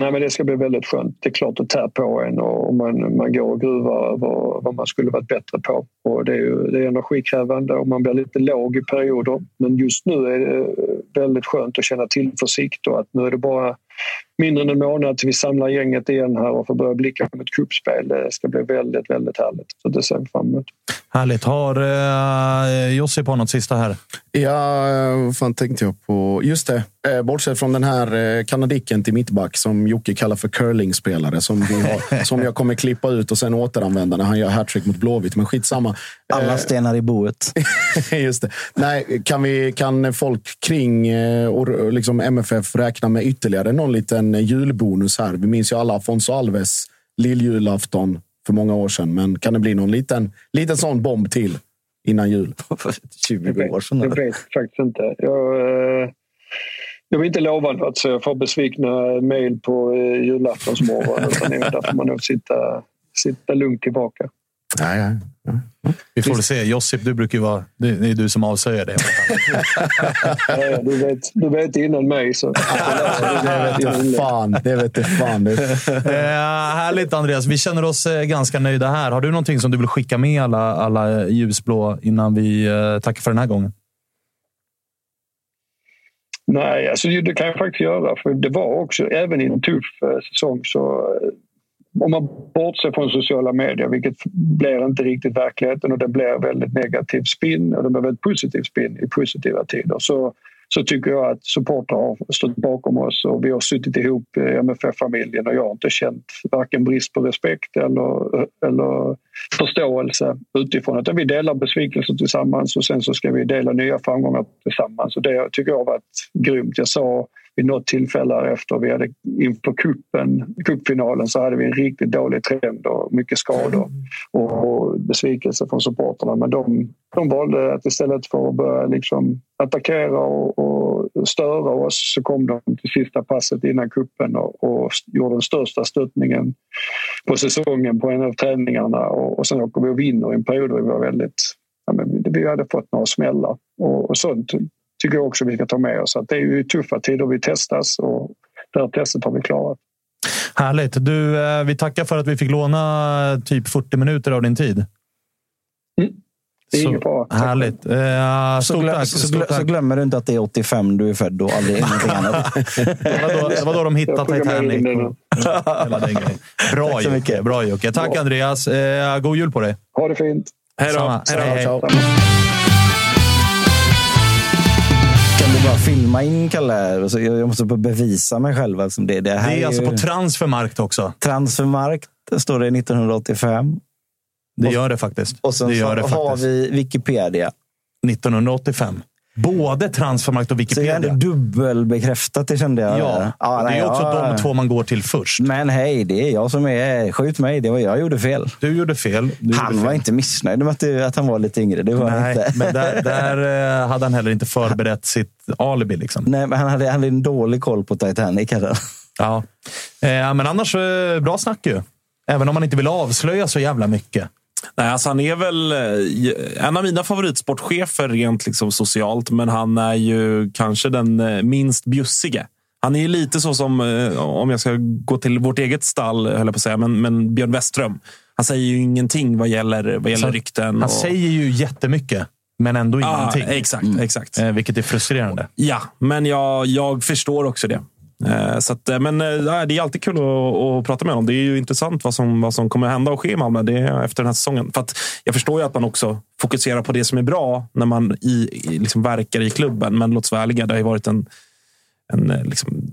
Nej, men det ska bli väldigt skönt. Det är klart att tär på en och man, man går och gruvar över vad man skulle varit bättre på. Och det, är ju, det är energikrävande och man blir lite låg i perioder. Men just nu är det väldigt skönt att känna tillförsikt och att nu är det bara mindre än en månad till vi samlar gänget igen här och får börja blicka på ett kuppspel. Det ska bli väldigt, väldigt härligt. Så det ser vi fram emot. Härligt. Har eh, Jussi på något sista här? Ja, vad fan tänkte jag på? Just det. Eh, bortsett från den här eh, kanadicken till mittback som Jocke kallar för curlingspelare som, vi har, [laughs] som jag kommer klippa ut och sen återanvända när han gör hattrick mot Blåvitt. Men skitsamma. Alla Eh, stenar i boet. [laughs] Just det. Nej, kan, vi, kan folk kring eh, och, liksom MFF räkna med ytterligare någon liten julbonus här? Vi minns ju alla Afonso Alves lilljulafton för många år sedan. Men kan det bli någon liten, liten sån bomb till innan jul? [laughs] 20 år sedan. Jag vet faktiskt inte. Jag, eh, jag vill inte lova något så jag får besvikna mejl på eh, julaftonsmorgon. utan Där får man nog sitta, sitta lugnt tillbaka. Nej, nej. Vi får väl se. Josip, du brukar ju vara... Det är du som avslöjar det. Du vet, du vet innan mig. Så. Det vet fan. Det vet jag fan. Eh, härligt Andreas. Vi känner oss eh, ganska nöjda här. Har du någonting som du vill skicka med alla, alla ljusblå innan vi eh, tackar för den här gången? Nej, alltså det kan jag faktiskt göra. För det var också, även i en tuff eh, säsong, så eh, om man bortser från sociala medier, vilket blir inte riktigt verkligheten och det blir väldigt negativ spin och det blir väldigt positiv spin i positiva tider, så, så tycker jag att supportrar har stått bakom oss och vi har suttit ihop eh, i MFF-familjen och jag har inte känt varken brist på respekt eller, eller förståelse utifrån. Utan vi delar besvikelser tillsammans och sen så ska vi dela nya framgångar tillsammans. Och det tycker jag har varit grymt. Jag sa vid något tillfälle efter vi hade inför kuppen, kuppfinalen så hade vi en riktigt dålig trend och mycket skador och, och besvikelse från supporterna. Men de, de valde att istället för att börja liksom attackera och, och störa oss så kom de till sista passet innan kuppen och, och gjorde den största stöttningen på säsongen på en av träningarna. Och, och sen åker vi och vinner i en period där vi var väldigt ja, men vi- vi hade fått några smällar och, och sånt tycker jag också vi ska ta med oss. Att det är ju tuffa tider vi testas och det här testet har vi klarat. Härligt. Du, eh, vi tackar för att vi fick låna typ 40 minuter av din tid. Det är Så, ingen fara. Härligt. Eh, Så, stort glö, tack. så, Stort glö, så glömmer du inte att det är 85 du är född och aldrig [laughs] någonting annat. Det var då, det var då de hittade Titanic. [laughs] Bra Jocke. Bra Jocke. Tack Andreas. Eh, god jul på dig. Ha det fint. Hej då. Samma. Hej då. Bara filma in Kalle? Så- Jag måste bara bevisa mig själv. Alltså det, det, här Det är alltså ju på transfermarkt också. Transfermarkt. Står det 1985. Det gör det faktiskt. Och sen det gör så det har faktiskt. vi Wikipedia. 1985. Både transfermarkt och Så det är Wikipedia. ändå dubbelbekräftat, det kände jag. Ja, och det nej, är också ja. de två man går till först. Men hej, det är jag som är... Skjut mig, det var jag gjorde fel. Du gjorde fel. Du han gjorde var fel. inte missnöjd med att, det- att han var lite yngre. Det var Nej, inte. men där, [laughs] där eh, hade han heller inte förberett sitt alibi. Liksom. Nej, men han hade, han hade en dålig koll på Titanic. Hade. Ja. Eh, men annars, eh, bra snack ju. Även om man inte vill avslöja så jävla mycket. Nej, alltså han är väl eh, en av mina favoritsportchefer rent liksom socialt, men han är ju kanske den eh, minst bjussige. Han är ju lite så som, eh, om jag ska gå till vårt eget stall, höll jag på att säga, men, men Björn Westström. Han säger ju ingenting vad gäller, vad gäller Så rykten. Han och- säger ju jättemycket, men ändå ingenting. exakt, exakt. Eh, vilket är frustrerande. Ja, men jag, jag förstår också det. Eh, Så att, eh, men eh, det är alltid kul att, att prata med honom. Det är ju intressant vad som, vad som kommer hända och ske i Malmö det efter den här säsongen. För jag förstår ju att man också fokuserar på det som är bra när man i, i, liksom verkar i klubben. Men låt oss vara ärliga, det har ju varit en, en liksom,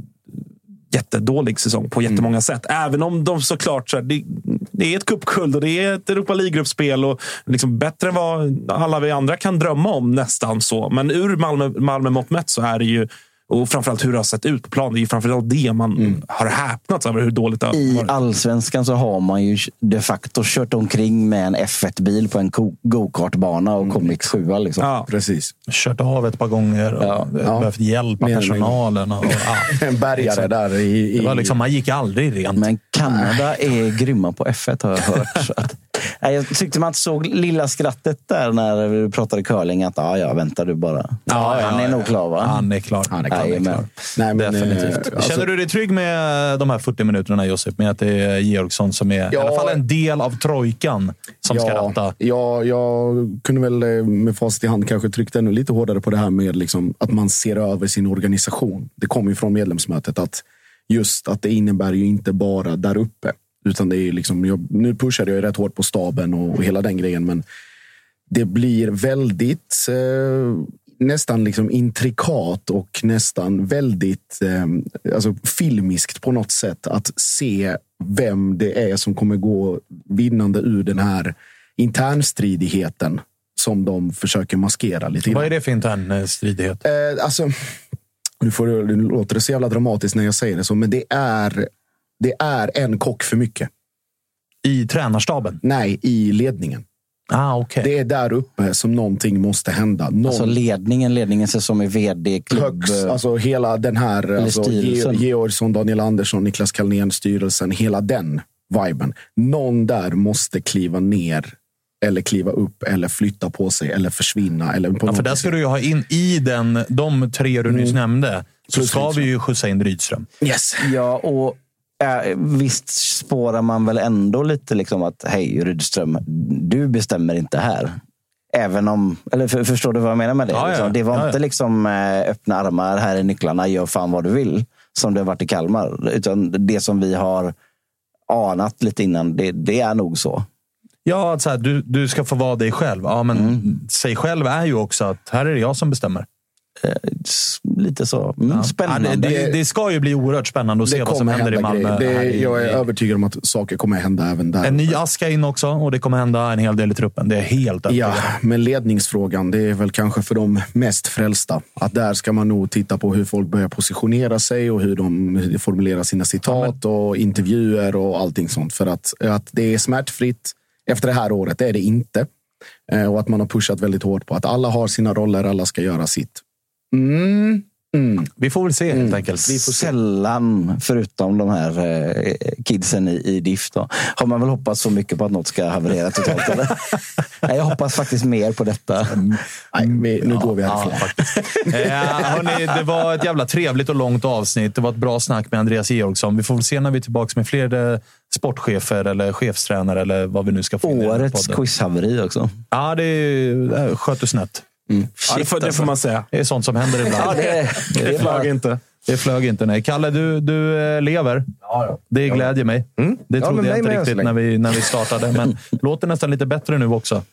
jättedålig säsong på jättemånga sätt. Även om de såklart, så här, det, det är ett cupguld och det är ett Europa League-gruppspel och liksom bättre än vad alla vi andra kan drömma om nästan så. Men ur Malmö, Malmö mått mätt så är det ju Och framförallt hur det har sett ut på plan. Det är ju framförallt det man Mm. har häpnats över hur dåligt det har I varit. allsvenskan så har man ju de facto kört omkring med en F1-bil på en go-kartbana och kommit sjua. Liksom. Ja. Precis. Kört av ett par gånger och Ja. behövt hjälp av personalen. Och, ja. [laughs] En bärgare där i... i Det var liksom, man gick aldrig rent. Men Kanada är grymma på F1 har jag hört. [laughs] Nej, jag tyckte man såg lilla skrattet där när vi pratade curling. Att ah, ja, vänta du bara. Ja, han är ja. nog klar va? Han är klar. Han är klar, han är klar. Nej, men, Definitivt. eh, alltså- Känner du dig trygg med de här 40 minuterna, Josip? Med att det är Georgsson som är i Ja. alla fall en del av trojkan som ska ja, ratta? Ja, jag kunde väl eh, med facit i hand kanske tryckt ännu lite hårdare på det här med liksom att man ser över sin organisation. Det kommer ju från medlemsmötet att just att det innebär ju inte bara där uppe. Utan det är liksom, jag, nu pushade jag rätt hårt på staben och, och hela den grejen. Men det blir väldigt eh, nästan liksom intrikat och nästan väldigt eh, alltså filmiskt på något sätt att se vem det är som kommer gå vinnande ur den här internstridigheten som de försöker maskera lite Vad är det för intern eh, stridighet? Eh, alltså, nu, får nu låter det så jävla dramatiskt när jag säger det så, men det är, det är en kock för mycket. I tränarstaben? Nej, i ledningen. Ah, okay. Det är där uppe som någonting måste hända. Någon, Alltså ledningen, ledningen som är vd, klubb... högst, alltså hela den här, alltså, Georgsson, Daniel Andersson, Niklas Kalnén, styrelsen, hela den viben. Någon där måste kliva ner eller kliva upp eller flytta på sig eller försvinna. Eller på Ja, för där ska du ju ha in i den, de tre du nyss nämnde, så Plus ska Rydström. vi ju skjutsa in Rydström. Yes. Ja, och äh, visst spårar man väl ändå lite liksom att hej Rydström, du bestämmer inte här. Även om, eller för, förstår du vad jag menar med det? Ja, ja. Liksom, det var Ja, inte ja. liksom äh, öppna armar, här är nycklarna, gör fan vad du vill. Som det har varit i Kalmar. Utan det som vi har anat lite innan, det, det är nog så. Ja, att så här, du, du ska få vara dig själv. Ja, men sig själv är ju också att här är det jag som bestämmer. S- Lite så. Mm, Ja. Spännande. Ja, det, det, det ska ju bli oerhört spännande att se vad som händer i Malmö. Det, jag är i- övertygad om att saker kommer hända även där. En ny aska in också och det kommer hända en hel del i truppen. Det är helt övertygad Ja, men ledningsfrågan, det är väl kanske för de mest frälsta. Att där ska man nog titta på hur folk börjar positionera sig och hur de hur de formulerar sina citat och intervjuer och allting sånt. För att, att det är smärtfritt efter det här året, det är det inte. Eh, Och att man har pushat väldigt hårt på att alla har sina roller, alla ska göra sitt. Mm. Mm. Vi får väl se helt enkelt. Vi får. Sällan, förutom de här eh, kidsen i, i DIF, då, har man väl hoppats så mycket på att något ska haverera totalt. Eller? [laughs] Nej, jag hoppas faktiskt mer på detta. Nej, vi, nu går vi härifrån. Ja, eh, hörni, det var ett jävla trevligt och långt avsnitt. Det var ett bra snack med Andreas Georgsson. Vi får väl se när vi är tillbaka med fler eh, sportchefer eller chefstränare eller vad vi nu ska få in Årets quizhaveri också. Ja, det, är- det sköt du snett. Ja, det, får, det alltså. får man säga. Det är sånt som händer ibland. Ja, det, [laughs] det Det flög inte. Det flög inte. Nej. Kalle, du, du eh, lever. Det glädjer mig. Det Ja, trodde men jag inte riktigt när vi, när vi startade, men [laughs] låter nästan lite bättre nu också.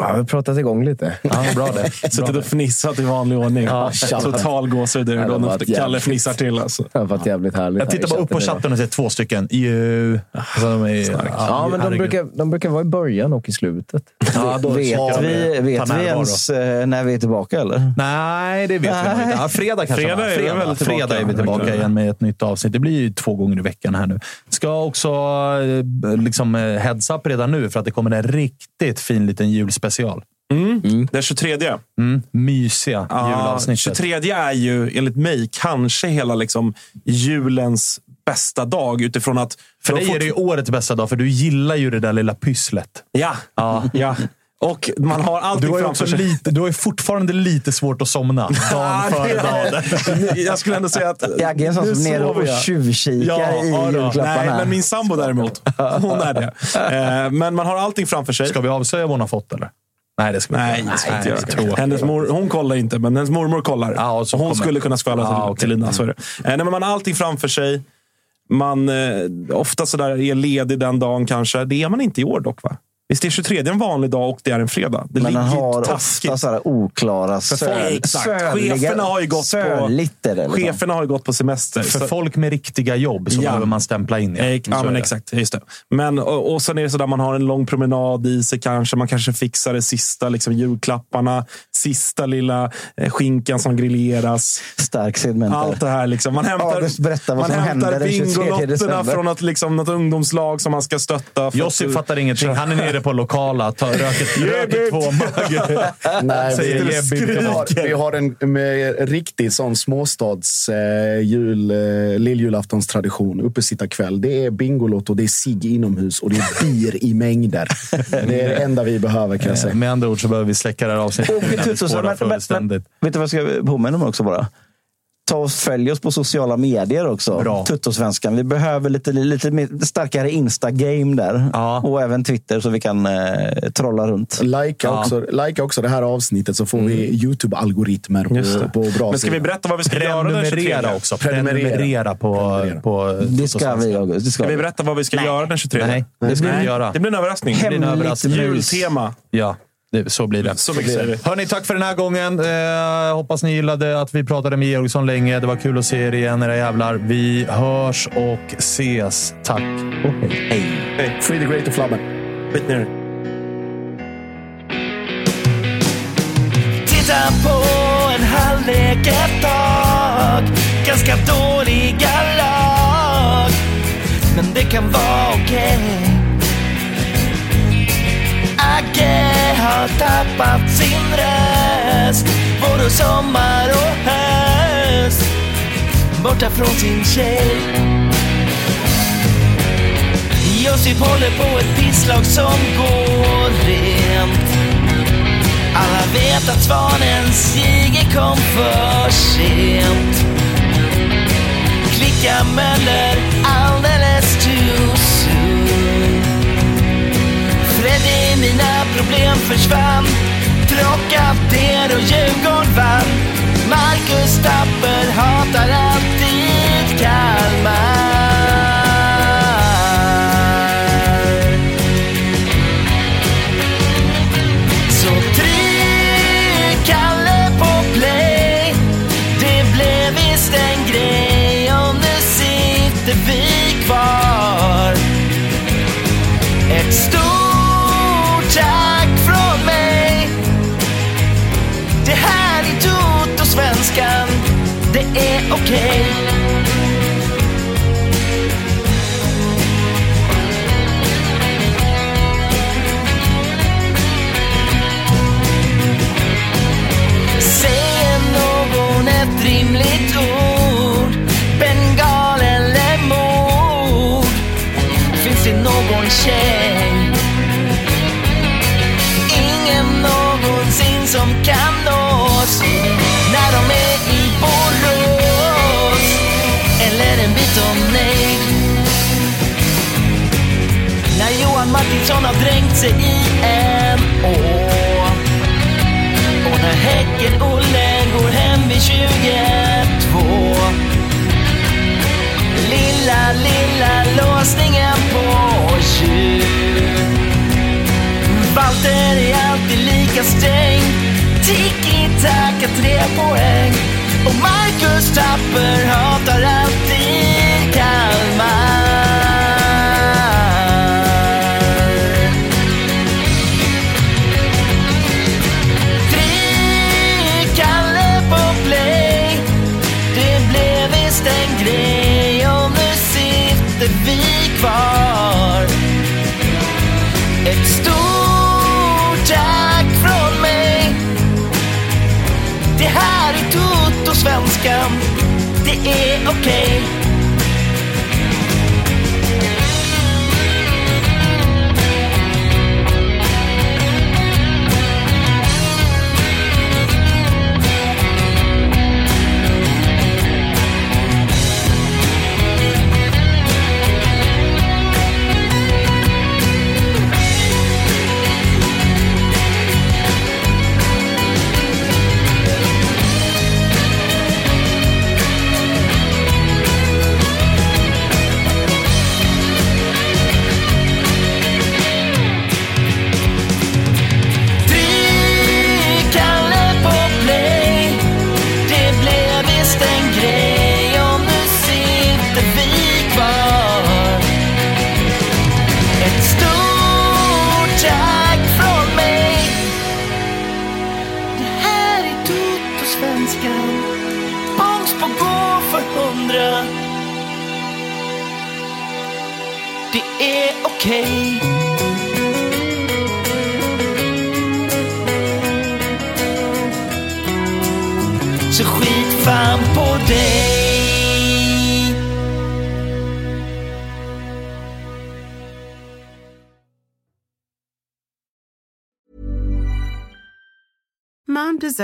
Ja, vi har pratat igång lite. Ja, bra det. [laughs] Suttit och fnissat i vanlig ordning. Ja, Total gåshud när ett Kalle fnissar till. Alltså. Det har varit jävligt härligt. Jag tittar bara upp på chatten och ser två stycken. Ju. Alltså, de är, Ja, men de brukar, de brukar vara i början och i slutet. Ja, då vet vi, ta vet vi ens eh, när vi är tillbaka? Eller? Nej, det vet vi nog inte. Ja, fredag kanske. Fredag är vi fredag, väl tillbaka. fredag är vi tillbaka igen med ett nytt avsnitt. Det blir ju två gånger i veckan här nu. Ska också eh, liksom eh, heads up redan nu för att det kommer en riktigt fin liten julspecial. Den 23. Mm, mysiga Ja, julavsnittet. 23 är ju enligt mig kanske hela liksom julens bästa dag utifrån att... För dig är det ju årets bästa dag, för du gillar ju det där lilla pysslet. Ja, Ja. ja. Och man har Du allting har, ju framför också sig. lite, du har ju fortfarande lite svårt att somna [laughs] dagen före dagen. [laughs] Jag skulle ändå säga att... Jag är en sån nu som nere och tjuvkikar Ja, i julklapparna. Nej, men min sambo däremot. Hon är det. [laughs] Eh, Men man har allting framför sig. Ska vi avslöja vad hon har fått eller? Nej, det ska vi Nej, inte göra. Hennes mor, hon kollar inte, men hennes mormor kollar. Ja, och så hon kommer- skulle kunna skvallra till, Ja, okej. till Lina. Så är det. Eh, nej, men man har allting framför sig. Man eh, ofta sådär är ledig den dagen kanske. Det är man inte i år dock, va? Visst är 23 en vanlig dag och det är en fredag? Det Men han har taskigt. ofta så här oklara, söl, Exakt. söliga- Cheferna har ju gått på- söligt är det, liksom. Cheferna har ju gått på semester. För så- folk med riktiga jobb så Ja. behöver man stämpla in. Ja, ja men det. exakt. Just det. Men, och, och sen är det så där man har en lång promenad i sig kanske. Man kanske fixar det sista liksom, julklapparna. Sista lilla eh, skinkan som grilleras. Stark segment. Allt det här. Liksom. Man hämtar, man hämtar hände den 23 Bingolotterna från något, liksom, något ungdomslag som man ska stötta. Josip att- fattar ingenting. Han är nere på lokala, tar, röker, röker två mugg. Nej, Säger vi, vi, har, vi har en med riktig sån småstads eh, jul, eh, lilljulaftonstradition. Uppesittarkväll. Det är Bingolotto, det är cigg inomhus och det är bier i mängder. Det är det enda vi behöver kan jag säga. Med andra ord så behöver vi släcka det här avsnittet men, men, men, fullständigt. vet du vad jag ska påminna om också bara? Ta och följ oss på sociala medier också. Bra. Tuttosvenskan. Vi behöver lite, lite mer, starkare Insta-game där. Ja. Och även Twitter så vi kan eh, trolla runt. Likea Ja. också, like också det här avsnittet så får vi Youtube-algoritmer på, på bra Men ska vi berätta vad vi ska göra den 23? Prenumerera också. Prenumerera. Prenumerera på, Prenumerera. på Det ska vi, August. Det ska Ska vi vi. berätta vad vi ska göra den 23? Nej, det ska vi Nej, göra. Det blir en överraskning. Det blir en Hemligt överraskning. Jultema. Ja, så blir det. Så mycket vi. Hörni, tack för den här gången. Eh, hoppas ni gillade att vi pratade med Georgsson länge. Det var kul att se er igen, era jävlar. Vi hörs och ses. Tack och hej. Free the great och Flabben. Skit ner det. Titta på en halvlek ett tag Ganska dåliga lag Men det kan vara okej Agge har tappat sin röst. Både sommar och höst. Borta från sin tjej. Josip håller på ett pisslag som går rent. Alla vet att svanens Jihde kom för sent. Klicka Möller mina problem försvann. Trockader och Djurgården vann. Marcus Tapper hatar alltid Kalmar. Okej. Okay. okej Säger någon ett rimligt sig i en å. Och när Häcken-Olle går hem vid 22 Lilla, lilla låsningen på jul Walter är alltid lika sträng. Tiki-taka, tre poäng Och Marcus Tapper hatar allt Det är